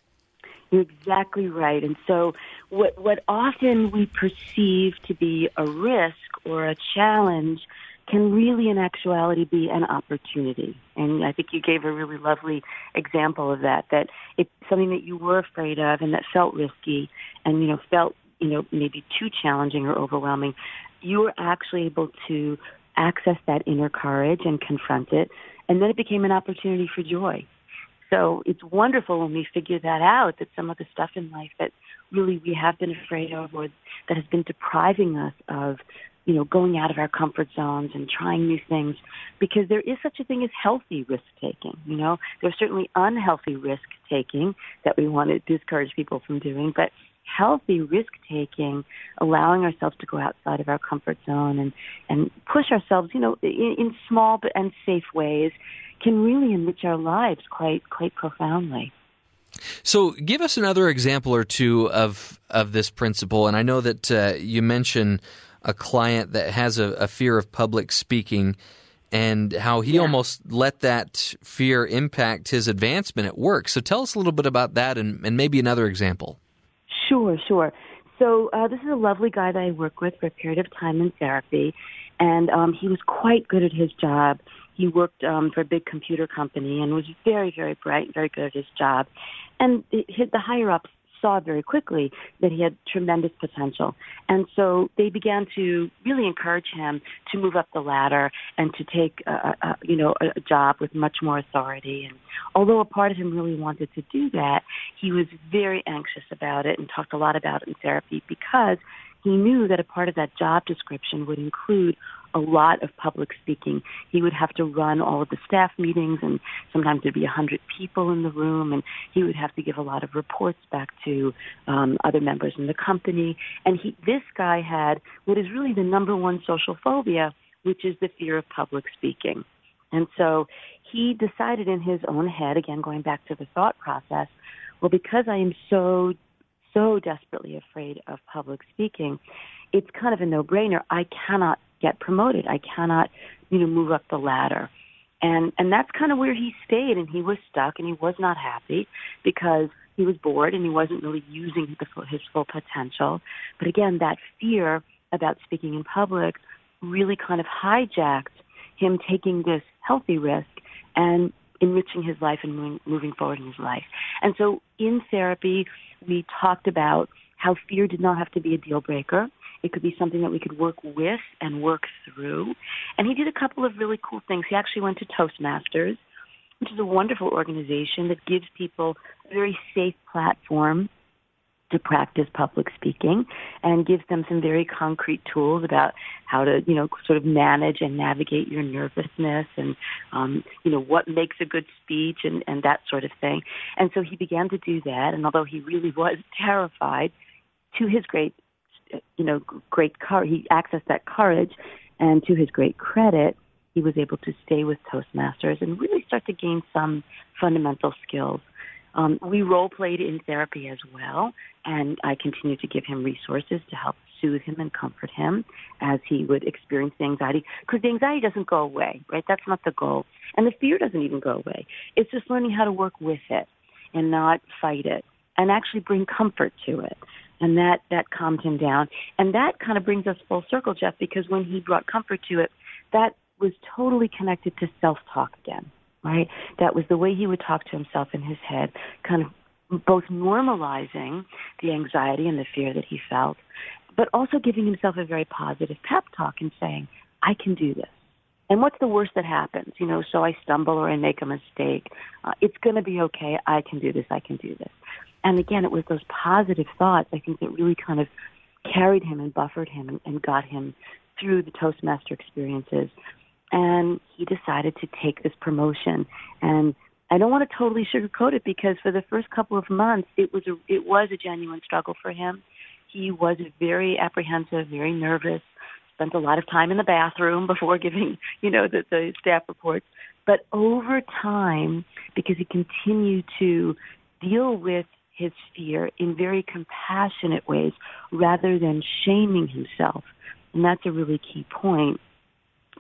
You're exactly right. And so what what often we perceive to be a risk or a challenge can really in actuality be an opportunity. And I think you gave a really lovely example of that, that it's something that you were afraid of and that felt risky and, you know, felt, you know, maybe too challenging or overwhelming. You were actually able to access that inner courage and confront it. And then it became an opportunity for joy. So it's wonderful when we figure that out, that some of the stuff in life that really we have been afraid of or that has been depriving us of you know going out of our comfort zones and trying new things because there is such a thing as healthy risk taking you know? There's certainly unhealthy risk taking that we want to discourage people from doing but healthy risk taking allowing ourselves to go outside of our comfort zone and and push ourselves you know in, in small but and safe ways can really enrich our lives quite quite profoundly so, give us another example or two of of this principle. And I know that uh, you mentioned a client that has a, a, fear of public speaking, and how he yeah. almost let that fear impact his advancement at work. So, tell us a little bit about that, and, and maybe another example. Sure, sure. So, uh, this is a lovely guy that I work with for a period of time in therapy, and um, he was quite good at his job he worked um, for a big computer company and was very, very bright, and very good at his job. And his, the higher ups saw very quickly that he had tremendous potential. And so they began to really encourage him to move up the ladder and to take, a, a, you know, a job with much more authority. And although a part of him really wanted to do that, he was very anxious about it and talked a lot about it in therapy because he knew that a part of that job description would include a lot of public speaking. He would have to run all of the staff meetings, and sometimes there'd be a hundred people in the room, and he would have to give a lot of reports back to um, other members in the company. And he, this guy had what is really the number one social phobia, which is the fear of public speaking. And so he decided in his own head, again going back to the thought process, well, because I am so so desperately afraid of public speaking, it's kind of a no-brainer. I cannot get promoted. I cannot, you know, move up the ladder. And and that's kind of where he stayed and he was stuck and he was not happy because he was bored and he wasn't really using the, his full potential. But again, that fear about speaking in public really kind of hijacked him taking this healthy risk and enriching his life and moving, forward in his life. And so in therapy, we talked about how fear did not have to be a deal breaker. It could be something that we could work with and work through. And he did a couple of really cool things. He actually went to Toastmasters, which is a wonderful organization that gives people a very safe platform to practice public speaking and gives them some very concrete tools about how to, you know, sort of manage and navigate your nervousness and, um, you know, what makes a good speech and, and that sort of thing. And so he began to do that. And although he really was terrified, to his great, you know, great courage, he accessed that courage. And to his great credit, he was able to stay with Toastmasters and really start to gain some fundamental skills um, we role played in therapy as well, and I continue to give him resources to help soothe him and comfort him as he would experience the anxiety. Because the anxiety doesn't go away, right? That's not the goal. And the fear doesn't even go away. It's just learning how to work with it and not fight it and actually bring comfort to it. And that, that calmed him down. And that kind of brings us full circle, Jeff, because when he brought comfort to it, that was totally connected to self talk again right? That was the way he would talk to himself in his head, kind of both normalizing the anxiety and the fear that he felt, but also giving himself a very positive pep talk and saying, I can do this. And what's the worst that happens? You know, so I stumble or I make a mistake. Uh, it's going to be okay. I can do this. I can do this. And again, it was those positive thoughts, I think, that really kind of carried him and buffered him and, and got him through the Toastmaster experiences and he decided to take this promotion and I don't want to totally sugarcoat it because for the first couple of months it was a it was a genuine struggle for him. He was very apprehensive, very nervous, spent a lot of time in the bathroom before giving, you know, the, the staff reports. But over time, because he continued to deal with his fear in very compassionate ways rather than shaming himself, and that's a really key point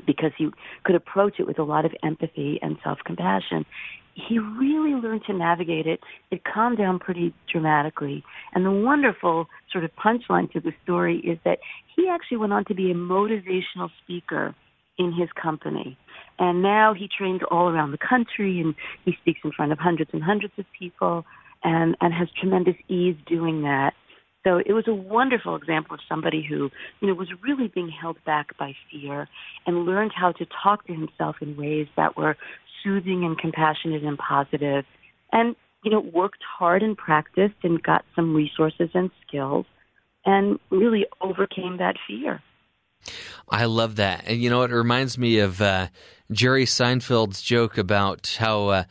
because he could approach it with a lot of empathy and self-compassion. He really learned to navigate it. It calmed down pretty dramatically. And the wonderful sort of punchline to the story is that he actually went on to be a motivational speaker in his company. And now he trains all around the country and he speaks in front of hundreds and hundreds of people and, and has tremendous ease doing that. So it was a wonderful example of somebody who, you know, was really being held back by fear and learned how to talk to himself in ways that were soothing and compassionate and positive and, you know, worked hard and practiced and got some resources and skills and really overcame that fear. I love that. And you know, it reminds me of uh, Jerry Seinfeld's joke about how uh,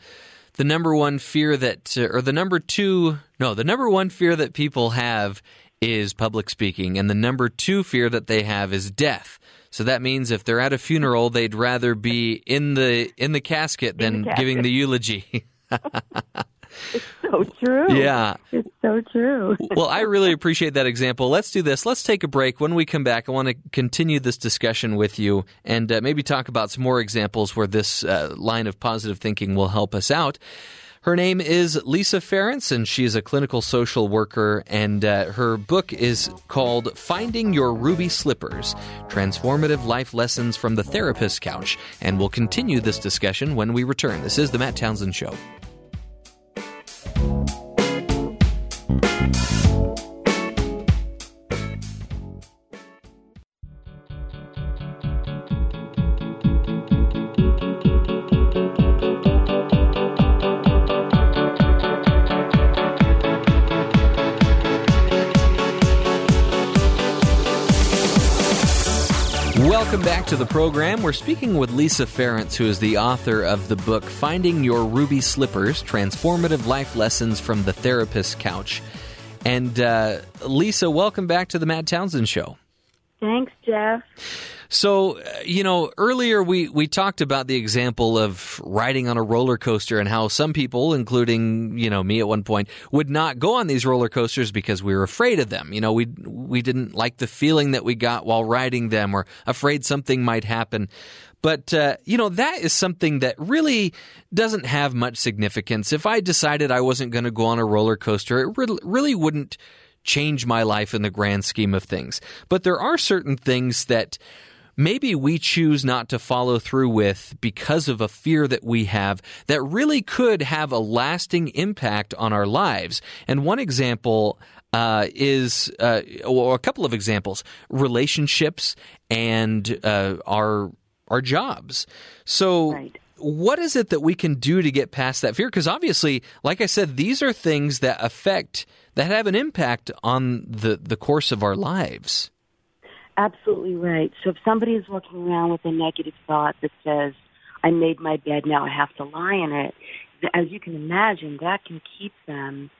the number one fear that, uh, or the number two, no, the number one fear that people have is public speaking, and the number two fear that they have is death. So that means if they're at a funeral, they'd rather be in the in the casket than the casket. giving the eulogy. It's so true. Yeah. It's so true. well, I really appreciate that example. Let's do this. Let's take a break. When we come back, I want to continue this discussion with you and uh, maybe talk about some more examples where this uh, line of positive thinking will help us out. Her name is Lisa Ferentz, and she's a clinical social worker. And uh, her book is called Finding Your Ruby Slippers Transformative Life Lessons from the Therapist's Couch. And we'll continue this discussion when we return. This is The Matt Townsend Show. To the program. We're speaking with Lisa Ferentz, who is the author of the book Finding Your Ruby Slippers Transformative Life Lessons from the Therapist's Couch. And uh, Lisa, welcome back to the Matt Townsend Show. Thanks, Jeff. So, uh, you know, earlier we, we talked about the example of riding on a roller coaster and how some people, including, you know, me at one point, would not go on these roller coasters because we were afraid of them. You know, we, we didn't like the feeling that we got while riding them or afraid something might happen. But, uh, you know, that is something that really doesn't have much significance. If I decided I wasn't going to go on a roller coaster, it re- really wouldn't change my life in the grand scheme of things. But there are certain things that maybe we choose not to follow through with because of a fear that we have that really could have a lasting impact on our lives. And one example uh, is, uh, or a couple of examples, relationships and uh, our our jobs. So. Right what is it that we can do to get past that fear? Because obviously, like I said, these are things that affect, that have an impact on the, the course of our lives. Absolutely right. So if somebody is walking around with a negative thought that says, I made my bed, now I have to lie in it, as you can imagine, that can keep them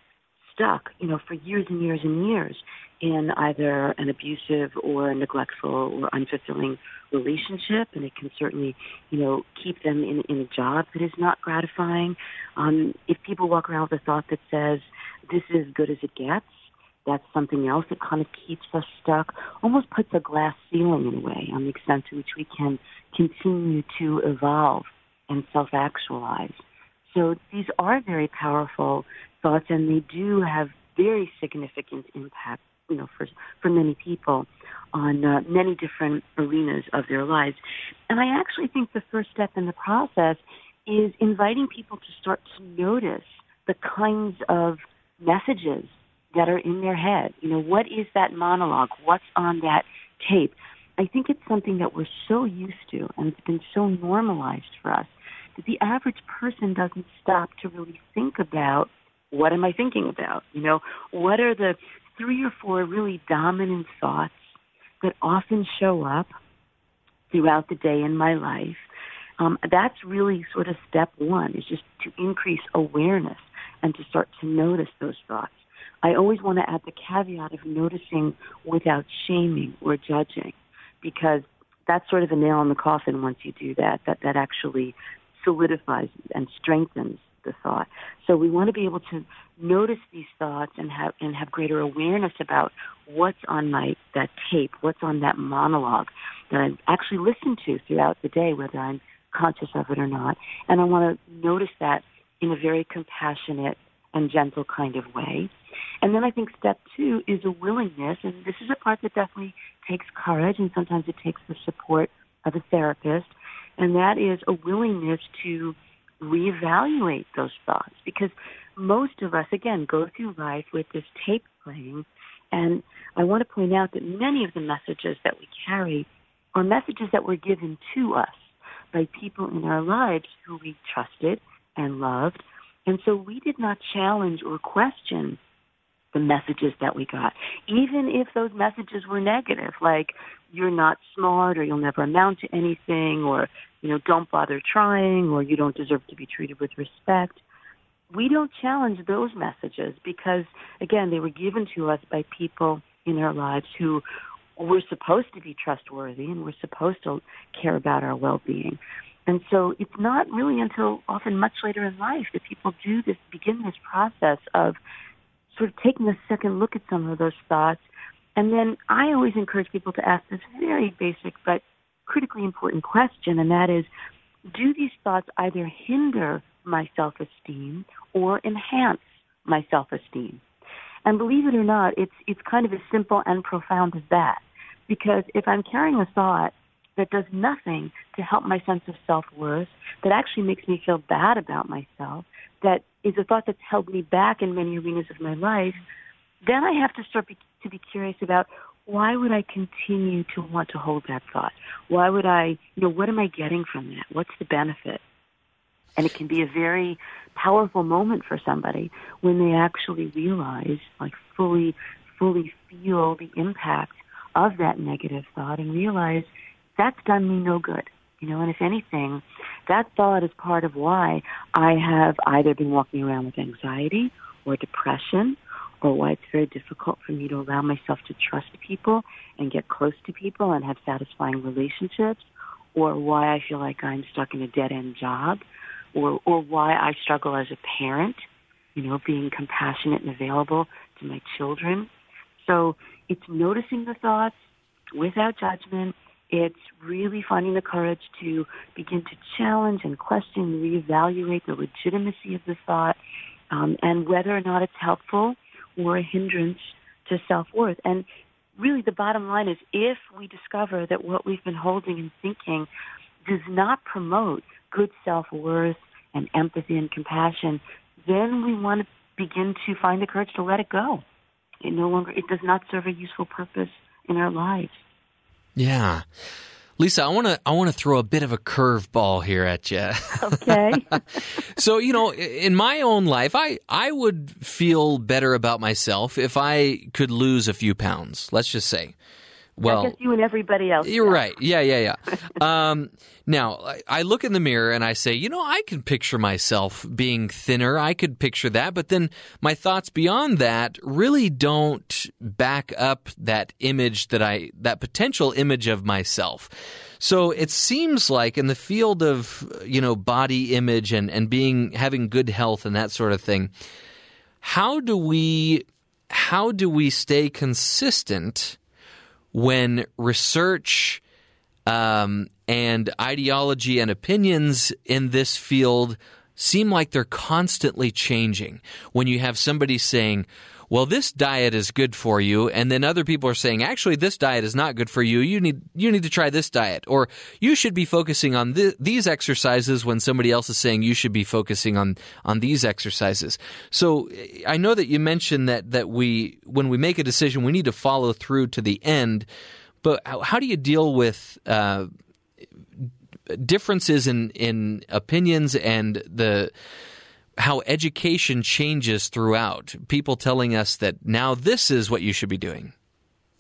stuck, you know, for years and years and years in either an abusive or a neglectful or unfulfilling relationship, and it can certainly, you know, keep them in, in a job that is not gratifying. Um, if people walk around with a thought that says, this is as good as it gets, that's something else that kind of keeps us stuck, almost puts a glass ceiling in a way on the extent to which we can continue to evolve and self-actualize. So these are very powerful thoughts, and they do have very significant impact, you know, for for many people on uh, many different arenas of their lives. And I actually think the first step in the process is inviting people to start to notice the kinds of messages that are in their head. You know, what is that monologue? What's on that tape? I think it's something that we're so used to and it's been so normalized for us that the average person doesn't stop to really think about what am I thinking about? You know, what are the three or four really dominant thoughts that often show up throughout the day in my life? Um, that's really sort of step one is just to increase awareness and to start to notice those thoughts. I always want to add the caveat of noticing without shaming or judging because that's sort of a nail in the coffin once you do that. That that actually solidifies and strengthens the thought. So we want to be able to notice these thoughts and have and have greater awareness about what's on my that tape, what's on that monologue that I actually listen to throughout the day, whether I'm conscious of it or not. And I want to notice that in a very compassionate and gentle kind of way. And then I think step two is a willingness, and this is a part that definitely takes courage, and sometimes it takes the support of a therapist, and that is a willingness to reevaluate those thoughts because most of us, again, go through life with this tape playing. And I want to point out that many of the messages that we carry are messages that were given to us by people in our lives who we trusted and loved. And so we did not challenge or question the messages that we got, even if those messages were negative, like you're not smart or you'll never amount to anything or, you know, don't bother trying or you don't deserve to be treated with respect. We don't challenge those messages because, again, they were given to us by people in our lives who were supposed to be trustworthy and were supposed to care about our well-being. And so it's not really until often much later in life that people do this, begin this process of sort of taking a second look at some of those thoughts. And then I always encourage people to ask this very basic but critically important question, and that is, do these thoughts either hinder my self-esteem or enhance my self-esteem? And believe it or not, it's, it's kind of as simple and profound as that. Because if I'm carrying a thought that does nothing to help my sense of self-worth, that actually makes me feel bad about myself, that is a thought that's held me back in many arenas of my life, then I have to start to be curious about why would I continue to want to hold that thought? Why would I, you know, what am I getting from that? What's the benefit? And it can be a very powerful moment for somebody when they actually realize, like fully, fully feel the impact of that negative thought and realize that's done me no good. You know, and if anything, that thought is part of why I have either been walking around with anxiety or depression or why it's very difficult for me to allow myself to trust people and get close to people and have satisfying relationships or why I feel like I'm stuck in a dead end job or or why I struggle as a parent, you know, being compassionate and available to my children. So it's noticing the thoughts without judgment it's really finding the courage to begin to challenge and question reevaluate the legitimacy of the thought um, and whether or not it's helpful or a hindrance to self-worth. And really the bottom line is if we discover that what we've been holding and thinking does not promote good self-worth and empathy and compassion, then we want to begin to find the courage to let it go. It no longer, it does not serve a useful purpose in our lives. Yeah. Lisa, I want to I want to throw a bit of a curveball here at you. Okay. so, you know, in my own life, I I would feel better about myself if I could lose a few pounds. Let's just say. Well, guess you and everybody else. You're right. Yeah, yeah, yeah. um, now, I look in the mirror and I say, you know, I can picture myself being thinner. I could picture that. But then my thoughts beyond that really don't back up that image that I, that potential image of myself. So it seems like in the field of, you know, body image and, and being, having good health and that sort of thing, how do we, how do we stay consistent? When research um, and ideology and opinions in this field seem like they're constantly changing. When you have somebody saying, well, this diet is good for you, and then other people are saying, actually, this diet is not good for you. You need you need to try this diet, or you should be focusing on th- these exercises when somebody else is saying you should be focusing on on these exercises. So I know that you mentioned that that we when we make a decision, we need to follow through to the end. But how, how do you deal with uh, differences in in opinions and the how education changes throughout. People telling us that now this is what you should be doing.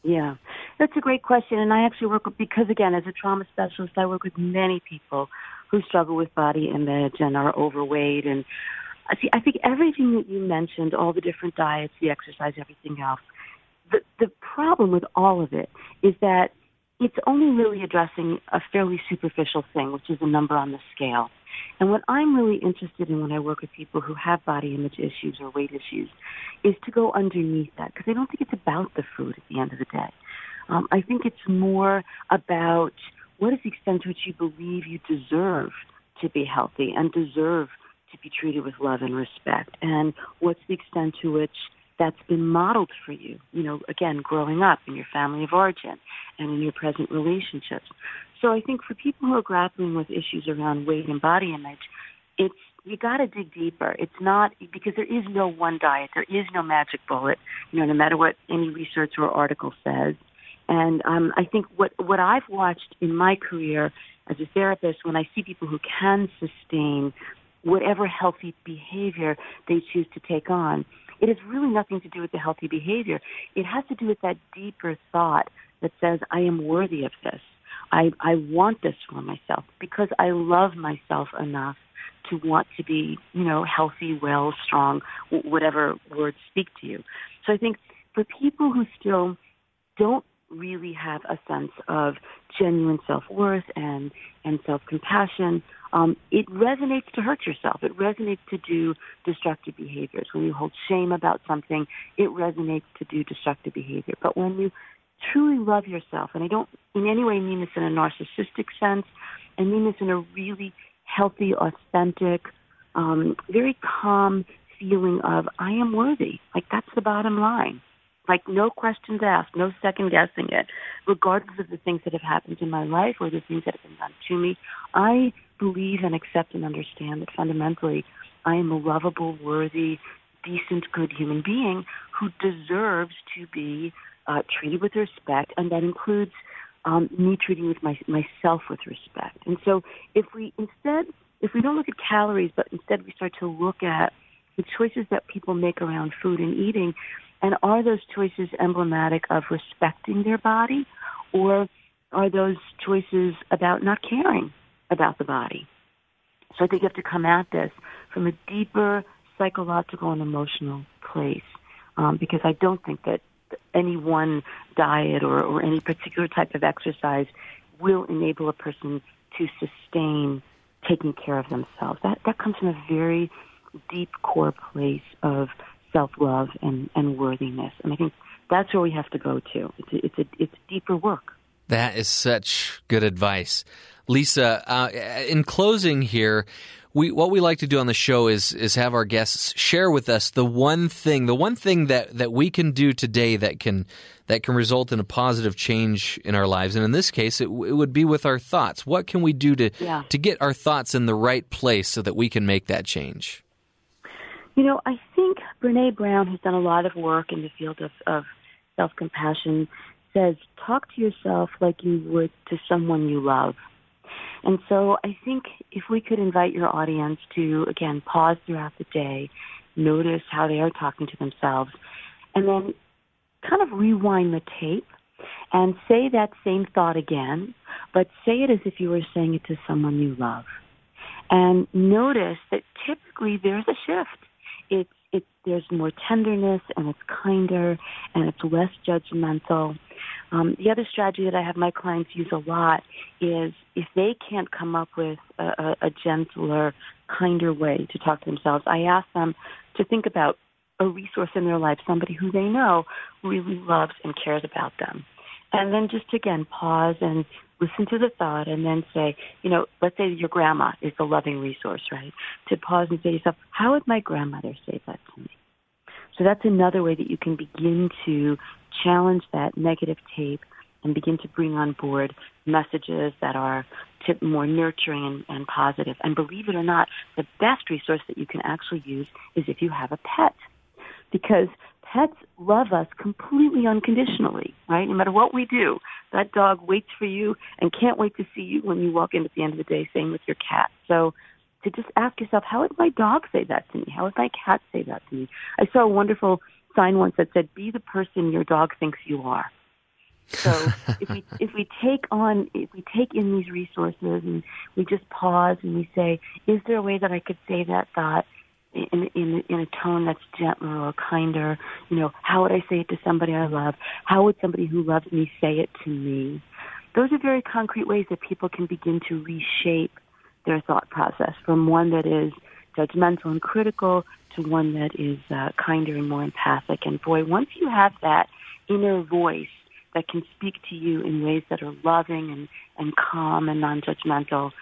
Yeah, that's a great question. And I actually work with, because again, as a trauma specialist, I work with many people who struggle with body image and are overweight. And I see, I think everything that you mentioned, all the different diets, the exercise, everything else, the, the problem with all of it is that it's only really addressing a fairly superficial thing, which is a number on the scale. And what I'm really interested in when I work with people who have body image issues or weight issues is to go underneath that because I don't think it's about the food at the end of the day. Um, I think it's more about what is the extent to which you believe you deserve to be healthy and deserve to be treated with love and respect, and what's the extent to which that's been modeled for you, you know, again, growing up in your family of origin and in your present relationships. So I think for people who are grappling with issues around weight and body image, it's you got to dig deeper. It's not because there is no one diet. There is no magic bullet. You know, no matter what any research or article says. And um, I think what what I've watched in my career as a therapist, when I see people who can sustain whatever healthy behavior they choose to take on, it has really nothing to do with the healthy behavior. It has to do with that deeper thought that says, I am worthy of this. I, I want this for myself because I love myself enough to want to be, you know, healthy, well, strong, whatever words speak to you. So I think for people who still don't really have a sense of genuine self worth and and self compassion, um, it resonates to hurt yourself. It resonates to do destructive behaviors. When you hold shame about something, it resonates to do destructive behavior. But when you truly love yourself, and I don't in any way mean this in a narcissistic sense, I mean this in a really healthy, authentic, um, very calm feeling of I am worthy. Like that's the bottom line. Like no questions asked, no second guessing it, regardless of the things that have happened in my life or the things that have been done to me. I believe and accept and understand that fundamentally I am a lovable, worthy, decent, good human being who deserves to be uh, treated with respect, and that includes um, me treating with my, myself with respect. And so, if we instead, if we don't look at calories, but instead we start to look at the choices that people make around food and eating, and are those choices emblematic of respecting their body, or are those choices about not caring about the body? So I think you have to come at this from a deeper psychological and emotional place, um, because I don't think that any one diet or, or any particular type of exercise will enable a person to sustain taking care of themselves. That that comes from a very deep core place of self love and, and worthiness. And I think that's where we have to go to. It's a, it's a, it's deeper work. That is such good advice, Lisa. Uh, in closing here, we what we like to do on the show is is have our guests share with us the one thing, the one thing that that we can do today that can that can result in a positive change in our lives. And in this case, it, it would be with our thoughts. What can we do to yeah. to get our thoughts in the right place so that we can make that change? You know, I think Brene Brown has done a lot of work in the field of, of self compassion says, talk to yourself like you would to someone you love. And so I think if we could invite your audience to, again, pause throughout the day, notice how they are talking to themselves, and then kind of rewind the tape and say that same thought again, but say it as if you were saying it to someone you love. And notice that typically there's a shift. It's it, there's more tenderness and it's kinder and it's less judgmental. Um, the other strategy that I have my clients use a lot is if they can't come up with a, a, a gentler, kinder way to talk to themselves, I ask them to think about a resource in their life, somebody who they know really loves and cares about them. And then just again pause and listen to the thought and then say, you know, let's say your grandma is a loving resource, right? To pause and say to yourself, how would my grandmother say that to me? So that's another way that you can begin to challenge that negative tape and begin to bring on board messages that are more nurturing and, and positive. And believe it or not, the best resource that you can actually use is if you have a pet. Because pets love us completely unconditionally, right? No matter what we do, that dog waits for you and can't wait to see you when you walk in at the end of the day. Same with your cat. So to just ask yourself, how would my dog say that to me? How would my cat say that to me? I saw a wonderful sign once that said, "Be the person your dog thinks you are." So if we if we take on if we take in these resources and we just pause and we say, "Is there a way that I could say that thought?" In, in in a tone that's gentler or kinder. You know, how would I say it to somebody I love? How would somebody who loves me say it to me? Those are very concrete ways that people can begin to reshape their thought process from one that is judgmental and critical to one that is uh, kinder and more empathic. And boy, once you have that inner voice that can speak to you in ways that are loving and, and calm and non-judgmental,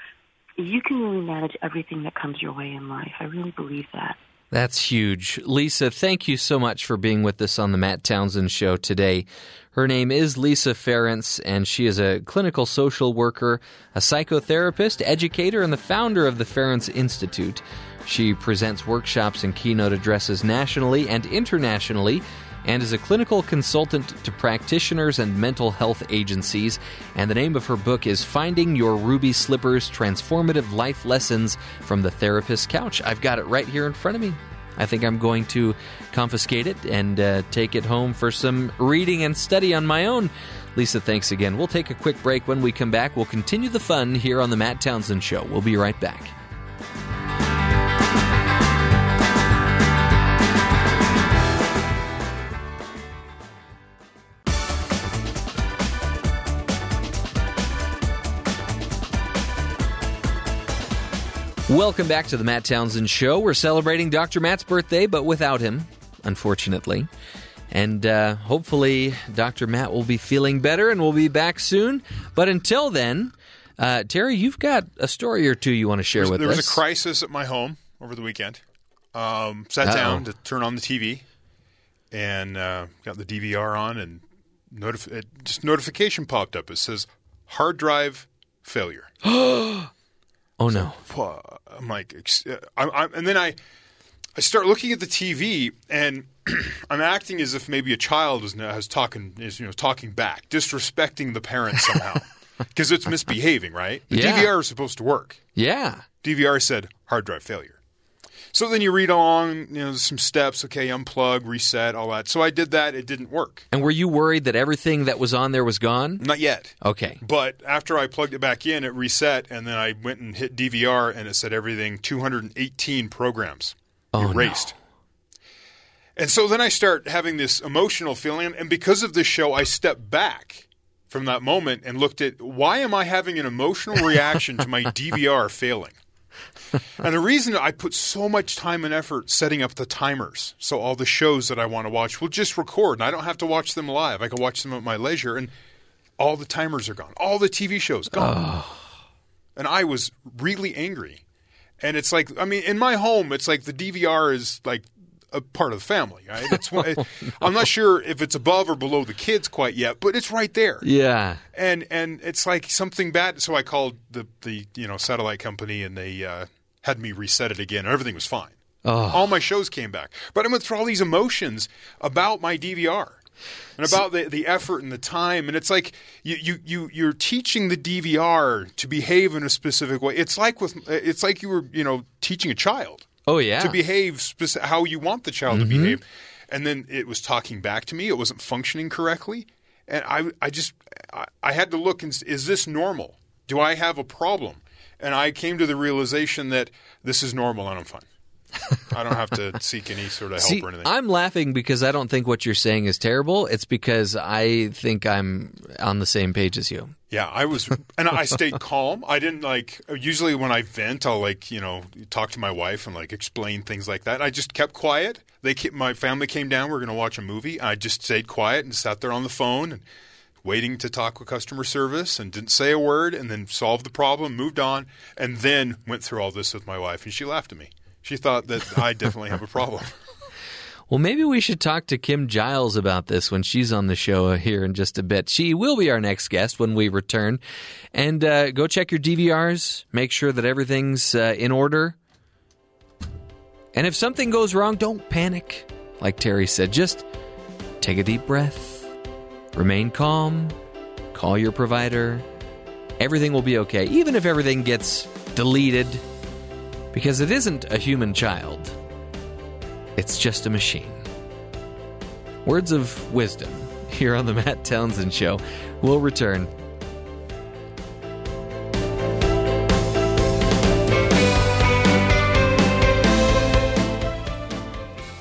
you can really manage everything that comes your way in life. I really believe that. That's huge. Lisa, thank you so much for being with us on the Matt Townsend Show today. Her name is Lisa Ferentz, and she is a clinical social worker, a psychotherapist, educator, and the founder of the Ferentz Institute. She presents workshops and keynote addresses nationally and internationally and is a clinical consultant to practitioners and mental health agencies. And the name of her book is Finding Your Ruby Slippers Transformative Life Lessons from the Therapist's Couch. I've got it right here in front of me. I think I'm going to confiscate it and uh, take it home for some reading and study on my own. Lisa, thanks again. We'll take a quick break. When we come back, we'll continue the fun here on The Matt Townsend Show. We'll be right back. Welcome back to the Matt Townsend Show. We're celebrating Dr. Matt's birthday, but without him, unfortunately. And uh, hopefully, Dr. Matt will be feeling better and we'll be back soon. But until then, uh, Terry, you've got a story or two you want to share There's- with there us. There was a crisis at my home over the weekend. Um, sat Uh-oh. down to turn on the TV and uh, got the DVR on, and notif- it, just notification popped up. It says hard drive failure. oh no! I'm like, uh, I'm, I'm, and then I, I start looking at the TV, and I'm acting as if maybe a child is talking is you know talking back, disrespecting the parent somehow, because it's misbehaving, right? The Yeah. DVR is supposed to work. Yeah. DVR said hard drive failure. So then you read along, you know, some steps. Okay, unplug, reset, all that. So I did that. It didn't work. And were you worried that everything that was on there was gone? Not yet. Okay. But after I plugged it back in, it reset, and then I went and hit DVR, and it said everything 218 programs Oh, no. erased. And so then I start having this emotional feeling, and because of this show, I stepped back from that moment and looked at why am I having an emotional reaction to my DVR failing? And the reason I put so much time and effort setting up the timers, so all the shows that I want to watch will just record, and I don't have to watch them live. I can watch them at my leisure, and all the timers are gone, all the TV shows gone. And I was really angry. And it's like, I mean, in my home, it's like the DVR is like a part of the family. Right? It's, I'm not sure if it's above or below the kids quite yet, but it's right there Yeah. and and it's like something bad. So I called the the you know satellite company, and they uh, had me reset it again. and Everything was fine. Oh. All my shows came back, but I went through all these emotions about my DVR. and about the, the effort and the time. And it's like you, you, you, you're teaching the DVR to behave in a specific way. It's like with it's like you were you know teaching a child Oh yeah. to behave how you want the child Mm-hmm. to behave. And then it was talking back to me. It wasn't functioning correctly. And I, I just, I, I had to look and is this normal? Do I have a problem? And I came to the realization that this is normal and I'm fine. I don't have to seek any sort of help See, or anything. I'm laughing because I don't think what you're saying is terrible. It's because I think I'm on the same page as you. Yeah, I was, and I stayed calm. I didn't like. Usually, when I vent, I'll like you know talk to my wife and like explain things like that. I just kept quiet. They, ca- my family came down. We are going to watch a movie. I just stayed quiet and sat there on the phone and waiting to talk with customer service and didn't say a word and then solved the problem, moved on, and then went through all this with my wife. And she laughed at me. She thought that I definitely have a problem. Well, maybe we should talk to Kim Giles about this when she's on the show here in just a bit. She will be our next guest when we return. And uh, go check your DVRs, make sure that everything's uh, in order. And if something goes wrong, don't panic. Like Terry said, just take a deep breath, remain calm, call your provider. Everything will be okay, even if everything gets deleted, because it isn't a human child. It's just a machine. Words of wisdom here on the Matt Townsend Show. We'll return